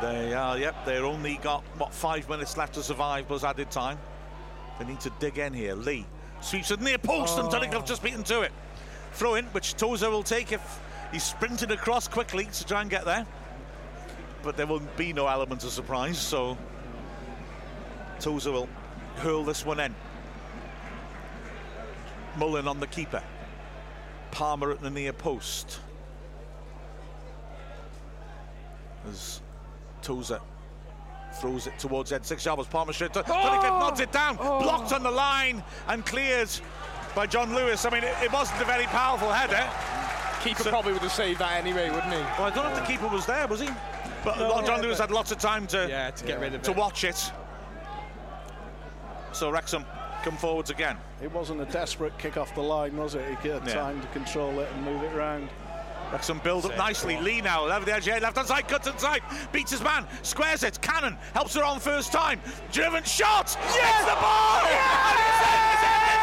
They are, yep, they're only got, what, five minutes left to survive plus added time. They need to dig in here. Lee sweeps it near post and oh. Tunnicliffe just beaten to it. Throw in, which Tozer will take if he's sprinted across quickly to try and get there. But there will be no element of surprise, so Tozer will hurl this one in. Mullin on the keeper. Palmer at the near post. As Tozer throws it towards Ed Six Yards. Palmer straight to oh! Tunnicliffe nods it down, oh! blocked on the line and cleared by John Lewis. I mean, it, it wasn't a very powerful header. Keeper So- probably would have saved that anyway, wouldn't he? Well, I don't know if the keeper was there, was he? But John Lewis had lots of time to Yeah, to get rid of to it. watch it. So Wrexham come forwards again. It wasn't a desperate kick off the line, was it? He had Yeah. time to control it and move it around. Wrexham build up nicely. Lee now, over the edge left hand side, cuts inside, beats his man, squares it. Cannon helps her on first time. Driven shot! Yes! the ball! And it's in!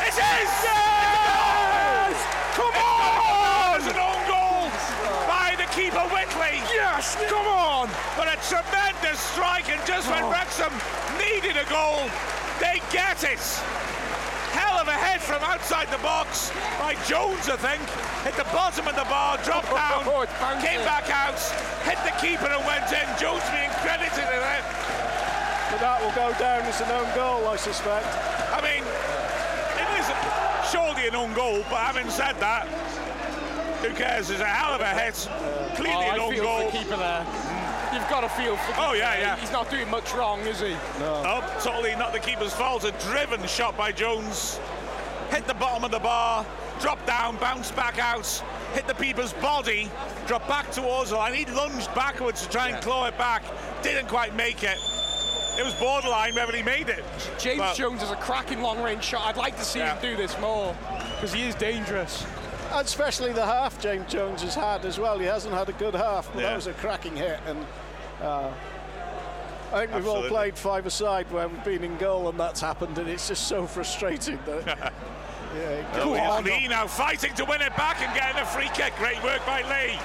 It is! Yes! Come on! It's an own goal by the keeper Whitley. Yes, come on! But a tremendous strike, and just when oh. Wrexham needed a goal, they get it. Hell a head from outside the box by Jones, I think. Hit the bottom of the bar, dropped oh, down, Oh, came back out, hit the keeper and went in. Jones being credited in it. But that will go down as an own goal, I suspect. I mean, it is surely an own goal, but having said that, who cares? It's a hell of a hit. Clearly Oh, an I own feel goal. the keeper there. You've got to feel for Oh, yeah, yeah. He's not doing much wrong, is he? Oh, totally not the keeper's fault. A driven shot by Jones. Hit the bottom of the bar, dropped down, bounced back out, hit the keeper's body, dropped back towards the line. He lunged backwards to try and Yeah. claw it back. Didn't quite make it. It was borderline whether he made it. James But- Jones is a cracking long range shot. I'd like to see Yeah. him do this more because he is dangerous. And especially the half James Jones has had as well. He hasn't had a good half, but Yeah. that was a cracking hit. And uh, I think we've Absolutely. all played five-a-side where we've been in goal and that's happened, and it's just so frustrating that. yeah, Oh, on. Lee now fighting to win it back and getting a free kick. Great work by Lee.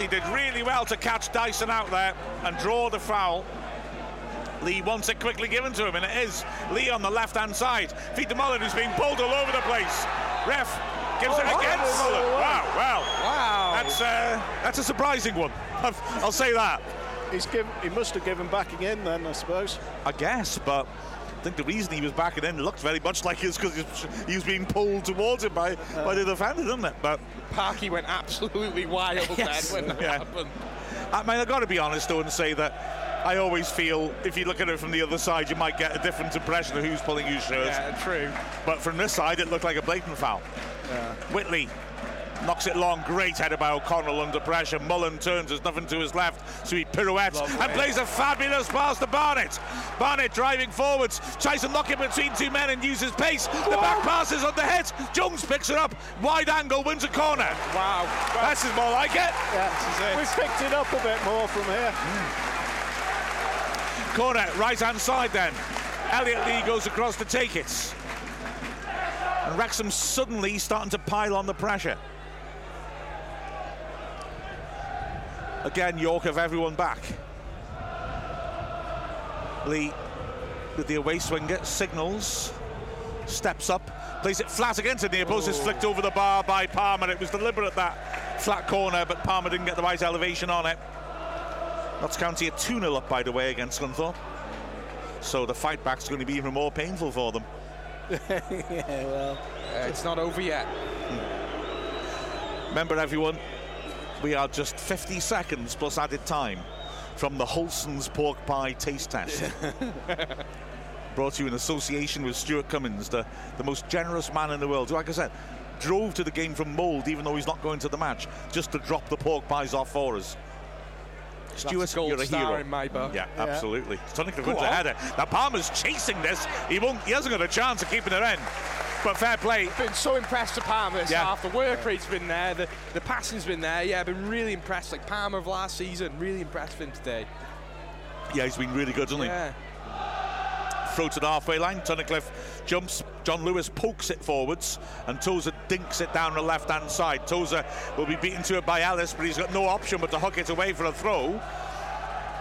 He did really well to catch Dyson out there and draw the foul. Lee wants it quickly given to him, and it is Lee on the left-hand side. Feed to Mullin, who's being pulled all over the place. Ref gives it Oh, against wow. Mullin. Wow, wow. Wow. That's uh, that's a surprising one. I'll say that. He's given, he must have given back again then, I suppose. I guess, but I think the reason he was backing in looked very much like it's because he was being pulled towards him by, by the defender, didn't it? But Parky went absolutely wild Yes. then when that Yeah. happened. I mean, I've got to be honest though and say that I always feel if you look at it from the other side, you might get a different impression of who's pulling whose shirt. Yeah, true. But from this side, it looked like a blatant foul. Whitley Knocks it long, great header by O'Connell under pressure. Mullin turns, there's nothing to his left, so he pirouettes Lovely. and plays a fabulous pass to Barnett. Barnett driving forwards, tries to knock it between two men and uses pace. The back pass is on the head. Jones picks it up, wide angle, wins a corner. Wow. This is more like it. Yeah, we've picked it up a bit more from here. Hmm. Corner, right hand side then. Elliot Lee goes across to take it. And Wrexham suddenly starting to pile on the pressure. Again, York have everyone back. Lee with the away swinger signals, steps up, plays it flat against the near post. It's flicked over the bar by Palmer. It was deliberate that flat corner, but Palmer didn't get the right elevation on it. Notts County are 2 0 up, by the way, against Scunthorpe. So the fight back's going to be even more painful for them. Yeah, well, Uh, it's not over yet. Remember, everyone, we are just 50 seconds plus added time from the Holson's pork pie taste test. Brought to you in association with Stuart Cummins, the, the most generous man in the world. who, Like I said, drove to the game from Mold, even though he's not going to the match, just to drop the pork pies off for us. Stuart, a gold you're a star hero. in my book. Yeah, Yeah. absolutely. Tonic Go wins the on. header. Now Palmer's chasing this. He won't. He hasn't got a chance of keeping it in. But fair play. Been so impressed with Palmer this Yeah. half. The work rate's been there. The, the passing's been there. Yeah, I've been really impressed. Like Palmer of last season, really impressed with him today. Yeah, he's been really good, hasn't he? Yeah. throw to the halfway line. Tunnicliffe jumps. John Lewis pokes it forwards, and Tozer dinks it down the left-hand side. Tozer will be beaten to it by Ellis, but he's got no option but to hook it away for a throw.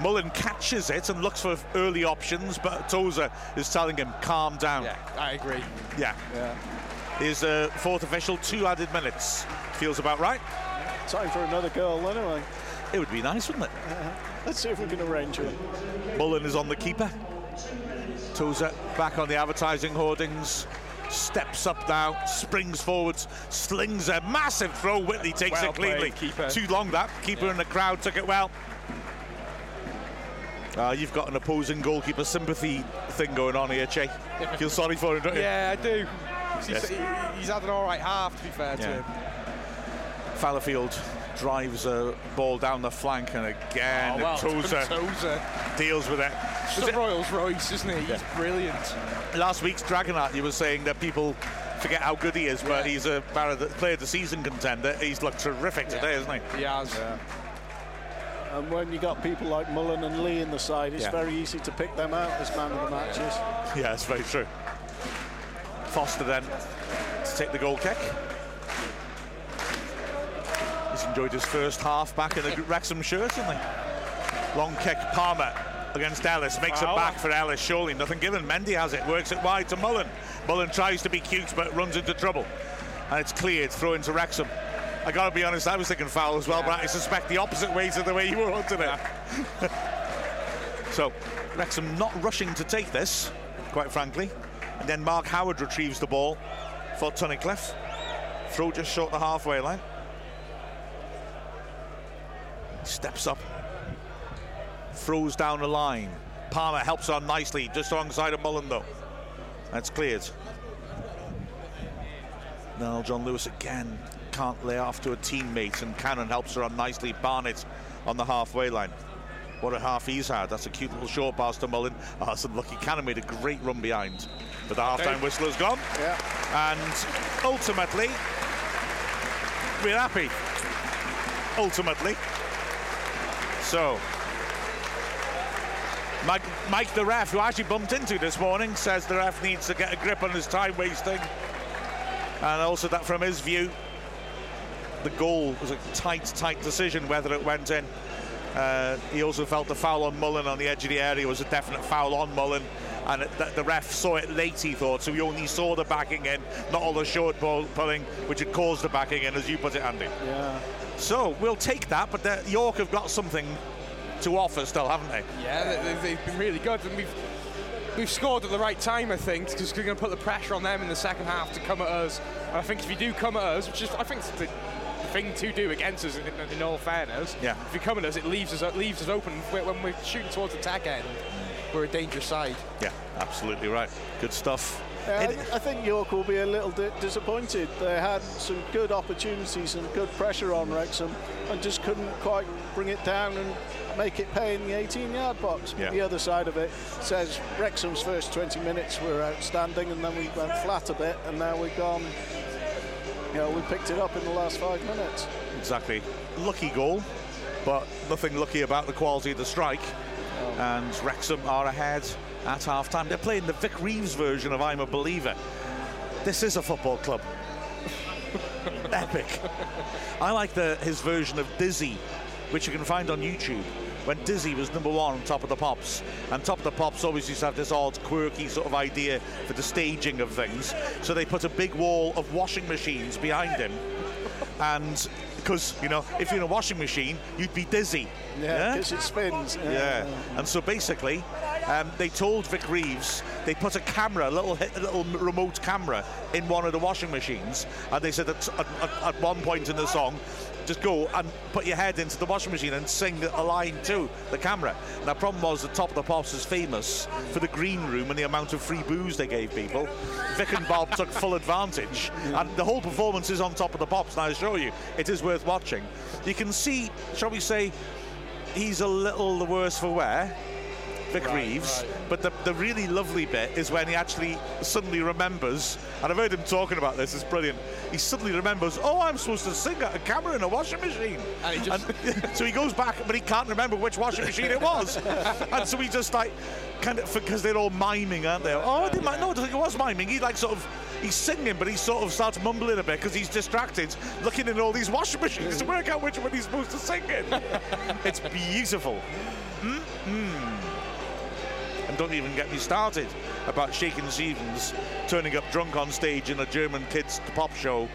Mullin catches it and looks for early options, but Tozer is telling him, calm down. Yeah, I agree. Yeah. yeah. His uh, fourth official, two added minutes. Feels about right. Time for another goal anyway. It would be nice, wouldn't it? Let's see if we can arrange it. Mullin is on the keeper. Tozer back on the advertising hoardings. Steps up now, springs forwards, slings a massive throw. Whitley takes Well it cleanly. played. Too long that. Keeper in the crowd took it well. Uh, you've got an opposing goalkeeper sympathy thing going on here, Chay. Feel sorry for him, don't you? Yeah, I do. He's, Yes. he's had an all right half, to be fair to him. Fallowfield drives a ball down the flank, and again, Oh, well, Tozer Tozer. deals with it. Just a Royals Royce, isn't he? He's brilliant. last week's Dragonheart, you were saying that people forget how good he is, but he's a player of the- the season contender. He's looked terrific today, Yeah. hasn't he? He has. And when you got people like Mullin and Lee in the side, it's Yeah. very easy to pick them out as man of the matches. Yeah, it's very true. Foster then to take the goal kick. He's enjoyed his first half back in the Wrexham shirt, hasn't he? Long kick, Palmer against Ellis, makes Foul. it back for Ellis, surely nothing given. Mendy has it, works it wide to Mullin. Mullin tries to be cute, but runs into trouble. And it's cleared, throw into Wrexham. I gotta be honest, I was thinking foul as well, but I suspect the opposite way to the way you were wanting it. so, Wrexham not rushing to take this, quite frankly. And then Mark Howard retrieves the ball for Tunnicliffe. Throw just short the halfway line. Steps up. Throws down the line. Palmer helps on nicely, just alongside of Mullin though. That's cleared. Now John Lewis again can't lay off to a teammate, and Cannon helps her on nicely. Barnett on the halfway line. What a half he's had. That's a cute little short pass to Mullin. Ah, oh, that's unlucky. Cannon made a great run behind. But the half-time whistle has gone. Yeah. And ultimately, we're happy. Ultimately. So, Mike, Mike, the ref, who I actually bumped into this morning, says the ref needs to get a grip on his time wasting. And also that from his view, the goal was a tight, tight decision whether it went in. Uh, he also felt the foul on Mullin on the edge of the area was a definite foul on Mullin. And it, the, the ref saw it late, he thought, so he only saw the backing in, not all the short ball pulling, which had caused the backing in, as you put it, Andy. Yeah. So we'll take that, but the, York have got something to offer still, haven't they? Yeah, they, they've been really good, and we've we've scored at the right time, I think, because we're going to put the pressure on them in the second half to come at us. And I think if you do come at us, which is I think it's the, the thing to do against us, in, in all fairness, Yeah. if you come at us, it leaves us it leaves us open when when we're shooting towards the attack end. We're a dangerous side. Yeah, absolutely right. Good stuff. Yeah, It- I, I think York will be a little di- disappointed. They had some good opportunities and good pressure on Wrexham and just couldn't quite bring it down and make it pay in the 18-yard box. Yeah. The other side of it says Wrexham's first 20 minutes were outstanding and then we went flat a bit and now we've gone, you know, we picked it up in the last five minutes. Exactly. Lucky goal, but nothing lucky about the quality of the strike. And Wrexham are ahead at half time. They're playing the Vic Reeves version of I'm a Believer. This is a football club. Epic. I like the his version of Dizzy, which you can find on YouTube. When Dizzy was number one on Top of the Pops, and Top of the Pops always used to have this odd, quirky sort of idea for the staging of things. So they put a big wall of washing machines behind him, and because you know, if you're in a washing machine, you'd be dizzy. Yeah, because it spins. Yeah. And so basically, um, they told Vic Reeves they put a camera, a little a little remote camera, in one of the washing machines, and they said that at, at, at one point in the song, just go and put your head into the washing machine and sing a line to the camera. The problem was the Top of the Pops is famous for the green room and the amount of free booze they gave people. Vic and Bob took full advantage, and the whole performance is on Top of the Pops. And I assure you, it is worth watching. You can see, shall we say, he's a little the worse for wear. Vic Right, Reeves, right. but the, the really lovely bit is when he actually suddenly remembers, and I've heard him talking about this, it's brilliant. He suddenly remembers, oh, I'm supposed to sing at a camera in a washing machine. And he just- And so he goes back, but he can't remember which washing machine it was. and so he just like, kind of, because they're all miming, aren't they? Oh, I didn't mi- no, I don't think it was miming. He like sort of, he's singing, but he sort of starts mumbling a bit because he's distracted, looking in all these washing machines to work out which one he's supposed to sing in. it's beautiful. And don't even get me started about Shakin' Stevens turning up drunk on stage in a German kids pop show,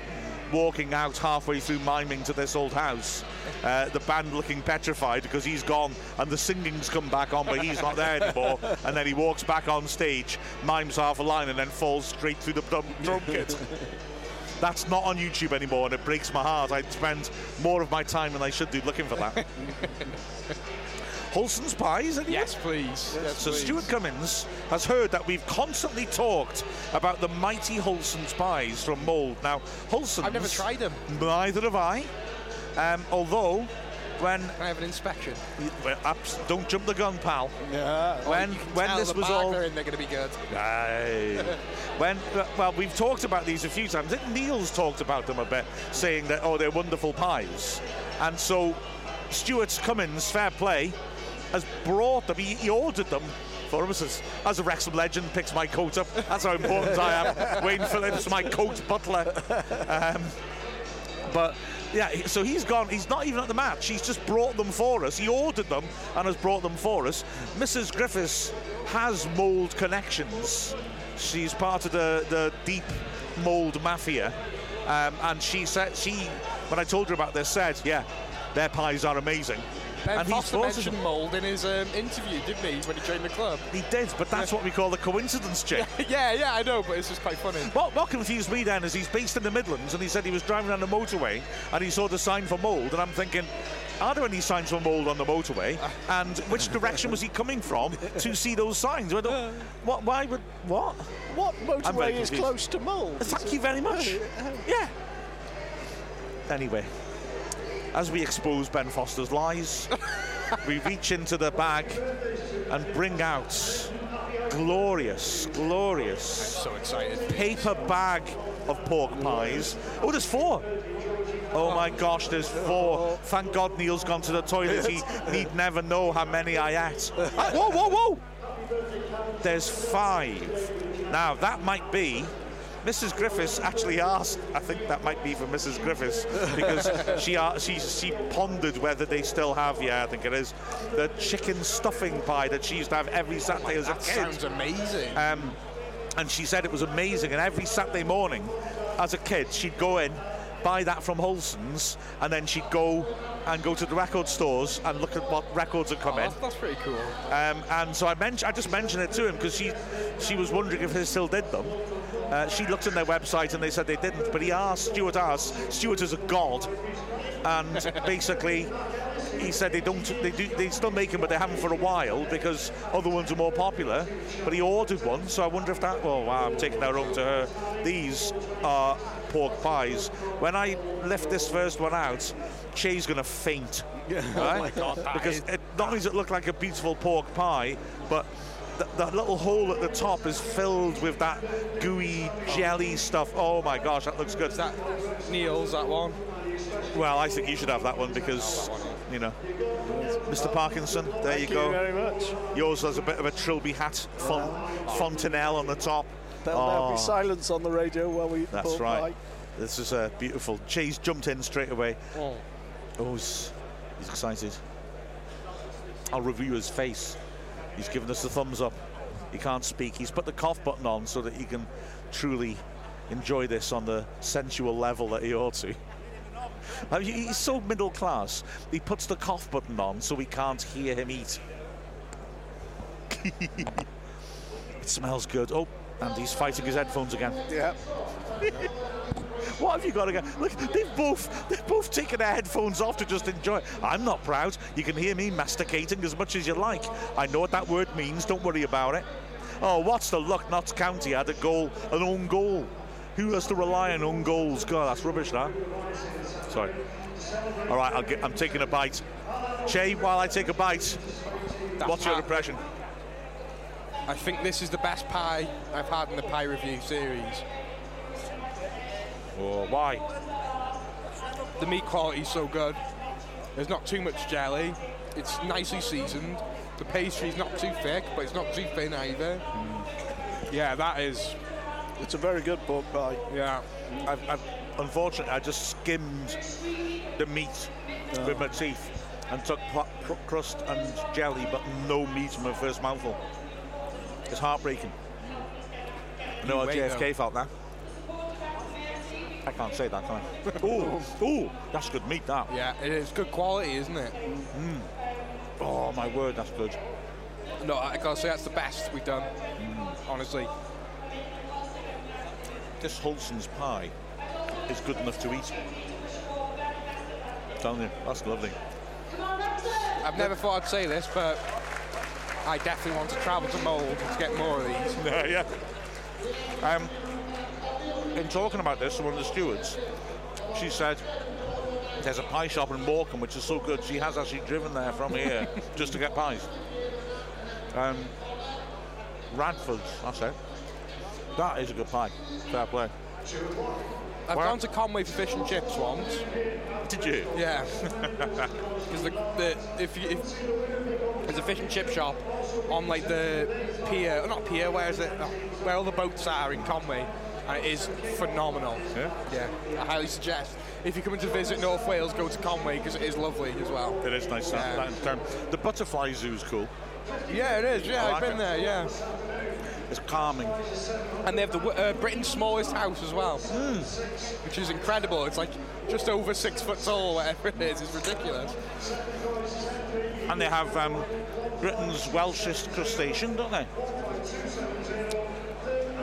walking out halfway through miming to this old house. Uh, the band looking petrified because he's gone and the singing's come back on, but he's not there anymore. And then he walks back on stage, mimes half a line, and then falls straight through the drum, drum kit. That's not on YouTube anymore, and it breaks my heart. I spend more of my time than I should do looking for that. Holson's Pies, anyone? Yes, please. Yes, So please. Stuart Cummins has heard that we've constantly talked about the mighty Holson's pies from Mold. Now, Holson's... I've never tried them. Neither have I. Um, although, when... Can I have an inspection? well, abs- don't jump the gun, pal. Yeah. When, You can when tell this the was all... they're in, they're going to be good. Aye. when well, we've talked about these a few times. I think Neil's talked about them a bit, saying that oh, they're wonderful pies, and so Stuart Cummins, fair play, has brought them. He, he ordered them. For us as, as a Wrexham legend picks my coat up. That's how important I am. Wayne Phillips, my coat butler. Um, but yeah, so he's gone. He's not even at the match. He's just brought them for us. He ordered them and has brought them for us. Mrs. Griffiths has Mold connections. She's part of the, the deep Mold mafia, um, and she said she, when I told her about this, said, "Yeah, their pies are amazing." Ben and he's Foster brought mentioned Mold in his um, interview, didn't he, when he joined the club? He did, but that's what we call the coincidence check. yeah, yeah, I know, but it's just quite funny. What, what confused me then is he's based in the Midlands and he said he was driving down the motorway and he saw the sign for Mold and I'm thinking, are there any signs for Mold on the motorway? And which direction was he coming from to see those signs? I don't- What? Why would what? What motorway is close to Mold? Thank you very much. Yeah. Anyway, as we expose Ben Foster's lies, we reach into the bag and bring out glorious, glorious So excited. paper bag of pork pies. Oh, there's four. Oh my gosh, there's four. Thank God Neil's gone to the toilet. He need never know how many I ate. Ah, whoa, whoa, whoa! There's five. Now, that might be. Mrs. Griffiths actually asked. I think that might be for Mrs. Griffiths because she she she pondered whether they still have. Yeah, I think it is the chicken stuffing pie that she used to have every Saturday as a That kid. sounds amazing. Um, and she said it was amazing. And every Saturday morning, as a kid, she'd go in, buy that from Holson's, and then she'd go and go to the record stores and look at what records had come Oh, in. that's, that's pretty cool. Um, and so I mentioned, I just mentioned it to him because she, she was wondering if they still did them. Uh, she looked on their website and they said they didn't. But he asked, Stuart asked, Stuart is a god, and basically he said they don't, they do, they still make them, but they haven't for a while because other ones are more popular. But he ordered one, so I wonder if that. Oh wow, I'm taking that home to her. These are pork pies. When I lift this first one out, Chay's gonna faint. Right? Oh my God, that because it, not only does it look like a beautiful pork pie, but the, the little hole at the top is filled with that gooey jelly stuff. Oh my gosh, that looks good. Is that Neil's, that one? Well, I think you should have that one because, you know, Mr. Parkinson, there Thank you go. very much. Yours has a bit of a trilby hat, font, oh. fontanelle on the top. There'll, there'll Oh, be silence on the radio while we eat the That's pork right. pie. This is uh, beautiful. Cheese jumped in straight away. Oh. Oh, he's, he's excited. I'll review his face. He's given us the thumbs up. He can't speak. He's put the cough button on so that he can truly enjoy this on the sensual level that he ought to. I mean, he's so middle class. He puts the cough button on so we can't hear him eat. it smells good. Oh, and he's fighting his headphones again. Yeah. What have you got again? Look, they've both they've both taken their headphones off to just enjoy. it. I'm not proud. You can hear me masticating as much as you like. I know what that word means. Don't worry about it. Oh, what's the luck? Notts County had a goal, an own goal. Who has to rely on own goals? God, that's rubbish. That. Sorry. All right, I'll get, I'm taking a bite. Chay, while I take a bite, That what's your impression? I think this is the best pie I've had in the pie review series. Oh, why? The meat quality is so good. There's not too much jelly. It's nicely seasoned. The pastry's not too thick, but it's not too thin either. Mm. Yeah, that is. It's a very good pork pie. Yeah. I've, I've, unfortunately, I just skimmed the meat oh. with my teeth and took pl- crust and jelly, but no meat in my first mouthful. It's heartbreaking. I know how JFK felt that. I can't say that, can I? ooh, ooh, that's good meat, that. Yeah, it is good quality, isn't it? Mm. Oh, my word, that's good. No, I gotta say that's the best we've done. Mm. Honestly. This Holson's pie is good enough to eat. Telling you, that's lovely. I've never thought I'd say this, but I definitely want to travel to Mold to get more of these. yeah. Um, in talking about this, one of the stewards, she said there's a pie shop in Morecambe which is so good she has actually driven there from here just to get pies. Um, Radford's, that's it. That is a good pie. Fair play. I've Wow. gone to Conway for fish and chips once. Did you? Yeah. Because the, the if you if there's a fish and chip shop on like the pier, oh, not pier, where is it? Oh, where all the boats are in Conway, and it is phenomenal. Yeah? Yeah, I highly suggest if you're coming to visit North Wales, go to Conway because it is lovely as well. It is nice. Yeah. that term. The butterfly zoo is cool. Yeah, it is. Yeah, I I've like been it. there. Yeah, It's calming. and they have the uh, Britain's smallest house as well, which is incredible. It's like just over six foot tall, whatever it is. It's ridiculous. And they have um, Britain's Welshest crustacean, don't they?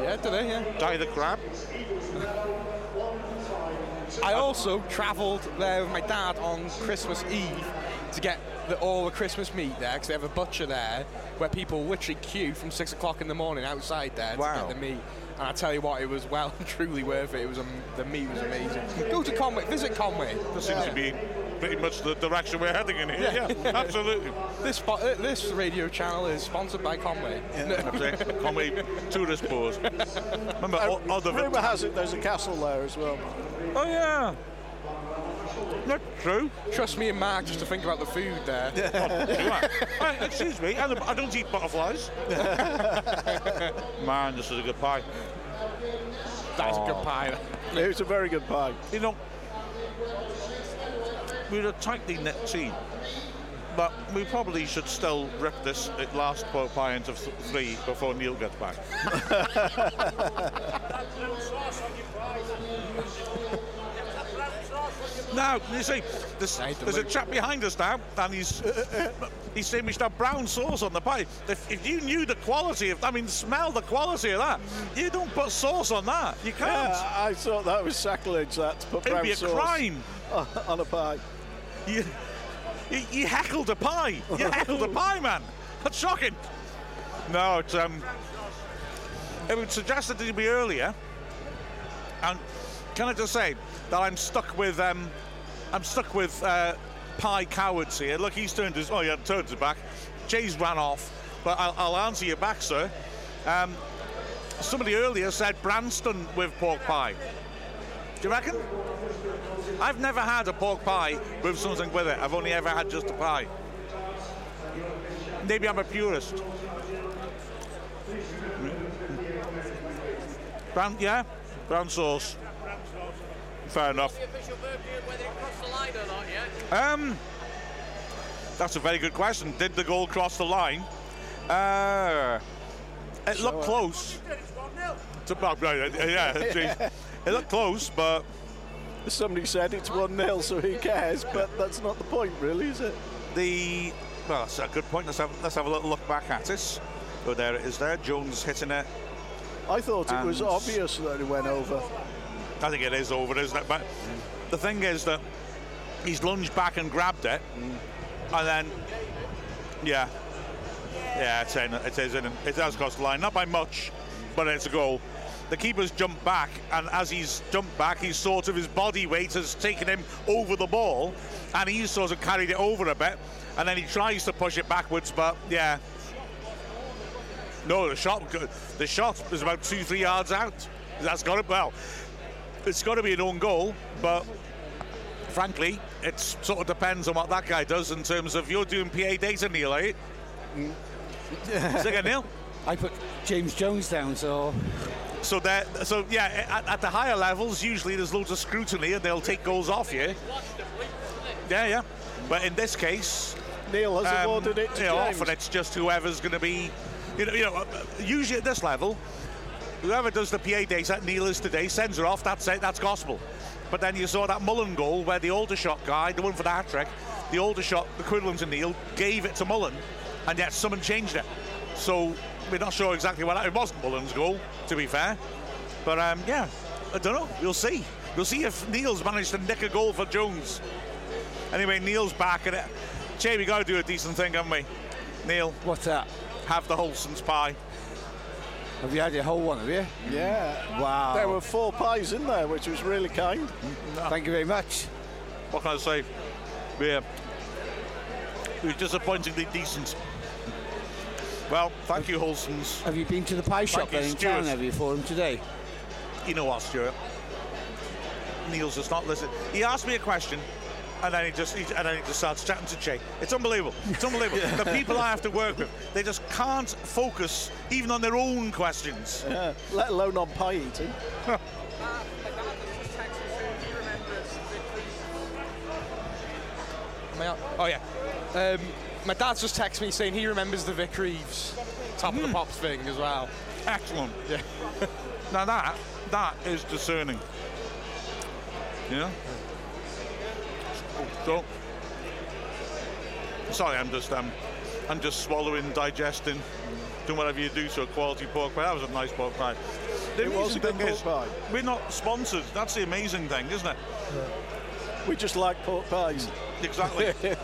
Yeah, do they? Yeah. Die the crab. I also travelled there with my dad on Christmas Eve to get the, all the Christmas meat there because they have a butcher there where people literally queue from six o'clock in the morning outside there to get the meat. And I tell you what, it was well and truly worth it. It was um, the meat was amazing. Go to Conway, visit Conway. This seems to be pretty much the direction we're heading in here. Yeah, absolutely. This uh, this radio channel is sponsored by Conway. That's it. Conway tourist board. Remember, o- other than. Rumour has it there's a castle there as well. Oh, yeah. Not true. Trust me and Mark just to think about the food there. Hey, excuse me, I don't, I don't eat butterflies. Man, this is a good pie. That's a good pie. It was a very good pie. You know, we're a tightly knit team, but we probably should still rip this last pork pie into th- three before Neil gets back. now, you see, there's, there's a chap behind us now, and he's he's saying we should have brown sauce on the pie. If, if you knew the quality of, I mean, smell the quality of that, you don't put sauce on that. You can't. Yeah, I thought that was sacrilege that to put It'd brown be a sauce crime. on a pie. You, You, you heckled a pie. You heckled a pie, man. That's shocking. No, it's um. It was suggested to me earlier, and can I just say that I'm stuck with um, I'm stuck with uh, pie cowards here. Look, he's turned his oh yeah, turned his back. Jay's ran off, but I'll, I'll answer you back, sir. Um, somebody earlier said Branston with pork pie. Do you reckon? I've never had a pork pie with something with it. I've only ever had just a pie. Maybe I'm a purist. Brown, yeah, brown sauce. Fair enough. Um, that's a very good question. Did the goal cross the line? Uh, it looked close. To, well, right, uh, yeah, it, it looked close, but Somebody said it's 1 0, so who cares? But that's not the point, really, is it? the well, that's a good point. Let's have let's have a little look back at it. Oh, there it is. There, Jones hitting it. I thought it was obvious that it went over. I think it is over, isn't it? But the thing is that he's lunged back and grabbed it, mm. and then yeah, yeah, it's in. It is in. It has crossed the line, not by much, but it's a goal. The keeper's jumped back, and as he's jumped back, he's sort of his body weight has taken him over the ball, and he's sort of carried it over a bit, and then he tries to push it backwards, but yeah. No, the shot, the shot is about two, three yards out. That's got it. Well, it's got to be an own goal, but frankly, it sort of depends on what that guy does in terms of you're doing PA data, Neil, eh? Say again, Neil. I put James Jones down, so So there, so yeah, at, at the higher levels, usually there's loads of scrutiny and they'll take goals off you. Yeah, yeah. But in this case, Neil has um, awarded it to you know, often it's just whoever's going to be, you know, you know, uh, usually at this level, whoever does the PA data, Neil is today, sends her off. That's it. That's gospel. But then you saw that Mullin goal where the older shot guy, the one for the hat trick, the older shot equivalent to Neil, gave it to Mullin, and yet someone changed it. So we're not sure exactly what it wasn't Mullin's goal, to be fair. But um, yeah, I don't know. We'll see. We'll see if Neil's managed to nick a goal for Jones. Anyway, Neil's back at it. Jay, we got to do a decent thing, haven't we? Neil, what's that? have the Holson's pie. Have you had your whole one, have you? yeah. Wow. There were four pies in there, which was really kind. Thank you very much. What can I say? Yeah. It was disappointingly decent. Well, thank you, Holson's. Have you been to the pie shop you, in Stuart. town, have you, for him today? You know what, Stuart? Neil's just not listening. He asked me a question, and then he just he, and then he just starts chatting to Jay. It's unbelievable. It's unbelievable. the people I have to work with, they just can't focus even on their own questions. Yeah, let alone on pie eating. Am I? Oh yeah. Um, my dad's just texted me saying he remembers the Vic Reeves top of the pops thing as well. Excellent. Yeah. Now that that is discerning. Yeah. So, sorry, I'm just um, I'm just swallowing, digesting, doing whatever you do to a quality pork pie. That was a nice pork pie. The It was a good pork is, pie. We're not sponsored. That's the amazing thing, isn't it? We just like pork pies. Exactly.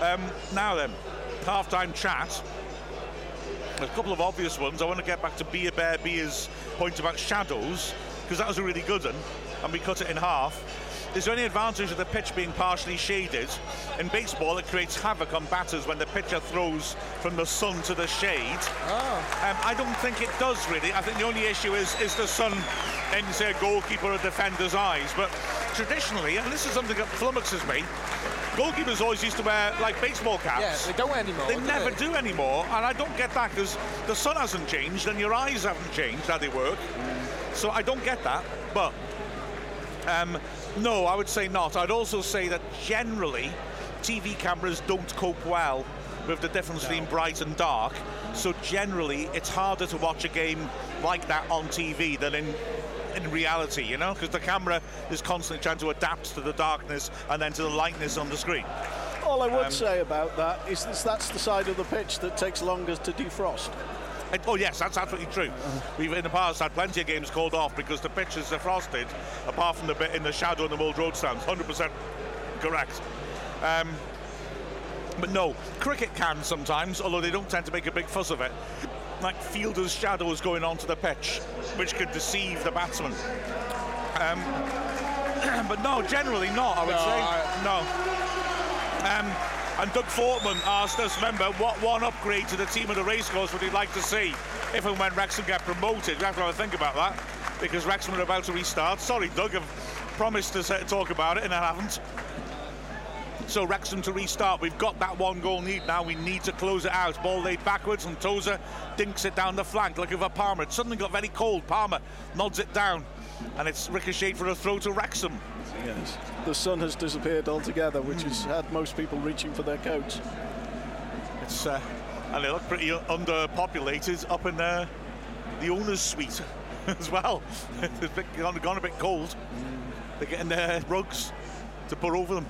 um, now then, half-time chat. A couple of obvious ones. I want to get back to Beer Bear Beer's point about shadows, because that was a really good one, and we cut it in half. Is there any advantage of the pitch being partially shaded? In baseball, it creates havoc on batters when the pitcher throws from the sun to the shade. Um, I don't think it does really. I think the only issue is is the sun in, say, a goalkeeper or defender's eyes. But traditionally, and this is something that flummoxes me, goalkeepers always used to wear like baseball caps. Yeah, they don't anymore. They do never they? do anymore, and I don't get that because the sun hasn't changed and your eyes haven't changed how they work. So I don't get that. But um, no, I would say not. I'd also say that generally, TV cameras don't cope well with the difference between bright and dark. So generally, it's harder to watch a game like that on TV than in in reality, you know, because the camera is constantly trying to adapt to the darkness and then to the lightness on the screen. All I would Um, say about that is this, that's the side of the pitch that takes longest to defrost. And- oh yes, that's absolutely true. We've in the past had plenty of games called off because the pitch is defrosted, apart from the bit in the shadow and the Mold Road stands. 100% correct. Um, But no, cricket can sometimes, although they don't tend to make a big fuss of it. Like fielders' shadows going onto the pitch, which could deceive the batsman. Um, but no, generally not, I would No, say. I- no. Um, and Doug Fortman asked us, remember, what one upgrade to the team of the racecourse would he like to see if and when Wrexham get promoted? We have to have a think about that because Wrexham are about to restart. Sorry, Doug, I've promised to talk about it and I haven't. So Wrexham to restart. We've got that one goal need now. We need to close it out. Ball laid backwards and Tozer dinks it down the flank looking for Palmer. It suddenly got very cold. Palmer nods it down and it's ricocheted for a throw to Wrexham. Yes. The sun has disappeared altogether, which has had most people reaching for their coats. It's uh, and they look pretty underpopulated up in uh, the owner's suite as well. it's gone, gone a bit cold. They're getting their rugs to put over them.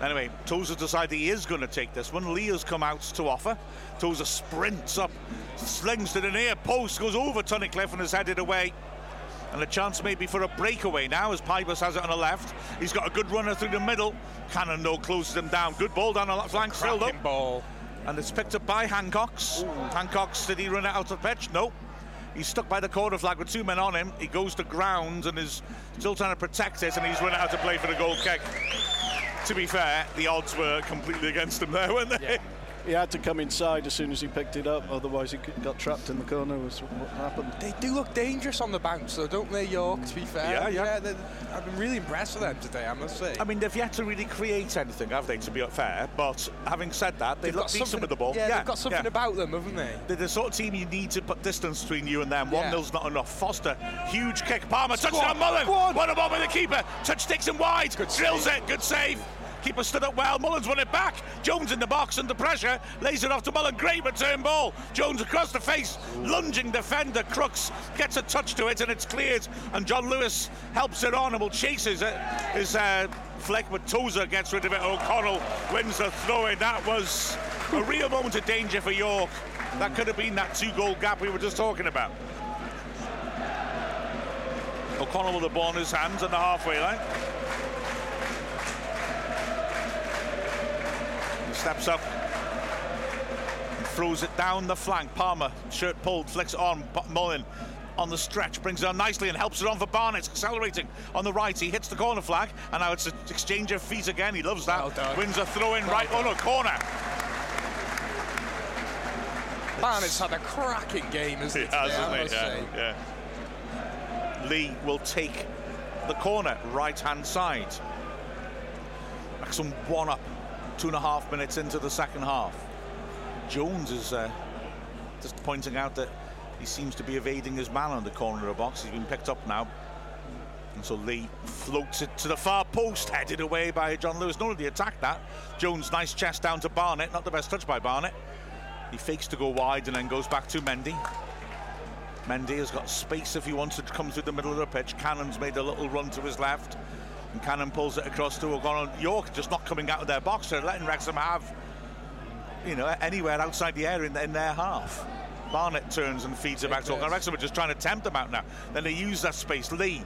Anyway, Tozer decided he is going to take this one. Leah's come out to offer. Tozer sprints up, slings to the near post, goes over Tunnicliffe and is headed away. And a chance maybe for a breakaway now as Pybus has it on the left. He's got a good runner through the middle. Cannon no closes him down. Good ball down the left flank, filled up. Ball. And it's picked up by Hancox. Hancox, did he run it out of pitch? No. He's stuck by the corner flag with two men on him. He goes to ground and is still trying to protect it, and he's run out to play for the goal kick. To be fair, the odds were completely against him there, weren't they? He had to come inside as soon as he picked it up, otherwise he got trapped in the corner. Was what happened. They do look dangerous on the bounce, though, don't they, York? To be fair, Yeah, yeah. they- I've been really impressed with them today, I must say. I mean, they've yet to really create anything, have they, to be fair? But having said that, they They've look got decent something- with the ball. Yeah, they've got something yeah. about them, haven't they? They're the sort of team you need to put distance between you and them. One Yeah. nil's not enough. Foster, huge kick. Palmer, Go touchdown on, Mullin. go on. What a ball by the keeper. Touch takes him wide. Good Drills save. it. Good save. Keeper stood up well. Mullin's won it back. Jones in the box under pressure. Lays it off to Mullin. Great return ball. Jones across the face. Lunging defender. Crookes gets a touch to it and it's cleared. And John Lewis helps it on and will chase his, his uh, flick. But Tozer gets rid of it. O'Connell wins the throw in. That was a real moment of danger for York. That could have been that two goal gap we were just talking about. O'Connell with the ball in his hands on the halfway line. Steps up and throws it down the flank. Palmer, shirt pulled, flicks it on. Mullin on the stretch, brings it on nicely and helps it on for Barnett, accelerating on the right. He hits the corner flag, and now it's an exchange of feet again. He loves that. Well. Wins a throw in right. Oh no, corner. Barnett's had a cracking game, hasn't he? Has, today, I hasn't must he? Yeah, yeah. Lee will take the corner, right hand side. Maxim one up, two and a half minutes into the second half. Jones is uh, just pointing out that he seems to be evading his man on the corner of the box. He's been picked up now. And so Lee floats it to the far post, headed away by John Lewis. Not only attacked that, Jones nice chest down to Barnett. Not the best touch by Barnett. He fakes to go wide and then goes back to Mendy. Mendy has got space if he wants to come through the middle of the pitch. Cannon's made a little run to his left. And Cannon pulls it across to O'Connell. York just not coming out of their box. They're letting Wrexham have, you know, anywhere outside the area in, in their half. Barnett turns and feeds it back to Big O'Connell. Wrexham are just trying to tempt them out now. Then they use that space. Lee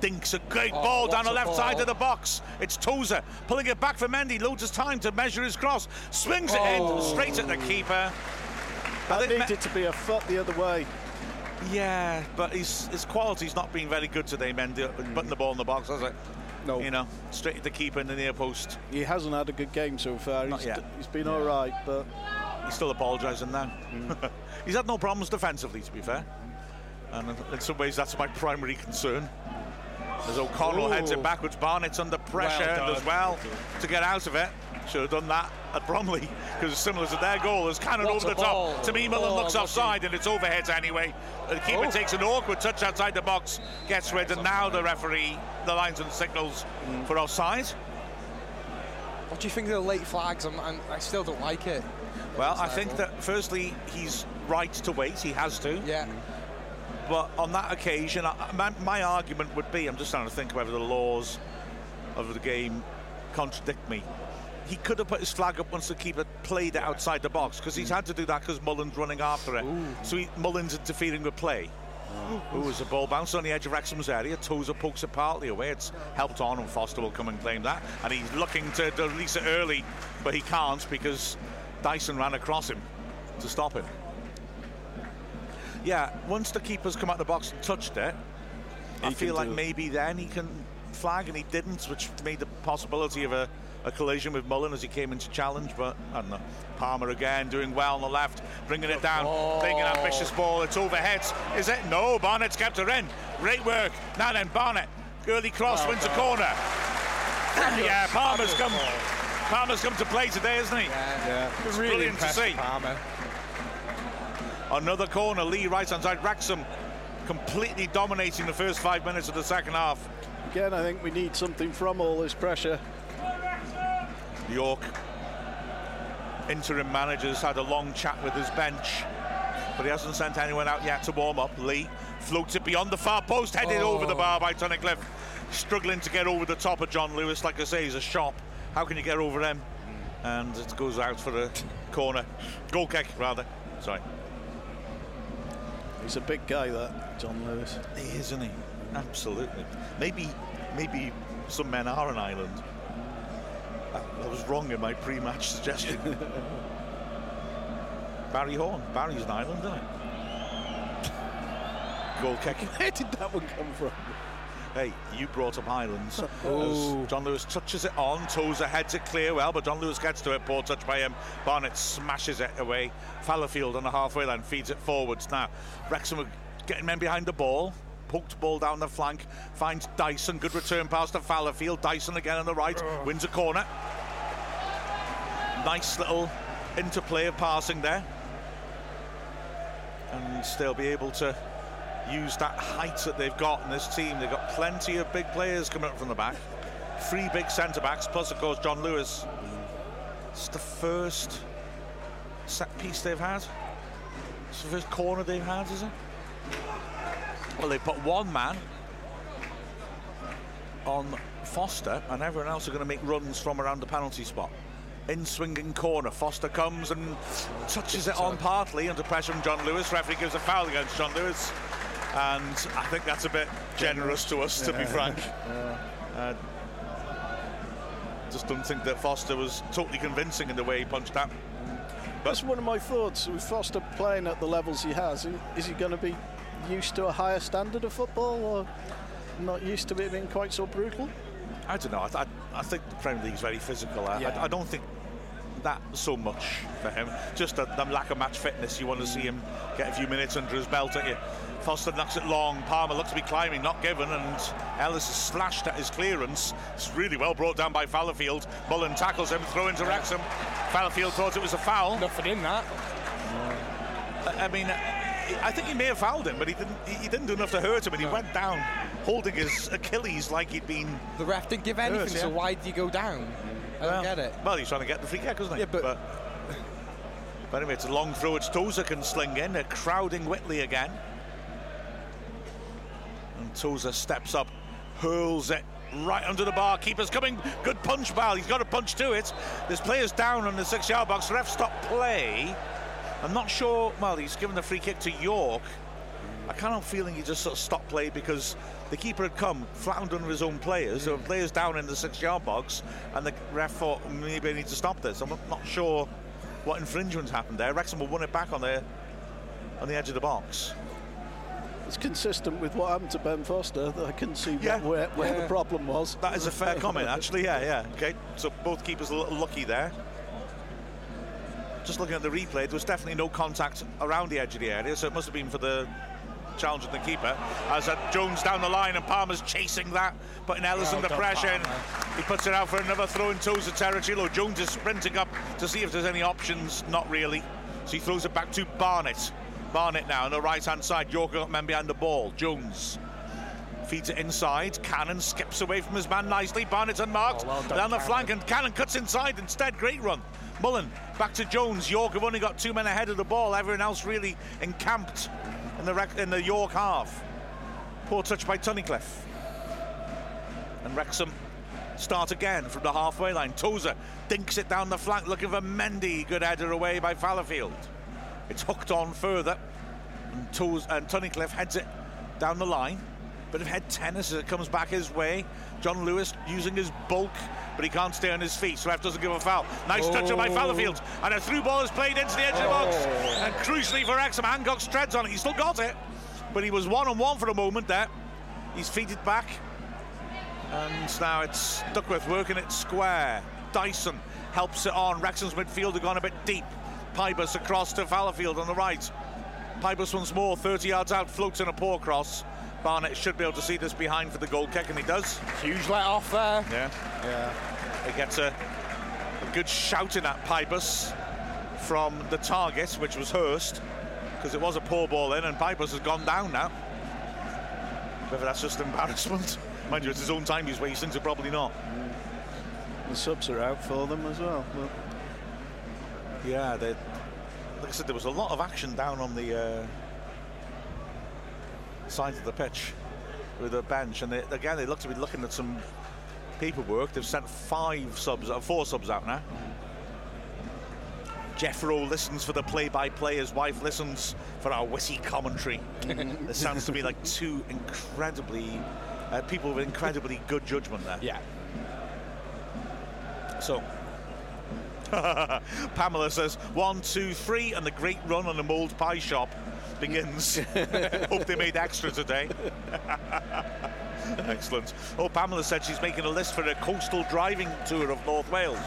dinks a great Oh, ball down the left ball. side of the box. It's Tozer pulling it back for Mendy. Loads of time to measure his cross. Swings it in Oh. straight at the keeper. I That think Me- needed to be a foot the other way. yeah, but his his quality's not been very good today, Mendy, putting the ball in the box, has it? No. You know, straight at the keeper in the near post. He hasn't had a good game so far. Not He's, yet. he's been all right, but He's still apologising now. Mm. He's had no problems defensively, to be fair. And in some ways, that's my primary concern. As O'Connell Ooh. heads it backwards, Barnett's under pressure Well as well to get out of it. Should have done that at Bromley because it's similar to their goal. As Cannon over the top. ball. To me, Mullin Oh, looks offside and it's overheads anyway. The keeper Oh. takes an awkward touch outside the box, gets rid, and now the referee, the lines and signals Mm. for offside. What do you think of the late flags? I'm, I'm, I still don't like it. Well, I think that firstly, he's right to wait. He has to. Yeah. But on that occasion, I, my, my argument would be I'm just trying to think whether the laws of the game contradict me. He could have put his flag up once the keeper played it outside the box because he's had to do that because Mullin's running after it. So he, Mullin's interfering with play. Who was the ball bounced on the edge of Wrexham's area? Tozer pokes it partly away. It's helped on, and Foster will come and claim that. And he's looking to, to release it early, but he can't because Dyson ran across him to stop him. Yeah, once the keeper's come out the box and touched it, I feel like maybe then he can flag, and he didn't, which made the possibility of a, a collision with Mullin as he came into challenge. But I don't know. Palmer again doing well on the left, bringing it down, playing an ambitious ball. It's overhead. Is it? No, Barnett's kept her in. Great work. Now then, Barnett, early cross, wins a corner. yeah, Palmer's come. Palmer's come to play today, isn't he? Yeah, It's really brilliant to see. Palmer. Another corner, Lee right hand side. Wrexham completely dominating the first five minutes of the second half. Again, I think we need something from all this pressure. York, interim manager's had a long chat with his bench, but he hasn't sent anyone out yet to warm up. Lee floats it beyond the far post, headed over the oh. bar by Tunnicliffe. Struggling to get over the top of John Lewis, like I say, he's a shop. How can you get over him? And it goes out for a corner. Goal kick, rather. Sorry. He's a big guy, that John Lewis. He is, isn't he? Absolutely. Maybe, maybe some men are an island. I, I was wrong in my pre-match suggestion. Barry Horn. Barry's an island, isn't it? Goal kick. Where did that one come from? Hey, you brought up Islands. As oh. John Lewis touches it on, Tozer heads it clear well, but John Lewis gets to it. Poor touch by him. Barnett smashes it away. Fallowfield on the halfway line feeds it forwards. Now, Wrexham are getting men behind the ball. Poked ball down the flank, finds Dyson. Good return pass to Fallowfield. Dyson again on the right, wins a corner. Nice little interplay of passing there. And still be able to use that height that they've got in this team. They've got plenty of big players coming up from the back. Three big centre backs, plus of course John Lewis. It's the first set piece they've had. It's the first corner they've had, is it? Well, they put one man on Foster, and everyone else are going to make runs from around the penalty spot. In swinging corner, Foster comes and touches it on partly under pressure from John Lewis. Referee gives a foul against John Lewis, and I think that's a bit generous to us, to be frank. Uh, just don't think that Foster was totally convincing in the way he punched that. That's one of my thoughts. With Foster playing at the levels he has, is he going to be used to a higher standard of football or not used to it being quite so brutal? I don't know. I, I, I think the Premier League is very physical. I, Yeah. I, I don't think that so much for him. Just the, the lack of match fitness. You want to see him get a few minutes under his belt at you. Foster knocks it long. Palmer looks to be climbing, not given, and Ellis is slashed at his clearance. It's really well brought down by Fallowfield. Mullin tackles him, throw into Wrexham. Fallowfield thought it was a foul. Nothing in that. I I mean, I think he may have fouled him, but he didn't. He didn't do enough to hurt him, and he went down holding his Achilles like he'd been. The ref didn't give anything, yeah. so why did he go down? I don't get it. Well, he's trying to get the free kick, isn't he? Yeah, but- but anyway, it's a long throw It's Tozer can sling in. They're crowding Whitley again. And Tozer steps up, hurls it right under the bar. Keeper's coming. Good punch, Bal. He's got a punch to it. This players down on the six yard box. Ref stop play. I'm not sure. Well, he's given the free kick to York. I kind of feeling he just sort of stopped play because the keeper had come flattened under his own players. There were mm. players down in the six-yard box, and the ref thought mm, maybe I need to stop this. I'm not sure what infringements happened there. Wrexham will won it back on the on the edge of the box. It's consistent with what happened to Ben Foster. That I couldn't see Yeah. where, where Yeah. the problem was. That is a fair comment, actually. Yeah, yeah. Okay, so both keepers a little lucky there. Just looking at the replay, there was definitely no contact around the edge of the area, so it must have been for the challenge of the keeper. As uh, Jones down the line and Palmer's chasing that, putting Ellis Well under pressure. and He puts it out for another throw in toes of territory. Look, Jones is sprinting up to see if there's any options. Not really. So he throws it back to Barnett. Barnett now on the right hand side. York got men behind the ball. Jones feeds it inside. Cannon skips away from his man nicely. Barnett's unmarked. Oh, well done, Down the Cannon. flank, and Cannon cuts inside instead. Great run. Mullin back to Jones. York have only got two men ahead of the ball. Everyone else really encamped in the rec- in the York half. Poor touch by Tunnicliffe. And Wrexham start again from the halfway line. Tozer dinks it down the flank, looking for Mendy. Good header away by Fallowfield. It's hooked on further. And, Toz- and Tunnicliffe heads it down the line. Bit of head tennis as it comes back his way. John Lewis using his bulk, but he can't stay on his feet, so Ref doesn't give a foul. Nice touch by Oh. Fallowfield, and a through ball is played into the edge of the box. Oh. And crucially for Wrexham, Hancox treads on it. He still got it, but he was one on one for a moment there. He's feet it back, and now it's Duckworth working it square. Dyson helps it on. Wrexham's midfielder gone a bit deep. Pybus across to Fallowfield on the right. Pybus once more, 30 yards out, floats in a poor cross. Barnett should be able to see this behind for the goal kick, and he does. Huge let off there. Yeah. Yeah. He gets a, a good shouting at Pybus from the target, which was Hurst, because it was a poor ball in, and Pybus has gone down now. Whether that's just embarrassment. Mind you, it's his own time he's wasting, so probably not. The subs are out for them as well. But Yeah, they, like I said, there was a lot of action down on the uh, side of the pitch with the bench, and they, again, they look to be looking at some paperwork. They've sent five subs, uh, four subs out now. Jeff Rowe listens for the play-by-play. His wife listens for our witty commentary. there sounds to be like two incredibly uh, people with incredibly good judgment there. Yeah. So, Pamela says one, two, three, and the great run on the Mold pie shop begins. Hope they made extra today. Excellent. Oh, Pamela said she's making a list for a coastal driving tour of North Wales.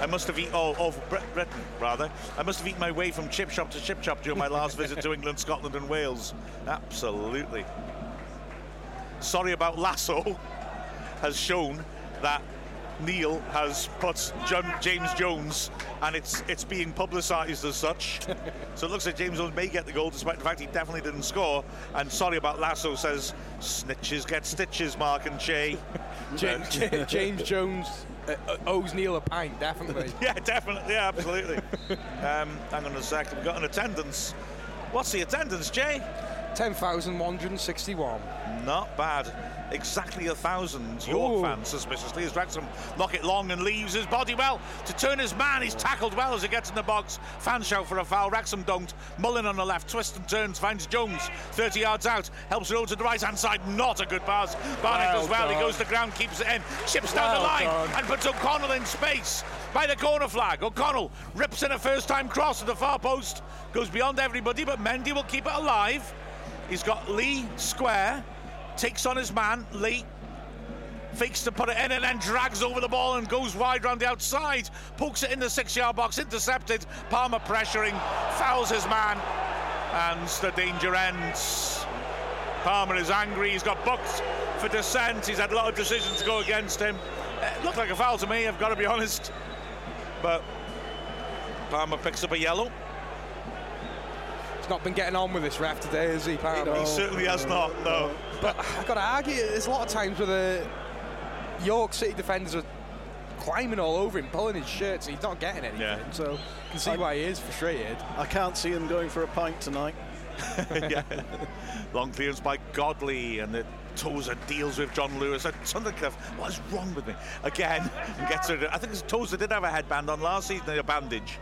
I must have eaten, oh, of Brit- Britain, rather. I must have eaten my way from chip shop to chip shop during my last visit to England, Scotland, and Wales. Absolutely. Sorry about Lasso has shown that Neil has put John, James Jones, and it's it's being publicised as such. so it looks like James Jones may get the goal, despite the fact he definitely didn't score. And sorry about Lasso says snitches get stitches, Mark and Chay. James, James Jones uh, uh, owes Neil a pint, definitely. yeah, definitely, yeah, absolutely. um, hang on a sec, we've got an attendance. What's the attendance, Jay? 10,161. Not bad. Exactly a thousand York Ooh. fans suspiciously as Wrexham lock it long and leaves his body well to turn his man. He's tackled well as he gets in the box. Fan shout for a foul. Wrexham don't. Mullin on the left, twists and turns, finds Jones 30 yards out, helps it over to the right hand side. Not a good pass. Barnett Well does well. He goes to ground, keeps it in, chips down the line, done. and puts O'Connell in space by the corner flag. O'Connell rips in a first time cross at the far post, goes beyond everybody, but Mendy will keep it alive. He's got Lee square, takes on his man, Lee. Fakes to put it in and then drags over the ball and goes wide round the outside. Pokes it in the six yard box, intercepted. Palmer pressuring, fouls his man, and the danger ends. Palmer is angry. He's got booked for dissent. He's had a lot of decisions to go against him. It looked like a foul to me, I've got to be honest. But Palmer picks up a yellow. He's not been getting on with this ref today, has he, Palmer? He certainly has not, no. But I've got to argue, there's a lot of times where the York City defenders are climbing all over him, pulling his shirts, and he's not getting anything. Yeah. So you can see why he is frustrated. I can't see him going for a pint tonight. yeah. Long clearance by Godley, and the Tozer deals with John Lewis. And Sundercliff, what is wrong with me? Again, and gets it. I think it's Tozer did have a headband on last season, a bandage.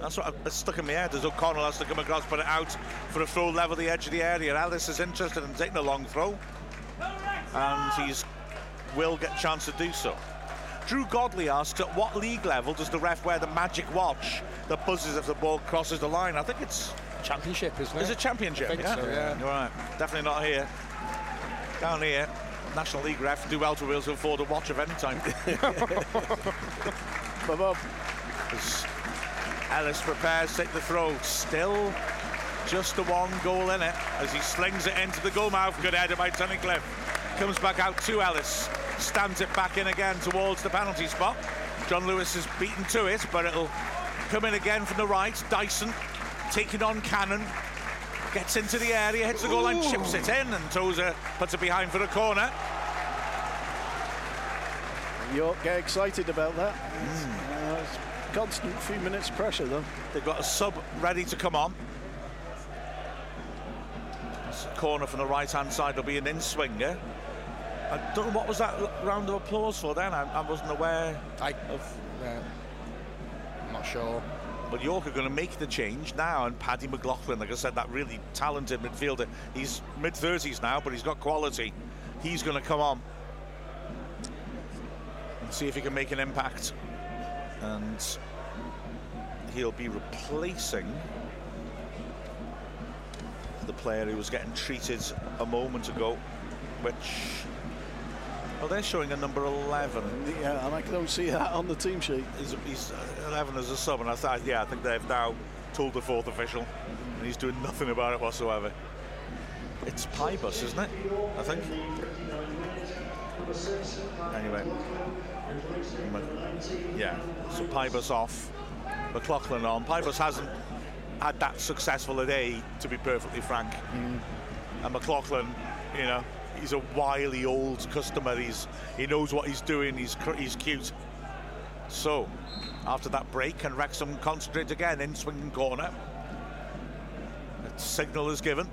That's what I- it's stuck in my head. As O'Connell has to come across, put it out for a throw level the edge of the area. Ellis is interested in taking a long throw, and he's will get a chance to do so. Drew Godley asks, at what league level does the ref wear the magic watch that buzzes if the ball crosses the line? I think it's Championship, isn't it? it? is it championship? I think so, yeah. You're right. Definitely not here. Down here, National League ref do well to be able to afford a watch of any time. Bob, As Ellis prepares to take the throw. Still just the one goal in it as he slings it into the goal mouth. Good header by Tunnicliffe. Comes back out to Ellis. Stands it back in again towards the penalty spot. John Lewis is beaten to it, but it'll come in again from the right. Dyson taking on Cannon. Gets into the area, hits the goal line, chips it in, and Tozer puts it behind for the corner. York get excited about that. It's constant few minutes pressure though. They've got a sub ready to come on. It's a corner from the right hand side will be an in swinger. I don't know what was that round of applause for then. I, I wasn't aware I, of. yeah. I'm not sure. But York are going to make the change now, and Paddy McLaughlin, like I said, that really talented midfielder. He's mid 30s now, but he's got quality. He's going to come on and see if he can make an impact. And he'll be replacing the player who was getting treated a moment ago, which. Oh, they're showing a number 11. Yeah, and I don't see that on the team sheet. He's, he's uh, 11 as a sub, and I thought, yeah, I think they've now told the fourth official, and he's doing nothing about it whatsoever. It's Pybus, isn't it? I think. Anyway. Yeah, so Pybus off, McLaughlin on. Pybus hasn't had that successful a day, to be perfectly frank. Mm. And McLaughlin, you know, he's a wily old customer. He's he knows what he's doing. He's he's cute. So, after that break, and Wrexham concentrate again in swinging corner? A signal is given.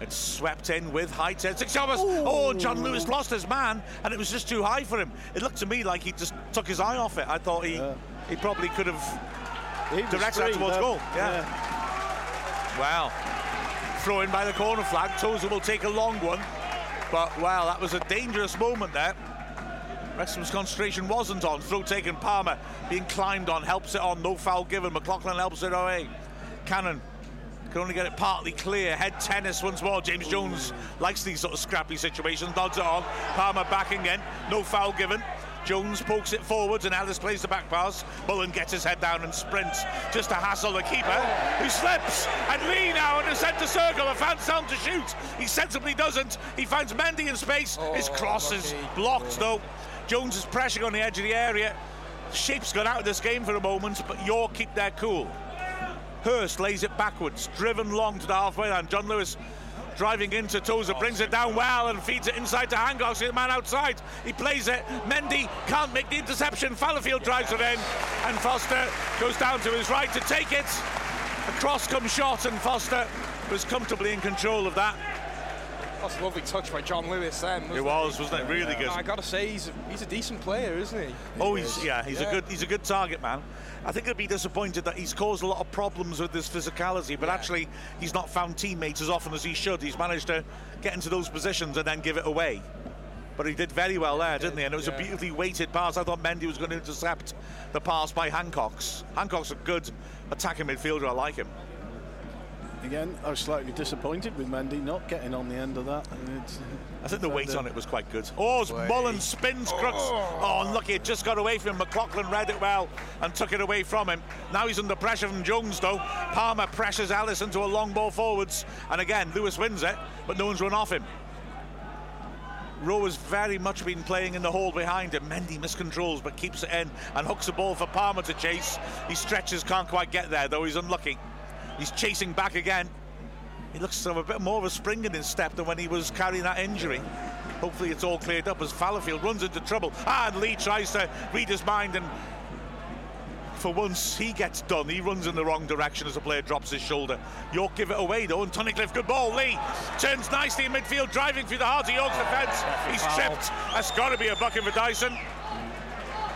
It's swept in with height. Six Thomas. Oh, John Lewis lost his man, and it was just too high for him. It looked to me like he just took his eye off it. I thought he Yeah. he probably could have He directed that free, towards though. goal. Yeah. Well, throw in by the corner flag. Tozer will take a long one. But, well, that was a dangerous moment there. Wrexham's concentration wasn't on. Throw taken. Palmer being climbed on. Helps it on. No foul given. McLaughlin helps it away. Cannon can only get it partly clear. Head tennis once more. James Jones likes these sort of scrappy situations. Nods it on. Palmer back again. No foul given. Jones pokes it forwards and Ellis plays the back pass. Mullin gets his head down and sprints just to hassle the keeper, who slips. And Lee now in the centre circle. A fan's down to shoot. He sensibly doesn't. He finds Mendy in space. Oh, his cross is lucky. blocked though. Jones is pressing on the edge of the area. Shape's gone out of this game for a moment, but York keep their cool. Hurst lays it backwards, driven long to the halfway line. John Lewis driving into Tozer, brings it down well and feeds it inside to Hancox. See the man outside. He plays it. Mendy can't make the interception. Fallowfield drives it in, and Foster goes down to his right to take it. Across comes shot, and Foster was comfortably in control of that. That's a lovely touch by John Lewis then. It was, wasn't it? Really good. I gotta say, he's a, he's a decent player, isn't he? Oh, he's yeah, he's a good he's a good target man. I think he'd be disappointed that he's caused a lot of problems with his physicality, but actually he's not found teammates as often as he should. He's managed to get into those positions and then give it away. But he did very well there, didn't he? And it was a beautifully weighted pass. I thought Mendy was going to intercept the pass by Hancox. Hancox a good attacking midfielder. I like him. Again, I was slightly disappointed with Mendy not getting on the end of that. And it's- I think the weight on it was quite good. Oh, as Mullin spins Crookes. Oh, oh unlucky. It just got away from him. McLaughlin read it well and took it away from him. Now he's under pressure from Jones, though. Palmer pressures Ellis into a long ball forwards. And again, Lewis wins it, but no one's run off him. Rowe has very much been playing in the hole behind him. Mendy miscontrols but keeps it in and hooks the ball for Palmer to chase. He stretches, can't quite get there, though he's unlucky. He's chasing back again. He looks to have a bit more of a spring in his step than when he was carrying that injury. Hopefully it's all cleared up as Fallowfield runs into trouble. Ah, and Lee tries to read his mind and for once he gets done. He runs in the wrong direction as the player drops his shoulder. York give it away though, and Tunnicliffe, good ball. Lee turns nicely in midfield, driving through the heart of York's defence. He's tripped. That's got to be a bucket for Dyson.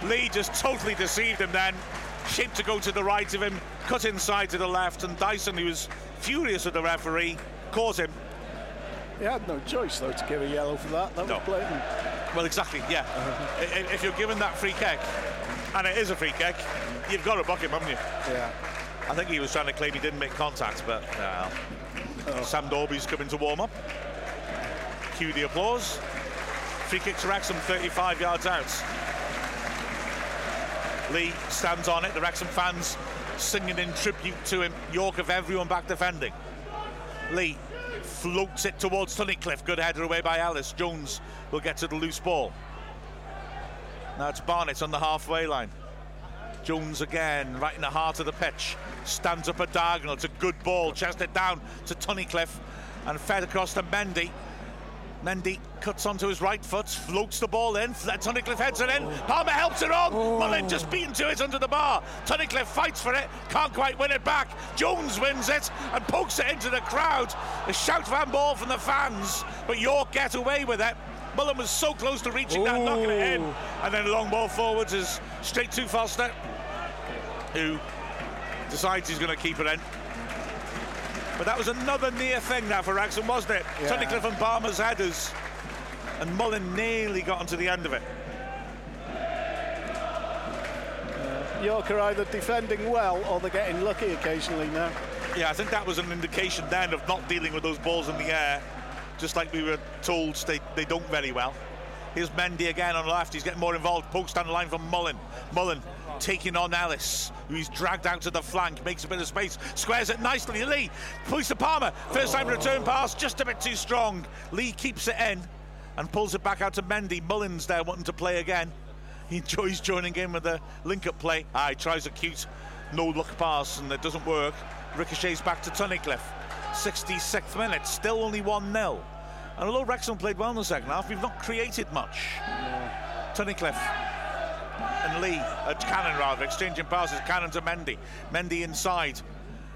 Lee just totally deceived him then. Shaped to go to the right of him, cut inside to the left, and Dyson, who was furious at the referee, caught him. He had no choice though to give a yellow for that. That No. was blatant. Well, exactly, yeah. I- If you're given that free kick, and it is a free kick, you've got to buck him, haven't you? Yeah. I think he was trying to claim he didn't make contact, but uh, Sam Dalby's coming to warm up. Cue the applause. Free kick to Wrexham, 35 yards out. Lee stands on it. The Wrexham fans singing in tribute to him. York of everyone back defending. Lee floats it towards Tunnicliffe. Good header away by Ellis. Jones will get to the loose ball. Now it's Barnett on the halfway line. Jones again, right in the heart of the pitch. Stands up a diagonal. It's a good ball. Chest it down to Tunnicliffe and fed across to Mendy. Mendy cuts onto his right foot, floats the ball in. Tunnicliffe heads it in. Palmer helps it on. Oh. Mullin just beaten to it under the bar. Tunnicliffe fights for it, can't quite win it back. Jones wins it and pokes it into the crowd. A shout van ball from the fans, but York get away with it. Mullin was so close to reaching that, knocking it in. Oh. And then a long ball forwards is straight to Foster, who decides he's going to keep it in. But that was another near thing now for Wrexham, wasn't it? Yeah. Tunnicliffe and Palmer's headers. And Mullin nearly got onto the end of it. Uh, York are either defending well or they're getting lucky occasionally now. Yeah, I think that was an indication then of not dealing with those balls in the air, just like we were told they, they don't very well. Here's Mendy again on the left. He's getting more involved. Pokes down the line from Mullin. Mullin taking on Ellis, who he's dragged out to the flank, makes a bit of space, squares it nicely. Lee points to Palmer. First time return pass, just a bit too strong. Lee keeps it in and pulls it back out to Mendy. Mullin's there wanting to play again. He enjoys joining in with the link-up play. Ah, he tries a cute no-look pass and it doesn't work. Ricochets back to Tunnicliffe. 66th minute, still only 1-0. And although Wrexham played well in the second half, we've not created much. Tunnicliffe and Lee, uh, Cannon rather, exchanging passes. Cannon to Mendy. Mendy inside.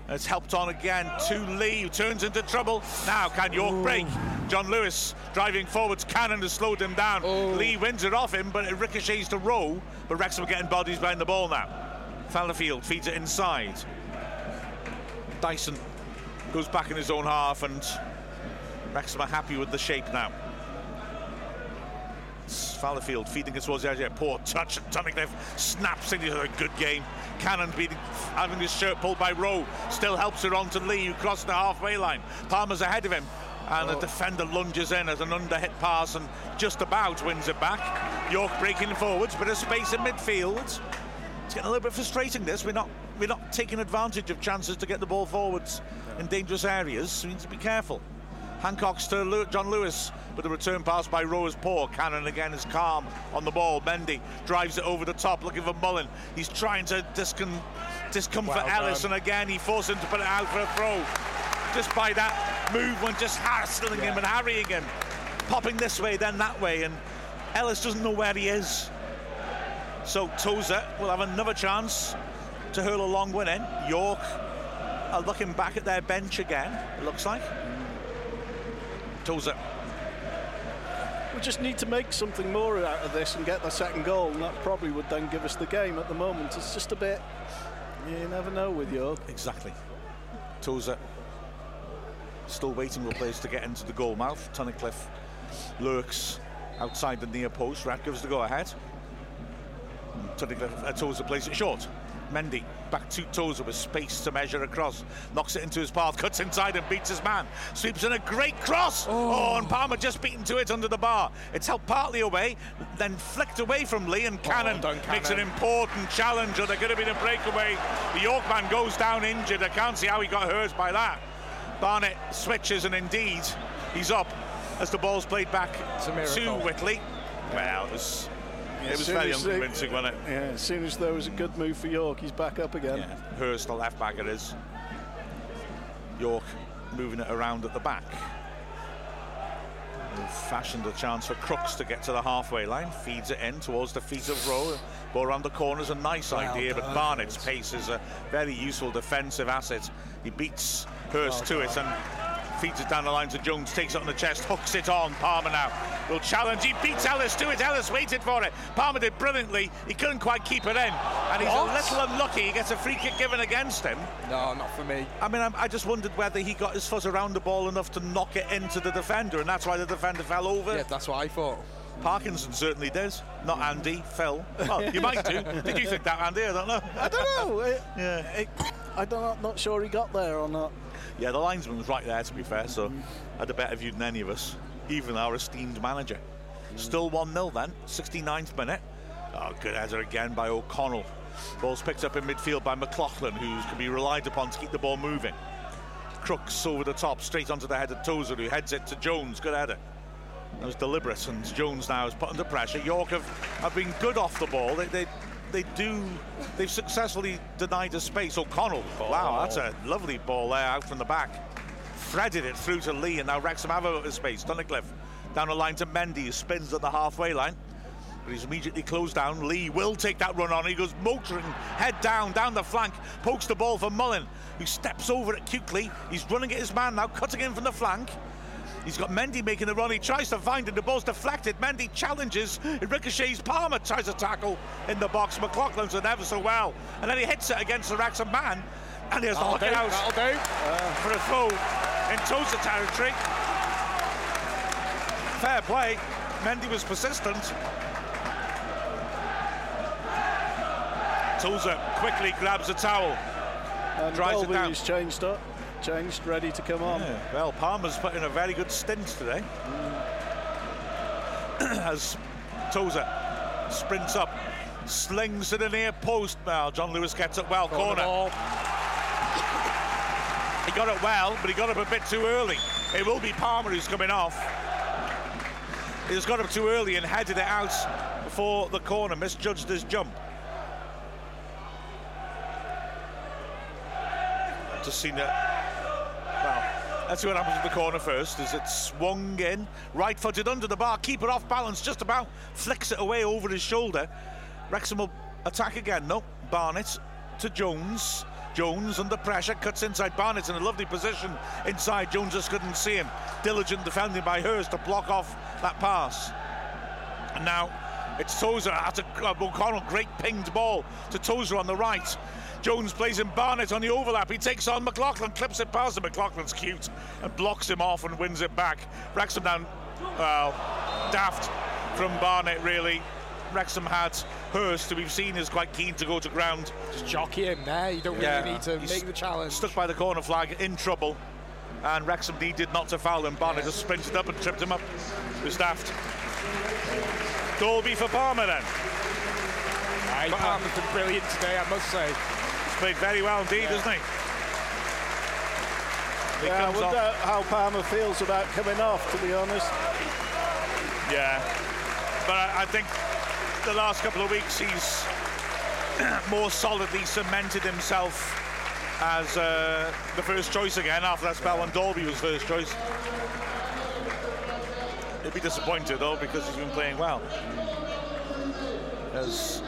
It's helped on again to Lee, who turns into trouble. Now, can York break? John Lewis driving forwards. Cannon has slowed him down. Lee wins it off him, but it ricochets to Rowe. But Wrexham are getting bodies behind the ball now. Fallowfield feeds it inside. Dyson goes back in his own half, and Wrexham are happy with the shape now. It's Fallowfield feeding it towards the edge. Yeah, poor touch. Tunnicliffe snaps into a good game. Cannon beating, having his shirt pulled by Rowe. Still helps it on to Lee, who crossed the halfway line. Palmer's ahead of him. And the oh. defender lunges in as an underhit pass and just about wins it back. York breaking forwards, bit of space in midfield. It's getting a little bit frustrating. This we're not we're not taking advantage of chances to get the ball forwards in dangerous areas. So we need to be careful. Hancox to John Lewis, but the return pass by Rowe is poor. Cannon again is calm on the ball. Mendy drives it over the top, looking for Mullin. He's trying to discon- discomfort Well Ellis, and again he forced him to put it out for a throw. Just by that movement, just hassling him and harrying him, popping this way, then that way, and Ellis doesn't know where he is. So Tozer will have another chance to hurl a long one in. York are looking back at their bench again, it looks like. Tozer. We just need to make something more out of this and get the second goal, and that probably would then give us the game. At the moment, it's just a bit. You never know with York. Exactly. Tozer still waiting for players to get into the goal mouth. Tunnicliffe lurks outside the near post. Rat gives the go ahead. Tunnicliffe, uh, Tozer plays it short. Mendy back to toes with a space to measure across. Knocks it into his path, cuts inside and beats his man. Sweeps in a great cross. Oh, oh and Palmer just beaten to it under the bar. It's helped partly away, then flicked away from Lee and Cannon done, makes an important challenge. Or there could have been a breakaway. The York man goes down injured. I can't see how he got hurt by that. Barnett switches and indeed he's up as the ball's played back to. Whitley. Well, it was, it was very as unconvincing, wasn't it? Yeah, as soon as there was a good move for York, he's back up again. Yeah, Hurst, the left back, it is. York moving it around at the back. And fashioned a chance for Crookes to get to the halfway line. Feeds it in towards the feet of Rowe. Ball around the corner is a nice idea, but Barnett's pace is a very useful defensive asset. He beats Hurst to it and feeds it down the line to Jones, takes it on the chest, hooks it on. Palmer now will challenge. He beats Ellis to it. Ellis waited for it. Palmer did brilliantly. He couldn't quite keep it in. And he's What? a little unlucky. He gets a free kick given against him. No, not for me. I mean, I'm, I just wondered whether he got his foot around the ball enough to knock it into the defender, and that's why the defender fell over. Yeah, that's what I thought. Parkinson certainly does. Not Andy, Phil. Well, oh, you might do. Did you think that, Andy? I don't know. I don't know. It, Yeah. it, I'm not, not sure he got there or not. Yeah, the linesman was right there, to be fair, so had a better view than any of us, even our esteemed manager. Still 1 0 then, 69th minute. Oh, good header again by O'Connell. Ball's picked up in midfield by McLaughlin, who can be relied upon to keep the ball moving. Crookes over the top, straight onto the head of Tozer, who heads it to Jones. Good header. That was deliberate, and Jones now is put under pressure. York have, have been good off the ball. They, they, they do, they've successfully denied a space. O'Connell, wow, that's a lovely ball there out from the back. Threaded it through to Lee, and now Wrexham have a space. Tunnicliffe down the line to Mendy, who spins at the halfway line. But he's immediately closed down. Lee will take that run on. He goes motoring, head down, down the flank, pokes the ball for Mullin, who steps over it cutely. He's running at his man now, cutting in from the flank. He's got Mendy making the run. He tries to find it. The ball's deflected. Mendy challenges. It ricochets. Palmer tries to tackle in the box. McLaughlin's done ever so well. And then he hits it against the Wrexham man. And here's the That'll look do, out that'll do. for a throw in Tozer territory. Fair play. Mendy was persistent. Tozer quickly grabs a towel. And Drives it Dalby down. is changed up, changed, ready to come on. Yeah, Well, Palmer's put in a very good stint today. As Tozer sprints up, slings to the near post. Now John Lewis gets it well. Corner Corner. He got it well, but he got up a bit too early. It will be Palmer who's coming off. He's got up too early and headed it out before the corner, misjudged his jump. Just seen it. Let's see what happens with the corner first. As it swung in, right footed under the bar, keeper off balance, just about flicks it away over his shoulder. Wrexham will attack again. No, Barnett to Jones. Jones under pressure, cuts inside Barnett in a lovely position inside. Jones just couldn't see him. Diligent defending by Hurst to block off that pass. And now it's Tozer at a, O'Connell, great pinged ball to Tozer on the right. Jones plays in Barnett on the overlap. He takes on McLaughlin, clips it past him. McLaughlin's cute and blocks him off and wins it back. Wrexham down, well, daft from Barnett, really. Wrexham had Hurst, who we've seen is quite keen to go to ground. Just jockey him there. You don't really need to He's make the challenge. Stuck by the corner flag, in trouble. And Wrexham needed not to foul him. Barnett just sprinted up and tripped him up. It was daft. Dalby for Palmer then. Aye, um, Palmer's been brilliant today, I must say. Played very well indeed, hasn't he? He Yeah, I wonder off- how Palmer feels about coming off, to be honest. Yeah. But I, I think the last couple of weeks he's more solidly cemented himself as uh, the first choice again after that spell when Dalby was first choice. He'll be disappointed though because he's been playing well. As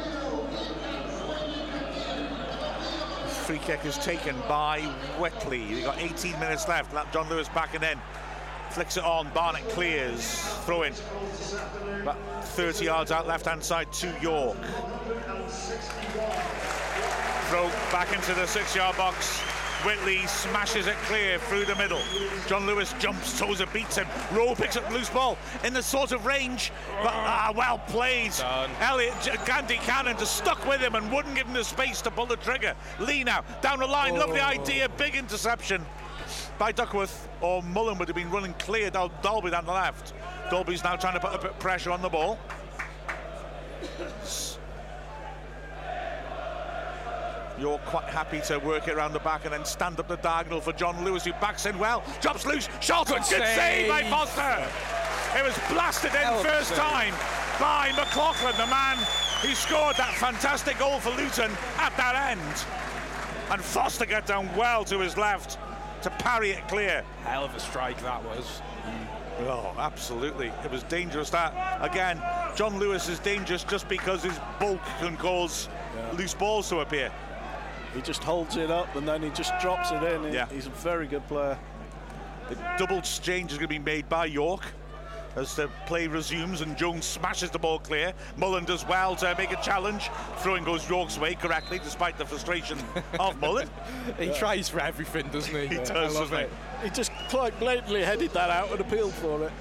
free kick is taken by Whitley. We've got 18 minutes left. John Lewis backing in. Flicks it on. Barnett clears. Throw in. About 30 yards out left hand side to York. Throw back into the six yard box. Whitley smashes it clear through the middle. John Lewis jumps, Tozer beats him. Rowe picks up the loose ball in the sort of range, but ah, well played. Done. Elliot Gandhi Cannon just stuck with him and wouldn't give him the space to pull the trigger. Lee now down the line, lovely idea, big interception by Duckworth. Or Mullin would have been running clear down Dalby down the left. Dalby's now trying to put a bit of pressure on the ball. You're quite happy to work it around the back and then stand up the diagonal for John Lewis, who backs in well, drops loose, shot, good, Good save. by. Foster. It was blasted in a first save. time by McLaughlin, the man who scored that fantastic goal for Luton at that end. And Foster got down well to his left to parry it clear. Hell of a strike that was. Oh, absolutely. It was dangerous. That again, John Lewis is dangerous just because his bulk can cause loose balls to appear. He just holds it up and then he just drops it in. Yeah. He's a very good player. The double exchange is going to be made by York as the play resumes and Jones smashes the ball clear. Mullin does well to make a challenge. Throwing goes York's way correctly, despite the frustration of Mullin. He tries for everything, doesn't he? He Yeah, does, I love doesn't it. He just quite blatantly headed that out and appealed for it.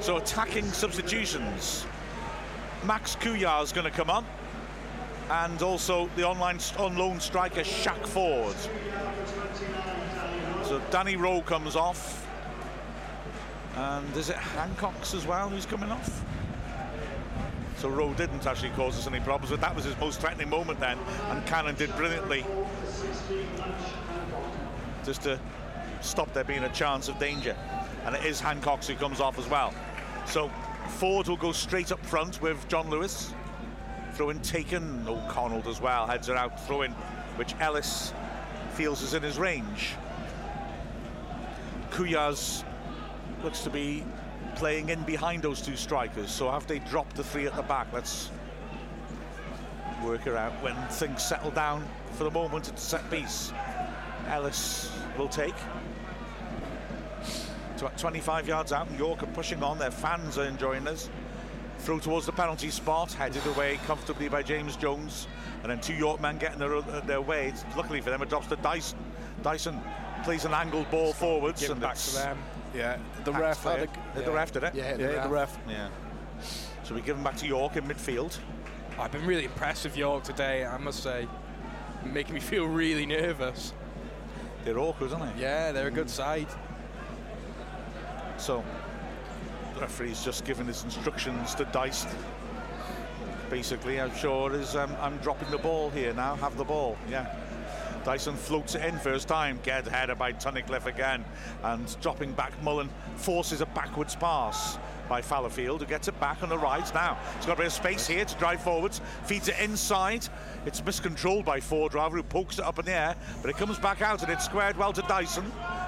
So attacking substitutions. Max Kouogun is going to come on. And also the online on loan striker Shaq Ford. So Danny Rowe comes off. And is it Hancox as well who's coming off? So Rowe didn't actually cause us any problems, but that was his most threatening moment then. And Cannon did brilliantly just to stop there being a chance of danger. And it is Hancox who comes off as well. So Ford will go straight up front with John Lewis. Throw in taken. O'Connell as well. Heads are out. Throw in, which Ellis feels is in his range. Kouogun looks to be playing in behind those two strikers. So have they dropped the three at the back? Let's work her out when things settle down. For the moment, it's set piece. Ellis will take. Tw- 25 yards out, and York are pushing on. Their fans are enjoying this. Through towards the penalty spot, headed away comfortably by James Jones. And then two York men getting their, uh, their way. It's, luckily for them, it drops to Dyson. Dyson plays an angled ball forwards. Give it and back it's to them. Yeah, the ref had a, Hit the ref, did it? Yeah, yeah, the ref. Yeah. So we give him back to York in midfield. I've been really impressed with York today, I must say. Making me feel really nervous. They're awkward, aren't they? Yeah, they're a good side. So the referee's just giving his instructions to Dyson. Basically, I'm sure is um, I'm dropping the ball here now. Have the ball, yeah. Dyson floats it in first time. Get headed by Tunnicliffe again, and dropping back. Mullin forces a backwards pass by Fallowfield, who gets it back on the right now. He's got a bit of space here to drive forwards. Feeds it inside. It's miscontrolled by Ford rather, who pokes it up in the air, but it comes back out and it's squared well to Dyson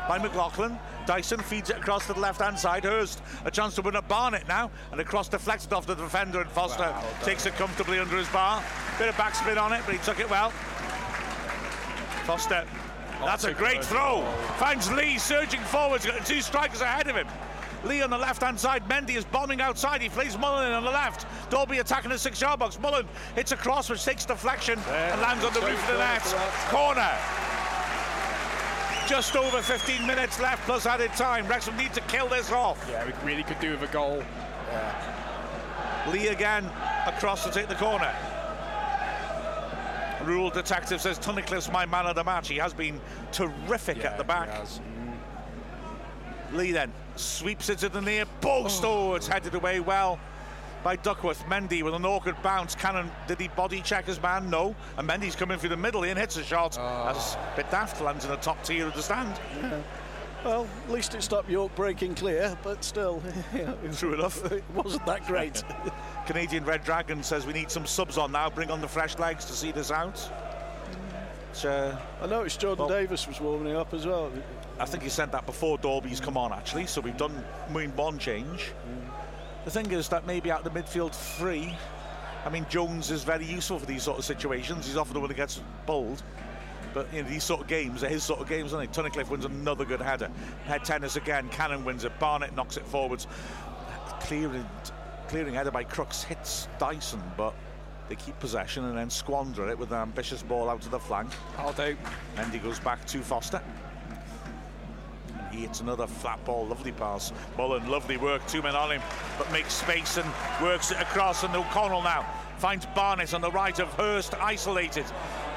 by McLaughlin. Dyson feeds it across to the left-hand side. Hurst a chance to win at Barnett now, and across deflected off the defender, and Foster takes it comfortably under his bar. Bit of backspin on it, but he took it well. Foster. That's a great throw. Finds Lee surging forwards. Got two strikers ahead of him. Lee on the left-hand side. Mendy is bombing outside. He plays Mullin on the left. Dalby attacking the six-yard box. Mullin hits a cross which takes deflection and lands on the roof of the net. Corner. Just over 15 minutes left plus added time. Wrexham need to kill this off. Yeah, we really could do with a goal. Lee again across to take the corner. Rule detective says Tunnicliffe's my man of the match. He has been terrific Yeah, at the he back. has. Mm. Lee then sweeps it to the near post. Oh, it's headed away well by Duckworth. Mendy with an awkward bounce. Cannon, did he body check his man? No. And Mendy's coming through the middle and hits a shot. That's a bit daft, lands in the top tier of the stand. Well, at least it stopped York breaking clear, but still, know, True enough. it wasn't that great. Canadian Red Dragon says we need some subs on now. Bring on the fresh legs to see this out. Uh, I noticed Jordan Well- Davies was warming up as well. I think he said that before Dalby's come on, actually. So we've done main one change. The thing is that maybe out the midfield three, I mean, Jones is very useful for these sort of situations. He's often the one that gets bowled. But you know, these sort of games are his sort of games, aren't they? Tunnicliffe wins another good header. Head tennis again. Cannon wins it. Barnett knocks it forwards. Clearing, clearing header by Crookes hits Dyson, but they keep possession and then squander it with an ambitious ball out to the flank. I'll do. Mendy goes back to Foster. He hits another flat ball, lovely pass. Mullin, lovely work, two men on him, but makes space and works it across. And O'Connell now finds Barnett on the right of Hurst, isolated,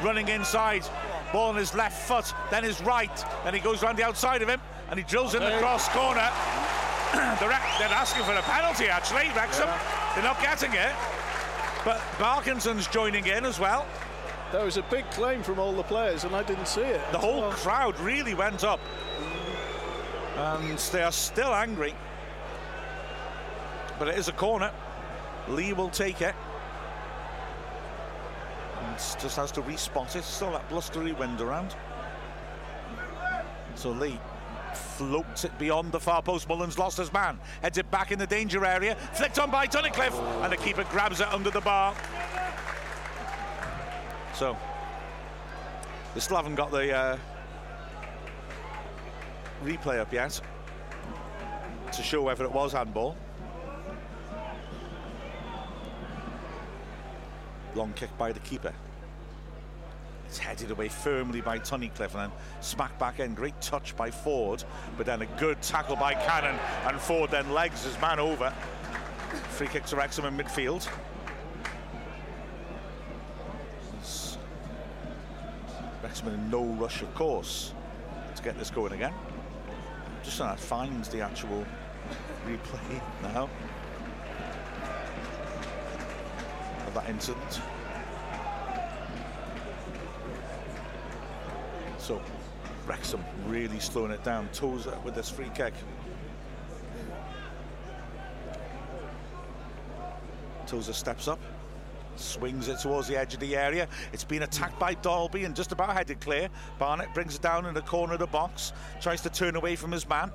running inside. Ball on his left foot, then his right. Then he goes round the outside of him and he drills in the cross corner. they're, they're asking for a penalty, actually, Wrexham. They're not getting it. But Parkinson's joining in as well. There was a big claim from all the players, and I didn't see it. The whole Oh, crowd really went up. And they are still angry. But it is a corner. Lee will take it. And just has to respot it. Still that blustery wind around. So Lee floats it beyond the far post. Mullin's lost his man. Heads it back in the danger area. Flicked on by Tunnicliffe. And the keeper grabs it under the bar. So they still haven't got the uh, replay up yet to show whether it was handball. Long kick by the keeper. It's headed away firmly by Tunnicliffe and Smack back in. Great touch by Ford, but then a good tackle by Cannon, and Ford then legs his man over. Free kick to Wrexham in midfield. Wrexham in no rush, of course, to get this going again. Just trying to find the actual replay now of that incident. So Wrexham really slowing it down. Tozer with this free kick. Tozer steps up, swings it towards the edge of the area. It's been attacked by Dalby and just about headed clear. Barnett brings it down in the corner of the box, tries to turn away from his man.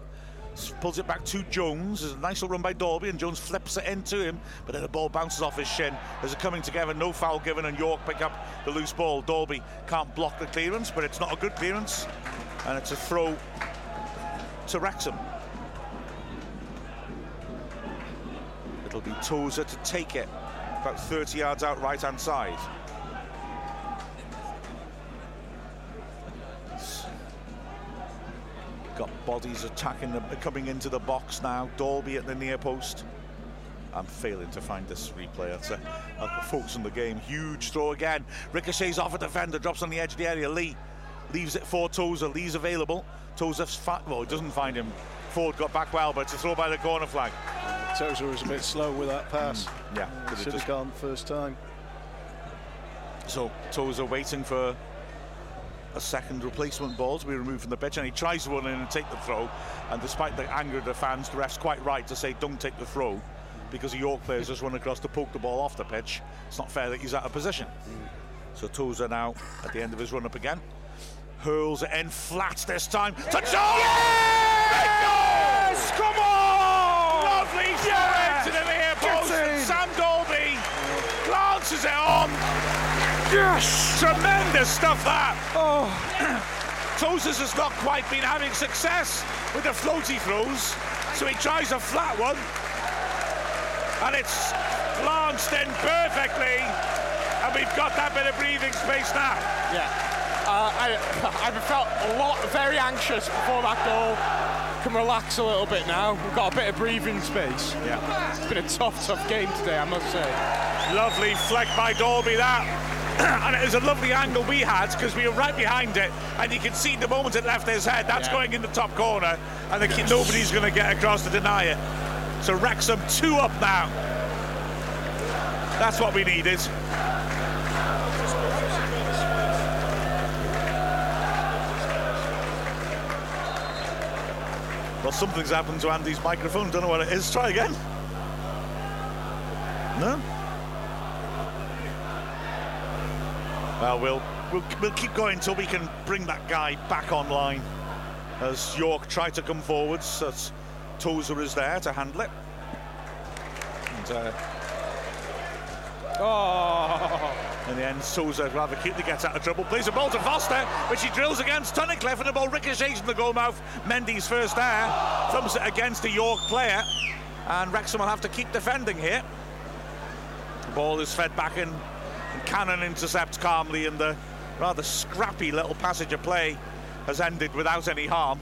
Pulls it back to Jones. There's a nice little run by Dalby, and Jones flips it into him, but then the ball bounces off his shin. There's a coming together, no foul given, and York pick up the loose ball. Dalby can't block the clearance, but it's not a good clearance, and it's a throw to Wrexham. It'll be Tozer to take it about 30 yards out right hand side. Got bodies attacking, the, coming into the box now. Dalby at the near post. I'm failing to find this replay. That's a, a focus on the game. Huge throw again. Ricochets off a defender, drops on the edge of the area. Lee leaves it for Tozer. Lee's available. Tozer's fa- well, he doesn't find him. Ford got back well, but it's a throw by the corner flag. Tozer was a bit slow with that pass. Mm, yeah, could have just- gone first time. So Tozer waiting for a second replacement ball to be removed from the pitch, and he tries to run in and take the throw. And despite the anger of the fans, the ref's quite right to say don't take the throw because the York players just run across to poke the ball off the pitch. It's not fair that he's out of position. So Tozer now at the end of his run up again. Hurls it in flat this time. Touchdown! Yes! Come on! Lovely throw into the near post. and Sam Dalby glances it on. Yes! Tremendous stuff that. Oh. Tozer's has not quite been having success with the floaty throws, so he tries a flat one. And it's launched in perfectly. And we've got that bit of breathing space now. Yeah. Uh, I, I felt a lot, very anxious before that goal. Can relax a little bit now. We've got a bit of breathing space. Yeah. It's been a tough, tough game today, I must say. Lovely fleck by Dalby that. and it was a lovely angle we had because we were right behind it, and you can see the moment it left his head, that's Yeah. going in the top corner, and the, kid nobody's going to get across to deny it. So Wrexham two up now. That's what we needed. Well, something's happened to Andy's microphone. Don't know what it is. Try again. No. Well, we'll we'll, we'll keep going until we can bring that guy back online. As York try to come forwards, as Tozer is there to handle it. And uh, Oh, in the end, Tozer rather cutely gets out of trouble. Plays a ball to Foster, which he drills against Tunnicliffe, and the ball ricochets in the goal mouth. Mendy's first there, thumps it against a York player, and Wrexham will have to keep defending here. The ball is fed back in, and Cannon intercepts calmly, and the rather scrappy little passage of play has ended without any harm.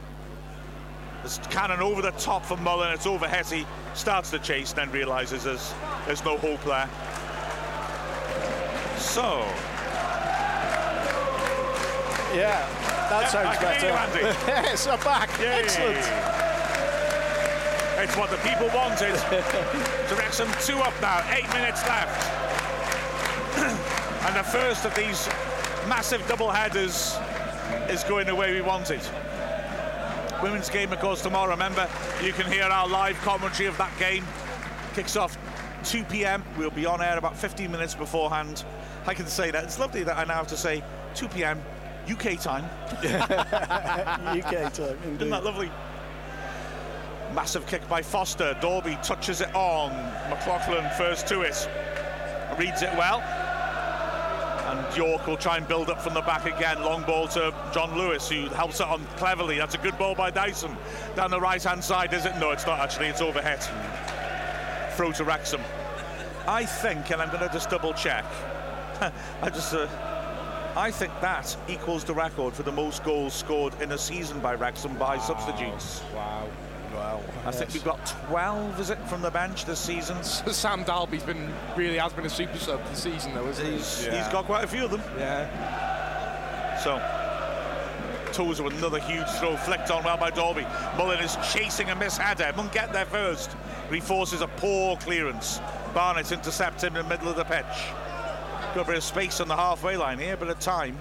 There's Cannon over the top for Mullin, it's over Hetty, starts the chase, then realises there's, there's no hope there. So, Yeah, that I sounds better. you, yes, I'm back. Yay. Excellent. It's what the people wanted. Wrexham two up now, eight minutes left. and the first of these massive double headers is going the way we wanted. Women's game, of course, tomorrow. Remember, you can hear our live commentary of that game. Kicks off 2 p.m. We'll be on air about 15 minutes beforehand. I can say that. It's lovely that I now have to say 2 p.m. UK time. UK time, indeed. Isn't that lovely? Massive kick by Foster. Dalby touches it on. McLaughlin first to it. Reads it well. And York will try and build up from the back again. Long ball to John Lewis, who helps it on cleverly. That's a good ball by Dyson. Down the right hand side, is it? No, it's not actually. It's overhead. Throw to Wrexham. I think, and I'm going to just double check. I just. Uh, I think that equals the record for the most goals scored in a season by Wrexham by substitutes. wow. Wow. I think we've got 12, is it, from the bench this season? Sam Dalby's been really has been a super sub this season, though, isn't he? He's, he's got quite a few of them. Yeah. So, Tozer with another huge throw, flicked on well by Dalby. Mullin is chasing a miss header. Won't get there first. But he forces a poor clearance. Barnett intercepts him in the middle of the pitch. Got a bit of space on the halfway line here, but at time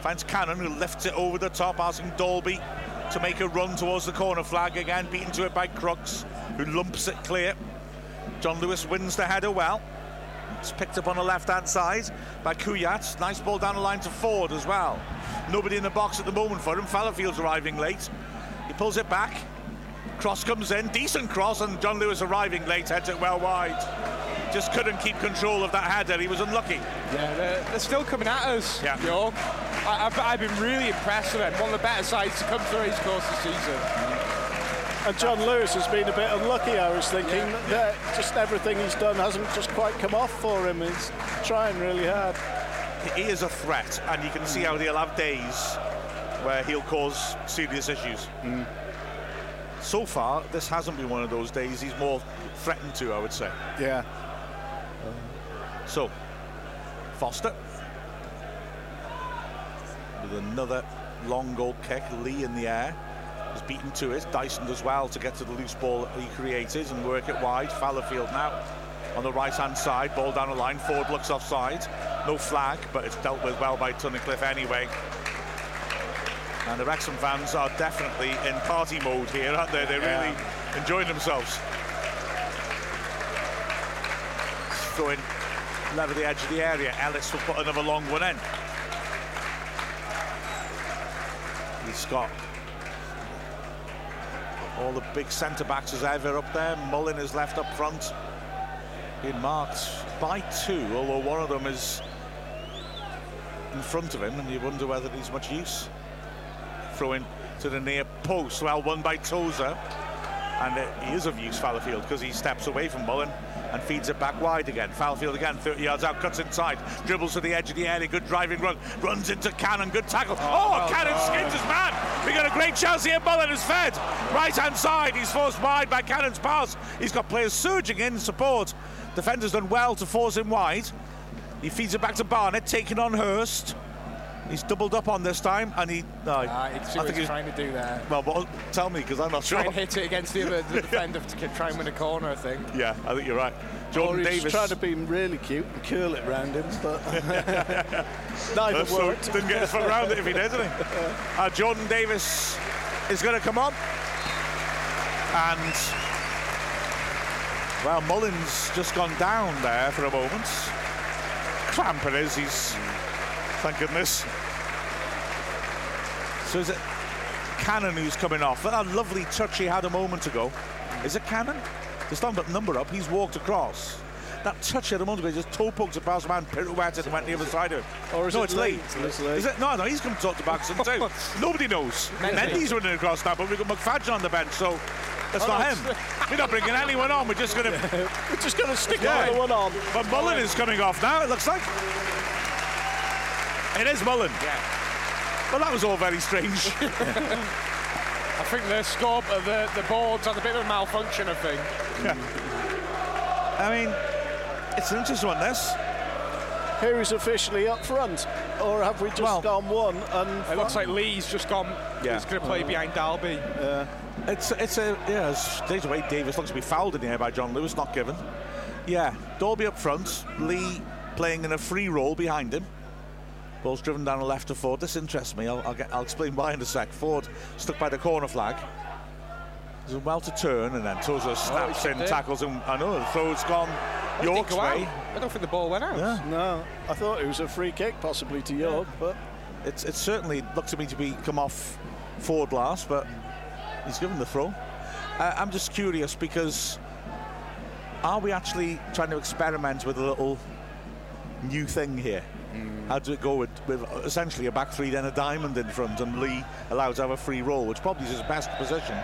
finds Cannon who lifts it over the top, asking Dalby to make a run towards the corner flag again, beaten to it by Crookes, who lumps it clear. John Lewis wins the header well. It's picked up on the left-hand side by Kouogun. Nice ball down the line to Ford as well. Nobody in the box at the moment for him. Fallowfield's arriving late. He pulls it back. Cross comes in, decent cross, and John Lewis arriving late, heads it well wide. Just couldn't keep control of that header. He was unlucky. Yeah, they're, they're still coming at us, Yeah. York. I, I've, I've been really impressed with him. One of the better sides to come through East Coast this season. And John Lewis has been a bit unlucky, I was thinking. that just everything he's done hasn't just quite come off for him. He's trying really hard. He is a threat, and you can see how he'll have days where he'll cause serious issues. Mm. So far, this hasn't been one of those days. He's more threatened to, I would say. Yeah. So, Foster with another long goal kick. Lee in the air is beaten to it. Dyson does well to get to the loose ball he created and work it wide. Fallowfield now on the right hand side. Ball down the line. Ford looks offside. No flag, but it's dealt with well by Tunnicliffe anyway. And the Wrexham fans are definitely in party mode here, aren't they? They're Yeah. really enjoying themselves. Throwing level the edge of the area. Ellis will put another long one in. He's got all the big centre backs as ever up there. Mullin is left up front. Being marked by two, although one of them is in front of him, and you wonder whether he's much use. Throwing to the near post. Well, won by Tozer. And uh, he is of use, Fallowfield, because he steps away from Mullin and feeds it back wide again. Fallowfield again, 30 yards out, cuts inside, dribbles to the edge of the area, good driving run, runs into Cannon, good tackle. Oh, oh Cannon skins his man. We got a great chance here. Mullin is fed. Right hand side, he's forced wide by Cannon's pass. He's got players surging in support. Defender's done well to force him wide. He feeds it back to Barnett, taking on Hurst. He's doubled up on this time, and he. No, it's I think he's. trying to do that. Well, but tell me, because I'm not Try sure. and hit it against the other the defender to try and win a corner, I think. Yeah, I think you're right. Or Jordan he's Davies. trying to be really cute and curl it round him, but Uh, neither so worked. didn't get his foot around it if he did, didn't he? Uh, Jordan Davies is going to come on. And, well, Mullin's just gone down there for a moment. Cramp it is, he's, thank goodness. So is it Cannon who's coming off? That lovely touch he had a moment ago. Is it Cannon? Not the number up, he's walked across. That touch he had a moment ago, he just toe poked it past the man, pirouetted and went the other side of it. Or is no, it it's late. It's Lee. Is it? No, no, he's come to talk to Baxton too. Nobody knows. Mendy. Mendy's running across now, but we've got McFadzean on the bench, so that's not no, him. We're not bringing anyone on. We're just going to. We're just going to stick Yeah. on. But Mullin is coming off now. It looks like. It is Mullin. Yeah. Well, that was all very strange. I think the score, uh, the the boards had a bit of a malfunction. I think. Yeah. I mean, it's an interesting one. This. Who's officially up front? Or have we just Well- gone one and It looks like Lee's just gone. Yeah. He's going to play behind Dalby. It's it's a yeah. It's days away. Davies looks to be fouled in the air by John Lewis, not given. Yeah, Dalby up front. Lee playing in a free role behind him. Ball's driven down the left to Ford. This interests me. I'll, I'll, get, I'll explain why in a sec. Ford stuck by the corner flag. He's well to turn, and then Tozer snaps he in, did. tackles him. I know the throw's gone It didn't York's go out. way. I don't think the ball went out. Yeah. No, I thought it was a free kick possibly to York, but It's it certainly looks to me to be come off Ford last, but he's given the throw. Uh, I'm just curious because are we actually trying to experiment with a little new thing here? How does it go with, with essentially a back three, then a diamond in front, and Lee allowed to have a free roll, which probably is his best position.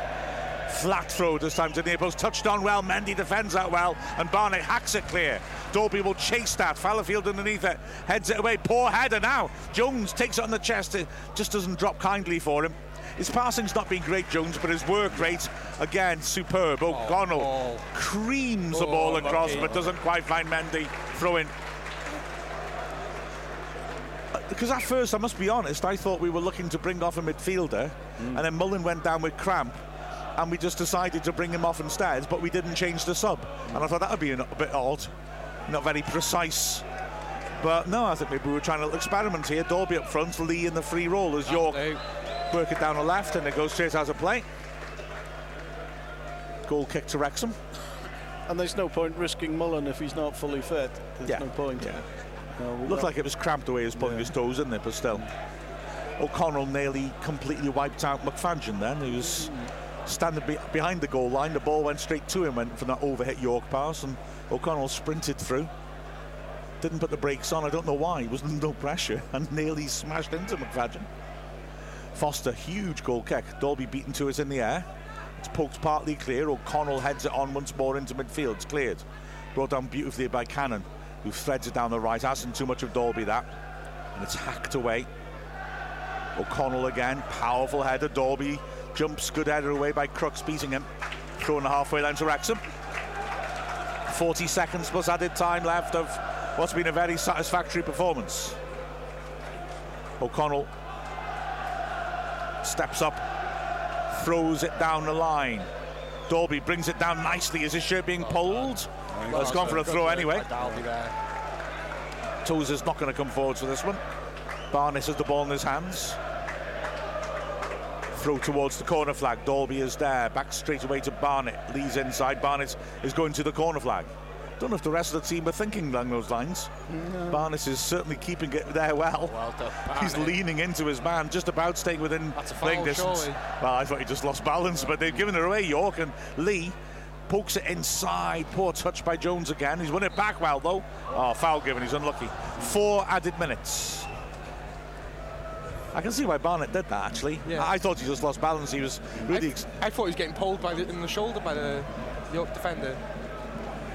Flat throw this time to post, touched on well. Mendy defends that well, and Barnett hacks it clear. Dalby will chase that. Fallowfield underneath it, heads it away. Poor header now. Jones takes it on the chest. It just doesn't drop kindly for him. His passing's not been great, Jones, but his work rate again superb. O'Connell oh. oh. creams the Oh, ball across, but doesn't quite find Mendy. Throw in. Because at first, I must be honest, I thought we were looking to bring off a midfielder, mm. and then Mullin went down with cramp, and we just decided to bring him off instead, but we didn't change the sub. And I thought that would be an- a bit odd, not very precise. But no, I think maybe we were trying to experiment here. Dalby up front, Lee in the free roll as oh, York No. work it down the left, and it goes straight out of play. Goal kick to Wrexham. and there's no point risking Mullin if he's not fully fit. There's Yeah. no point. Yeah. No, Looked like it was cramped the way he was pulling his toes, in there. But still. O'Connell nearly completely wiped out McFadzean then. He was hmm. standing be- behind the goal line. The ball went straight to him, went from that overhit York pass, and O'Connell sprinted through. Didn't put the brakes on. I don't know why. It was no pressure and nearly smashed into McFadzean. Foster, huge goal kick. Dalby beaten to us in the air. It's poked partly clear. O'Connell heads it on once more into midfield. It's cleared. Brought down beautifully by Cannon, who threads it down the right. Hasn't too much of Dalby that. And it's hacked away. O'Connell again. Powerful header. Dalby jumps. Good header away by Crookes, beating him. Throwing the halfway line to Wrexham. 40 seconds plus added time left of what's been a very satisfactory performance. O'Connell steps up, throws it down the line. Dalby brings it down nicely. Is his shirt being pulled? Well, it's gone for a throw anyway. Tozer's not going to come forward for this one. Barnes has the ball in his hands. Throw towards the corner flag. Dalby is there. Back straight away to Barnett. Lee's inside. Barnett is going to the corner flag. Don't know if the rest of the team are thinking along those lines. No. Barnes is certainly keeping it there well. well He's leaning into his man, just about staying within playing distance. Surely. Well, I thought he just lost balance, but they've given it away. York and Lee pokes it inside. Poor touch by Jones again. He's won it back well though. Oh, foul given. He's unlucky. Four added minutes. I can see why Barnett did that actually. Yeah. I thought he just lost balance. He was really. I, Ex- I thought he was getting pulled by the, in the shoulder by the York defender.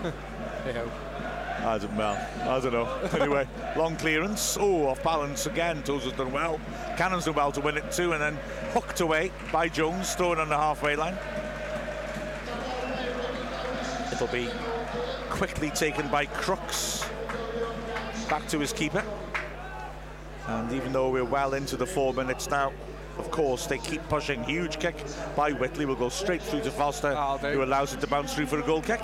hey-ho. I don't know. I don't know. Anyway, long clearance. Oh, off balance again. Tozer's done well. Cannon's done well to win it too, and then hooked away by Jones, thrown on the halfway line. It'll be quickly taken by Crookes. Back to his keeper. And even though we're well into the four minutes now, of course, they keep pushing. Huge kick by Whitley will go straight through to Foster, Oh, who allows it to bounce through for a goal kick.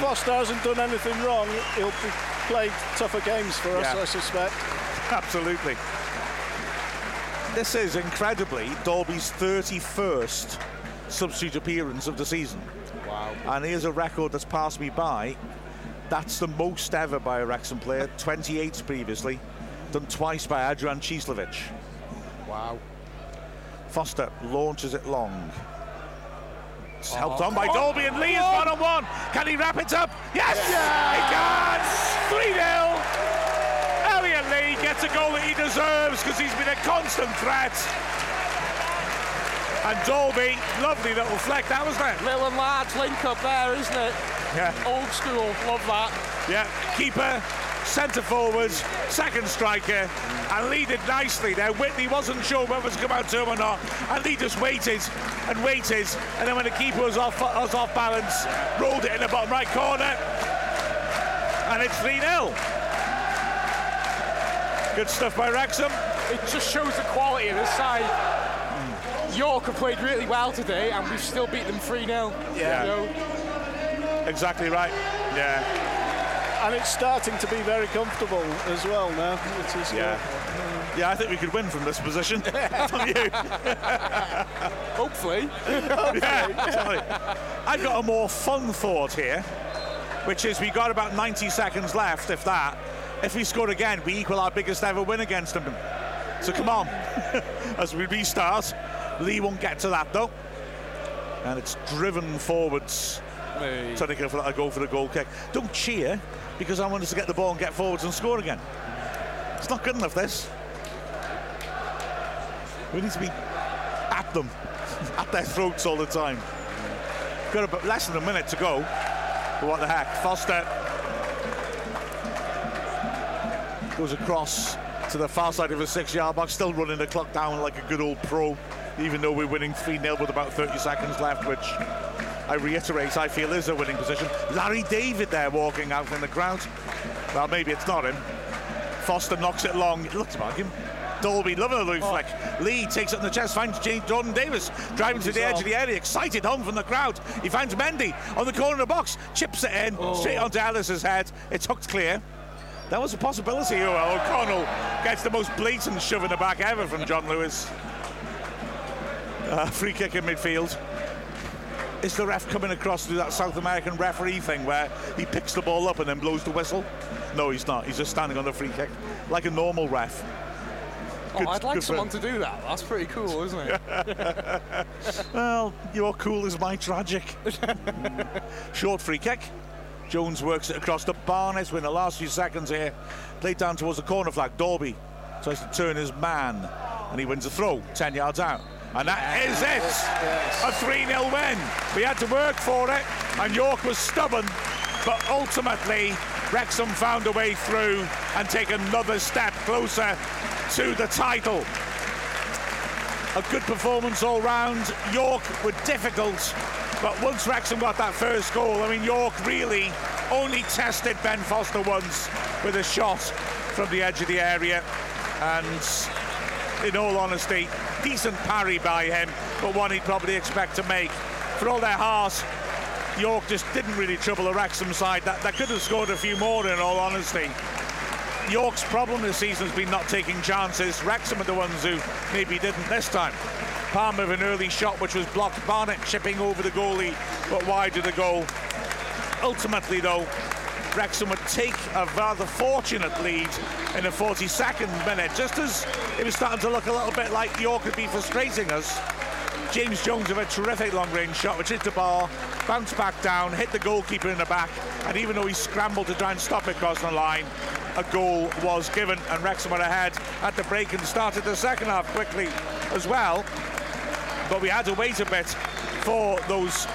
Foster hasn't done anything wrong. He'll be played tougher games for us, Yeah. I suspect. Absolutely. This is incredibly Dalby's 31st substitute appearance of the season. Wow. And here's a record that's passed me by. That's the most ever by a Wrexham player, 28 previously, done twice by Adrian Cieslewicz. Wow. Foster launches it long. It's helped Oh. on by Dalby and Lee is one on oh. one. Can he wrap it up? Yes! He can! 3 0. Elliot Lee gets a goal that he deserves because he's been a constant threat. And Dalby, lovely little fleck that was there. Little and large link up there, isn't it? Yeah. Old school. Love that. Yeah, keeper, centre forwards, second striker, and Lee did nicely there. Whitney wasn't sure whether to come out to him or not, and he just waited and waited, and then when the keeper was off was off balance, rolled it in the bottom right corner, and it's 3 0. Good stuff by Wrexham. It just shows the quality of this side. York have played really well today, and we've still beat them 3 0. Yeah. You know, Exactly right. Yeah, And it's starting to be very comfortable as well now. It is, yeah. Yeah, I think we could win from this position. Don't you? hopefully. yeah. I've got a more fun thought here, which is we've got about 90 seconds left, if that. If we score again, we equal our biggest ever win against them. So come on, as we restart. Lee won't get to that though. And it's driven forwards. Hey. Trying to go for, that- go for the goal kick. Don't cheer because I want us to get the ball and get forwards and score again. It's not good enough, this. We need to be at them, at their throats all the time. Got about less than a minute to go. But what the heck? Foster goes across to the far side of the six-yard box, still running the clock down like a good old pro, even though we're winning 3-0 with about 30 seconds left, which I reiterate, I feel is a winning position. Larry David there walking out in the crowd. Well, maybe it's not him. Foster knocks it long. It looks like him. Dalby, loving a loop flick. Lee takes it in the chest, finds James Jordan Davies driving to the edge of the area, excited home from the crowd. He finds Mendy on the corner of the box, chips it in, oh. straight onto Ellis's head. It's hooked clear. That was a possibility. Oh, O'Connell gets the most blatant shove in the back ever from John Lewis. Uh, free kick in midfield. Is the ref coming across to do that South American referee thing where he picks the ball up and then blows the whistle? No, he's not. He's just standing on the free kick like a normal ref. Good- oh, I'd like someone to do that. That's pretty cool, isn't it? Well, your cool is my tragic. Short free kick. Jones works it across to Barnes. We're in the last few seconds here. Played down towards the corner flag. Dalby tries to turn his man and he wins a throw 10 yards out. And that is it. A 3 0 win. We had to work for it, and York was stubborn, but ultimately, Wrexham found a way through and take another step closer to the title. A good performance all round. York were difficult, but once Wrexham got that first goal, I mean, York really only tested Ben Foster once with a shot from the edge of the area. And in all honesty, decent parry by him, but one he'd probably expect to make. For all their hearts, York just didn't really trouble the Wrexham side. That, that could have scored a few more, in all honesty. York's problem this season has been not taking chances. Wrexham are the ones who maybe didn't this time. Palmer with an early shot which was blocked. Barnett chipping over the goalie, but wide of the goal. Ultimately, though, Wrexham would take a rather fortunate lead in the 42nd minute, just as it was starting to look a little bit like York would be frustrating us. James Jones with a terrific long-range shot, which hit the bar, bounced back down, hit the goalkeeper in the back, and even though he scrambled to try and stop it crossing the line, a goal was given, and Wrexham were ahead at the break and started the second half quickly as well. But we had to wait a bit for those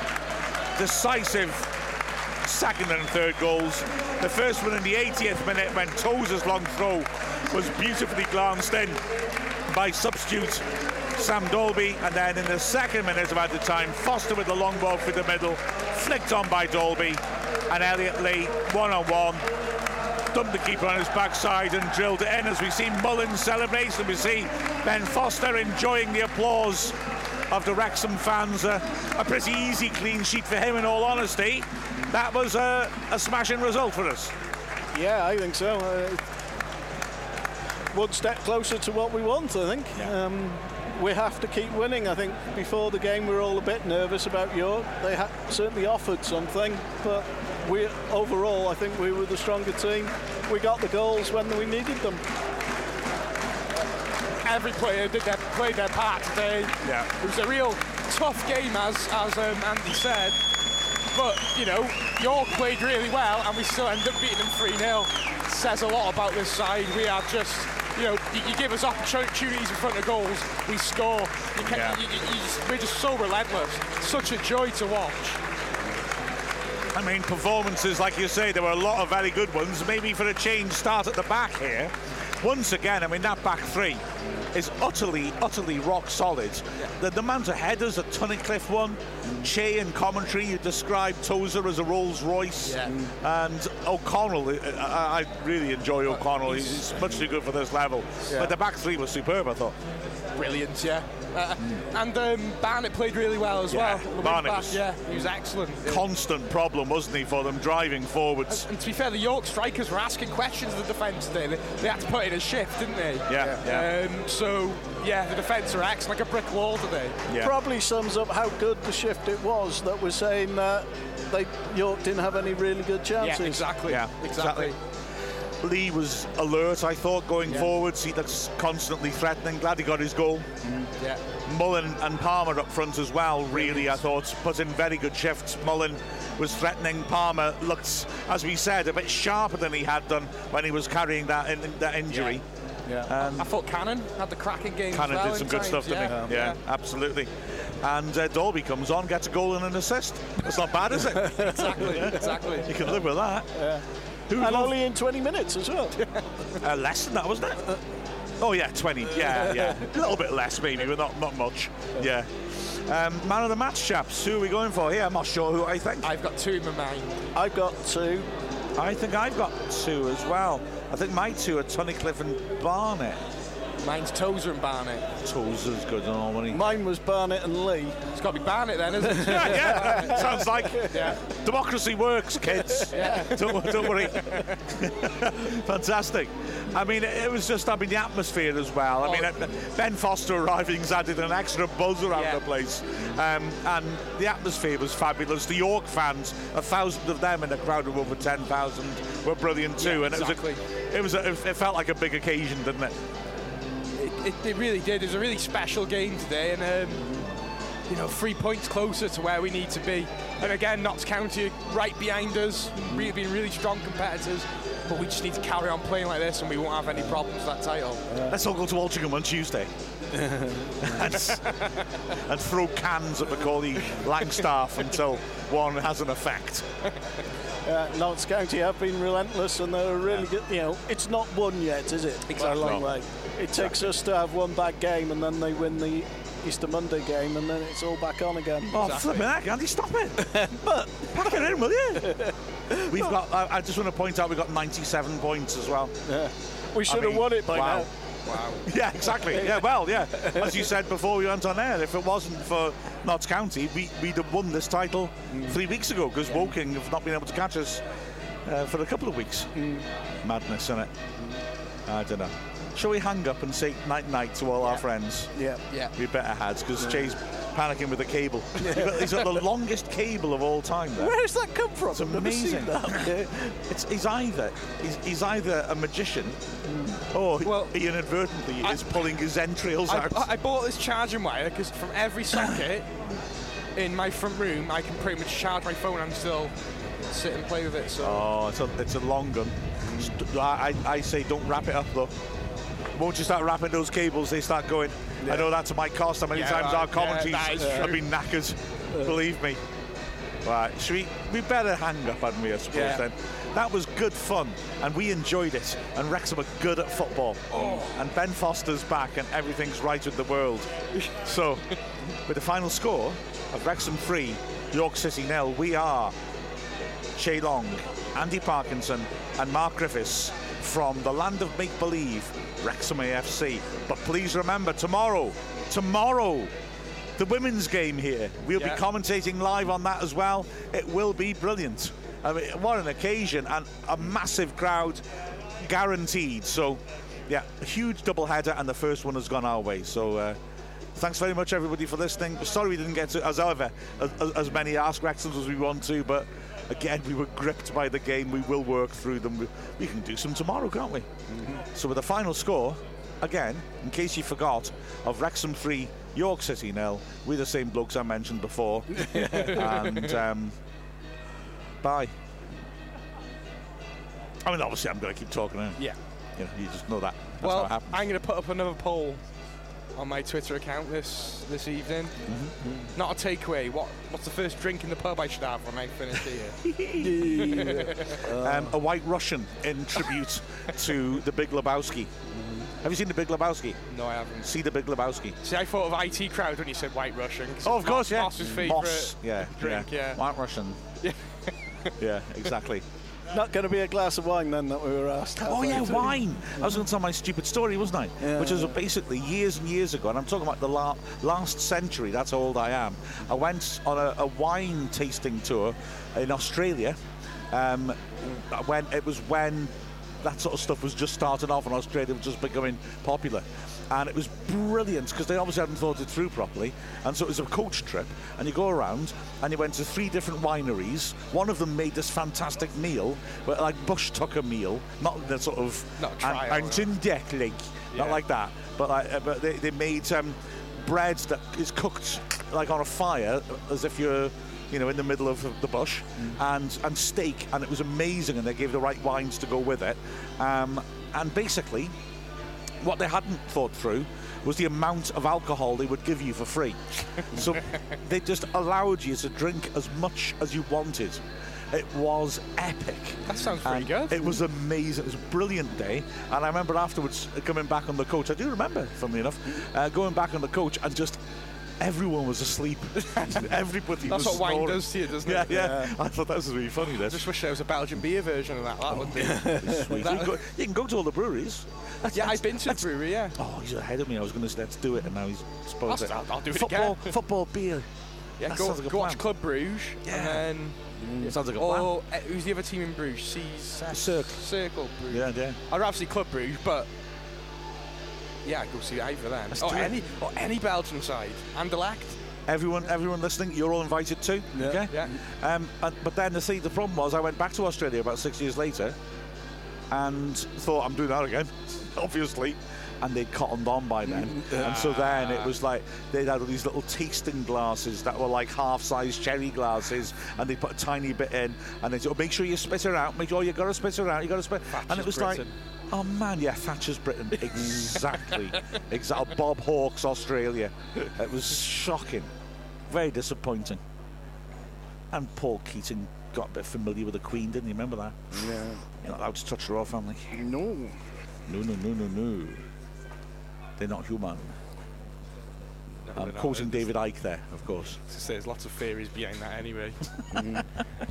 decisive second and third goals. The first one in the 80th minute when Tozer's long throw was beautifully glanced in by substitute Sam Dalby, and then in the second minute of added time, Foster with the long ball through the middle, flicked on by Dalby, and Elliot Lee one on one. Dumped the keeper on his backside and drilled it in as we see Mullin's celebrate and we see Ben Foster enjoying the applause of the Wrexham fans. Uh, a pretty easy clean sheet for him in all honesty. That was a, a smashing result for us. Yeah, I think so. Uh, one step closer to what we want, I think. Yeah. Um, we have to keep winning. I think before the game we were all a bit nervous about York. They ha- certainly offered something, but we overall I think we were the stronger team. We got the goals when we needed them. Every player did their, played their part today. Yeah. It was a real tough game, as as um, Andy said. But you know, York played really well, and we still end up beating them 3-0. Says a lot about this side. We are just, you know, you, you give us opportunities in front of goals, we score. You can, Yeah. you just, we're just so relentless. Such a joy to watch. I mean, performances, like you say, there were a lot of very good ones. Maybe for a change, start at the back here. Once again, I mean, that back three is utterly, utterly rock solid. The, the amount of headers that Tunnicliffe won, Chay in commentary, you described Tozer as a Rolls Royce, Yeah. and O'Connell. I, I I really enjoy O'Connell. He's, he's much too good for this level. Yeah. But the back three was superb, I thought. Brilliant, yeah. Uh, And um, Barnett played really well as Yeah, well. Barnett was- yeah, he was excellent. Constant problem, wasn't he, for them driving forwards? And to be fair, the York strikers were asking questions of the defence today. They, they had to put in a shift, didn't they? Yeah, yeah. Um, so, yeah, the defence are acting like a brick wall today. Yeah. Probably sums up how good the shift it was that we're saying that they York didn't have any really good chances. Yeah, exactly. Yeah, exactly. Lee was alert, I thought, going forwards. He looks constantly threatening. Glad he got his goal. Yeah. Mullin and Palmer up front as well, really, I thought, put in very good shifts. Mullin was threatening. Palmer looked, as we said, a bit sharper than he had done when he was carrying that, in, that injury. Yeah. I thought Cannon had the cracking game. Cannon well did some good times, stuff, didn't yeah, he? Yeah, absolutely. And uh, Dalby comes on, gets a goal and an assist. That's not bad, is it? Exactly, exactly. you can live with that. Who and only in 20 minutes as well. Uh, less than that, wasn't it? Oh yeah, 20. Yeah, yeah. A little bit less maybe, but not not much. Yeah. Um, man of the match, chaps. Who are we going for here? I'm not sure who I think. I've got two in my mind. I've got two. I think I've got two as well. I think my two are Tunnicliffe and Barnett. Mine's Tozer and Barnett. Tozer's good and all, wasn't he? Mine was Barnett and Lee. It's got to be Barnett then, isn't it? yeah, yeah. Sounds like Yeah. democracy works, kids. don't, don't worry. Fantastic. I mean, it, it was just, I mean, the atmosphere as well. I mean, uh, Ben Foster arriving's added an extra buzz around Yeah. the place. Um, and the atmosphere was fabulous. The York fans, a thousand of them in a crowd of over 10,000, were brilliant too. Yeah, and it was, a, it, was a, it felt like a big occasion, didn't it? It, it really did. It was a really special game today, and um, you know, three points closer to where we need to be. And again, Notts County right behind us, really being really strong competitors. But we just need to carry on playing like this, and we won't have any problems with that title. Let's all go to Altrincham on Tuesday. and, and throw cans at Macaulay Langstaff until one has an effect. Uh, Notts County have been relentless and they're really good. You know, it's not won yet, is it? By a long No. way. It takes us to have one bad game and then they win the Easter Monday game and then it's all back on again. Oh, flipping heck, Andy, stop it. but pack it in, will you? We've got, I, I just want to point out, we've got 97 points as well. we should have mean, won it by wow. now. Wow. Yeah, exactly. Yeah, well, yeah. As you said before we went on air, if it wasn't for Notts County, we, we'd have won this title mm. three weeks ago because Woking have not been able to catch us uh, for a couple of weeks. Mm. Madness, isn't it? Mm. I don't know. Shall we hang up and say night night to all our friends? Yeah. Yeah. We better had because Jay's panicking with the cable. He's got, he's got the longest cable of all time there. Where's that come from? It's I've never seen amazing. It's, he's either he's, he's either a magician hmm. or Well, he inadvertently I- is pulling his entrails I, out. I bought this charging wire because from every socket in my front room, I can pretty much charge my phone and still sit and play with it. So oh, it's a, it's a long gun. Hmm. St- I, I I say don't wrap it up though. Once you start wrapping those cables, they start going. I know that to my cost. How many Yeah, times right. our commentaries is have been knackered. Believe me. Right, should we? We better hang up, hadn't we? I suppose Yeah. then. That was good fun, and we enjoyed it. And Wrexham are good at football. Oh. And Ben Foster's back, and everything's right with the world. so, with the final score of Wrexham three, York City nil, we are Chay Long, Andy Parkinson, and Mark Griffiths from the land of make believe, Wrexham AFC. But please remember, tomorrow, tomorrow, the women's game here. We'll Yeah. be commentating live on that as well. It will be brilliant. I mean, what an occasion and a massive crowd guaranteed. So, yeah, a huge double header, and the first one has gone our way. So, uh, thanks very much, everybody, for listening. Sorry we didn't get to, as ever, as, as many Ask Wrexhams as we want to, but again, we were gripped by the game. We will work through them. We, we can do some tomorrow, can't we? So, with the final score, again, in case you forgot, of Wrexham 3, York City nil, we're the same blokes I mentioned before. and um, bye. I mean, obviously, I'm going to keep talking. yeah. You, know, you just know that. That's well, what happens. I'm going to put up another poll on my Twitter account this this evening. Mm-hmm. Not a takeaway. What what's the first drink in the pub I should have when I finish here? um, a white Russian in tribute to the Big Lebowski. Have you seen the Big Lebowski? no, I haven't. See the Big Lebowski. See, I thought of IT crowd when you said White Russian. Oh, of course, Moss- yeah. Moss's favourite Moss, yeah, drink. Yeah. White Russian. Yeah. yeah, exactly. Not going to be a glass of wine then that we were asked. Oh yeah, through. wine. I was going to tell my stupid story, wasn't I? Yeah. Which was basically years and years ago, and I'm talking about the la- last century. That's how old I am. I went on a, a wine tasting tour in Australia. Um, when it was when that sort of stuff was just starting off, and Australia was just becoming popular. And it was brilliant because they obviously hadn't thought it through properly. And so it was a coach trip, and you go around and you went to three different wineries. One of them made this fantastic meal, but like bush tucker meal, not the sort of Not a trial, and, and deck not Yeah. like that. But like, uh, but they, they made um, bread that is cooked like on a fire, as if you're. You know, in the middle of the bush, and and steak, and it was amazing. And they gave the right wines to go with it, um, and basically, what they hadn't thought through was the amount of alcohol they would give you for free. so they just allowed you to drink as much as you wanted. It was epic. That sounds pretty good. It was amazing. It was a brilliant day. And I remember afterwards coming back on the coach. I do remember, funnily enough, uh, going back on the coach and just everyone was asleep. Everybody was That's was what wine snoring. does to you, doesn't Yeah, it? yeah, yeah. I thought that was really funny. This. Just wish there was a Belgian beer version of that. That would be. Sweet. You, can go, you can go to all the breweries. That's- yeah, I've been to a brewery. Yeah. Oh, he's ahead of me. I was going to say, let's do it, and now he's I'll- it. I'll- I'll do it football, again. Football beer. Yeah. That Go, like go watch. Club Bruges. Yeah. And then. Sounds like a plan. Oh, eh, who's the other team in Bruges? C's Circle. Cercle Bruges. Yeah, yeah. I'd rather see Club Bruges, but yeah, go see either of them. Let's oh, Or any, or any Belgian side. Anderlecht. Everyone, everyone listening, you're all invited too. Okay. Yeah. Um, and, but then the thing, the problem was, I went back to Australia about six years later, and thought I'm doing that again, obviously. And they'd cottoned on by then, mm, mm. and so then it ah. was like they'd had all these little tasting glasses that were like half-size cherry glasses, and they put a tiny bit in, and they said, oh, "Make sure you spit her out. Make sure you got to spit her out. You got to spit." and it was like, Britain. Oh man, yeah, Thatcher's Britain, exactly. exactly. Bob Hawke's Australia. It was shocking, very disappointing. And Paul Keating got a bit familiar with the Queen, didn't he? Remember that? Yeah. You're not allowed to touch the royal family. No. No, no, no, no, no. They're not human. No, I'm they're not. quoting David Icke there, of course. To say there's lots of theories behind that anyway.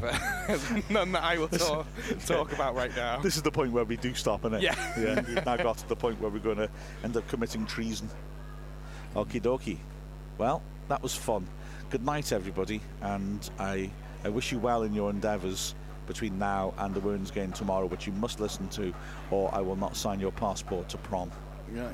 but none that I will talk, talk about right now. This is the point where we do stop, innit? Yeah. yeah. We've now got to the point where we're going to end up committing treason. Okie dokie. Well, that was fun. Good night, everybody, and I, I wish you well in your endeavours between now and the Wounds game tomorrow, which you must listen to, or I will not sign your passport to prom. Yeah.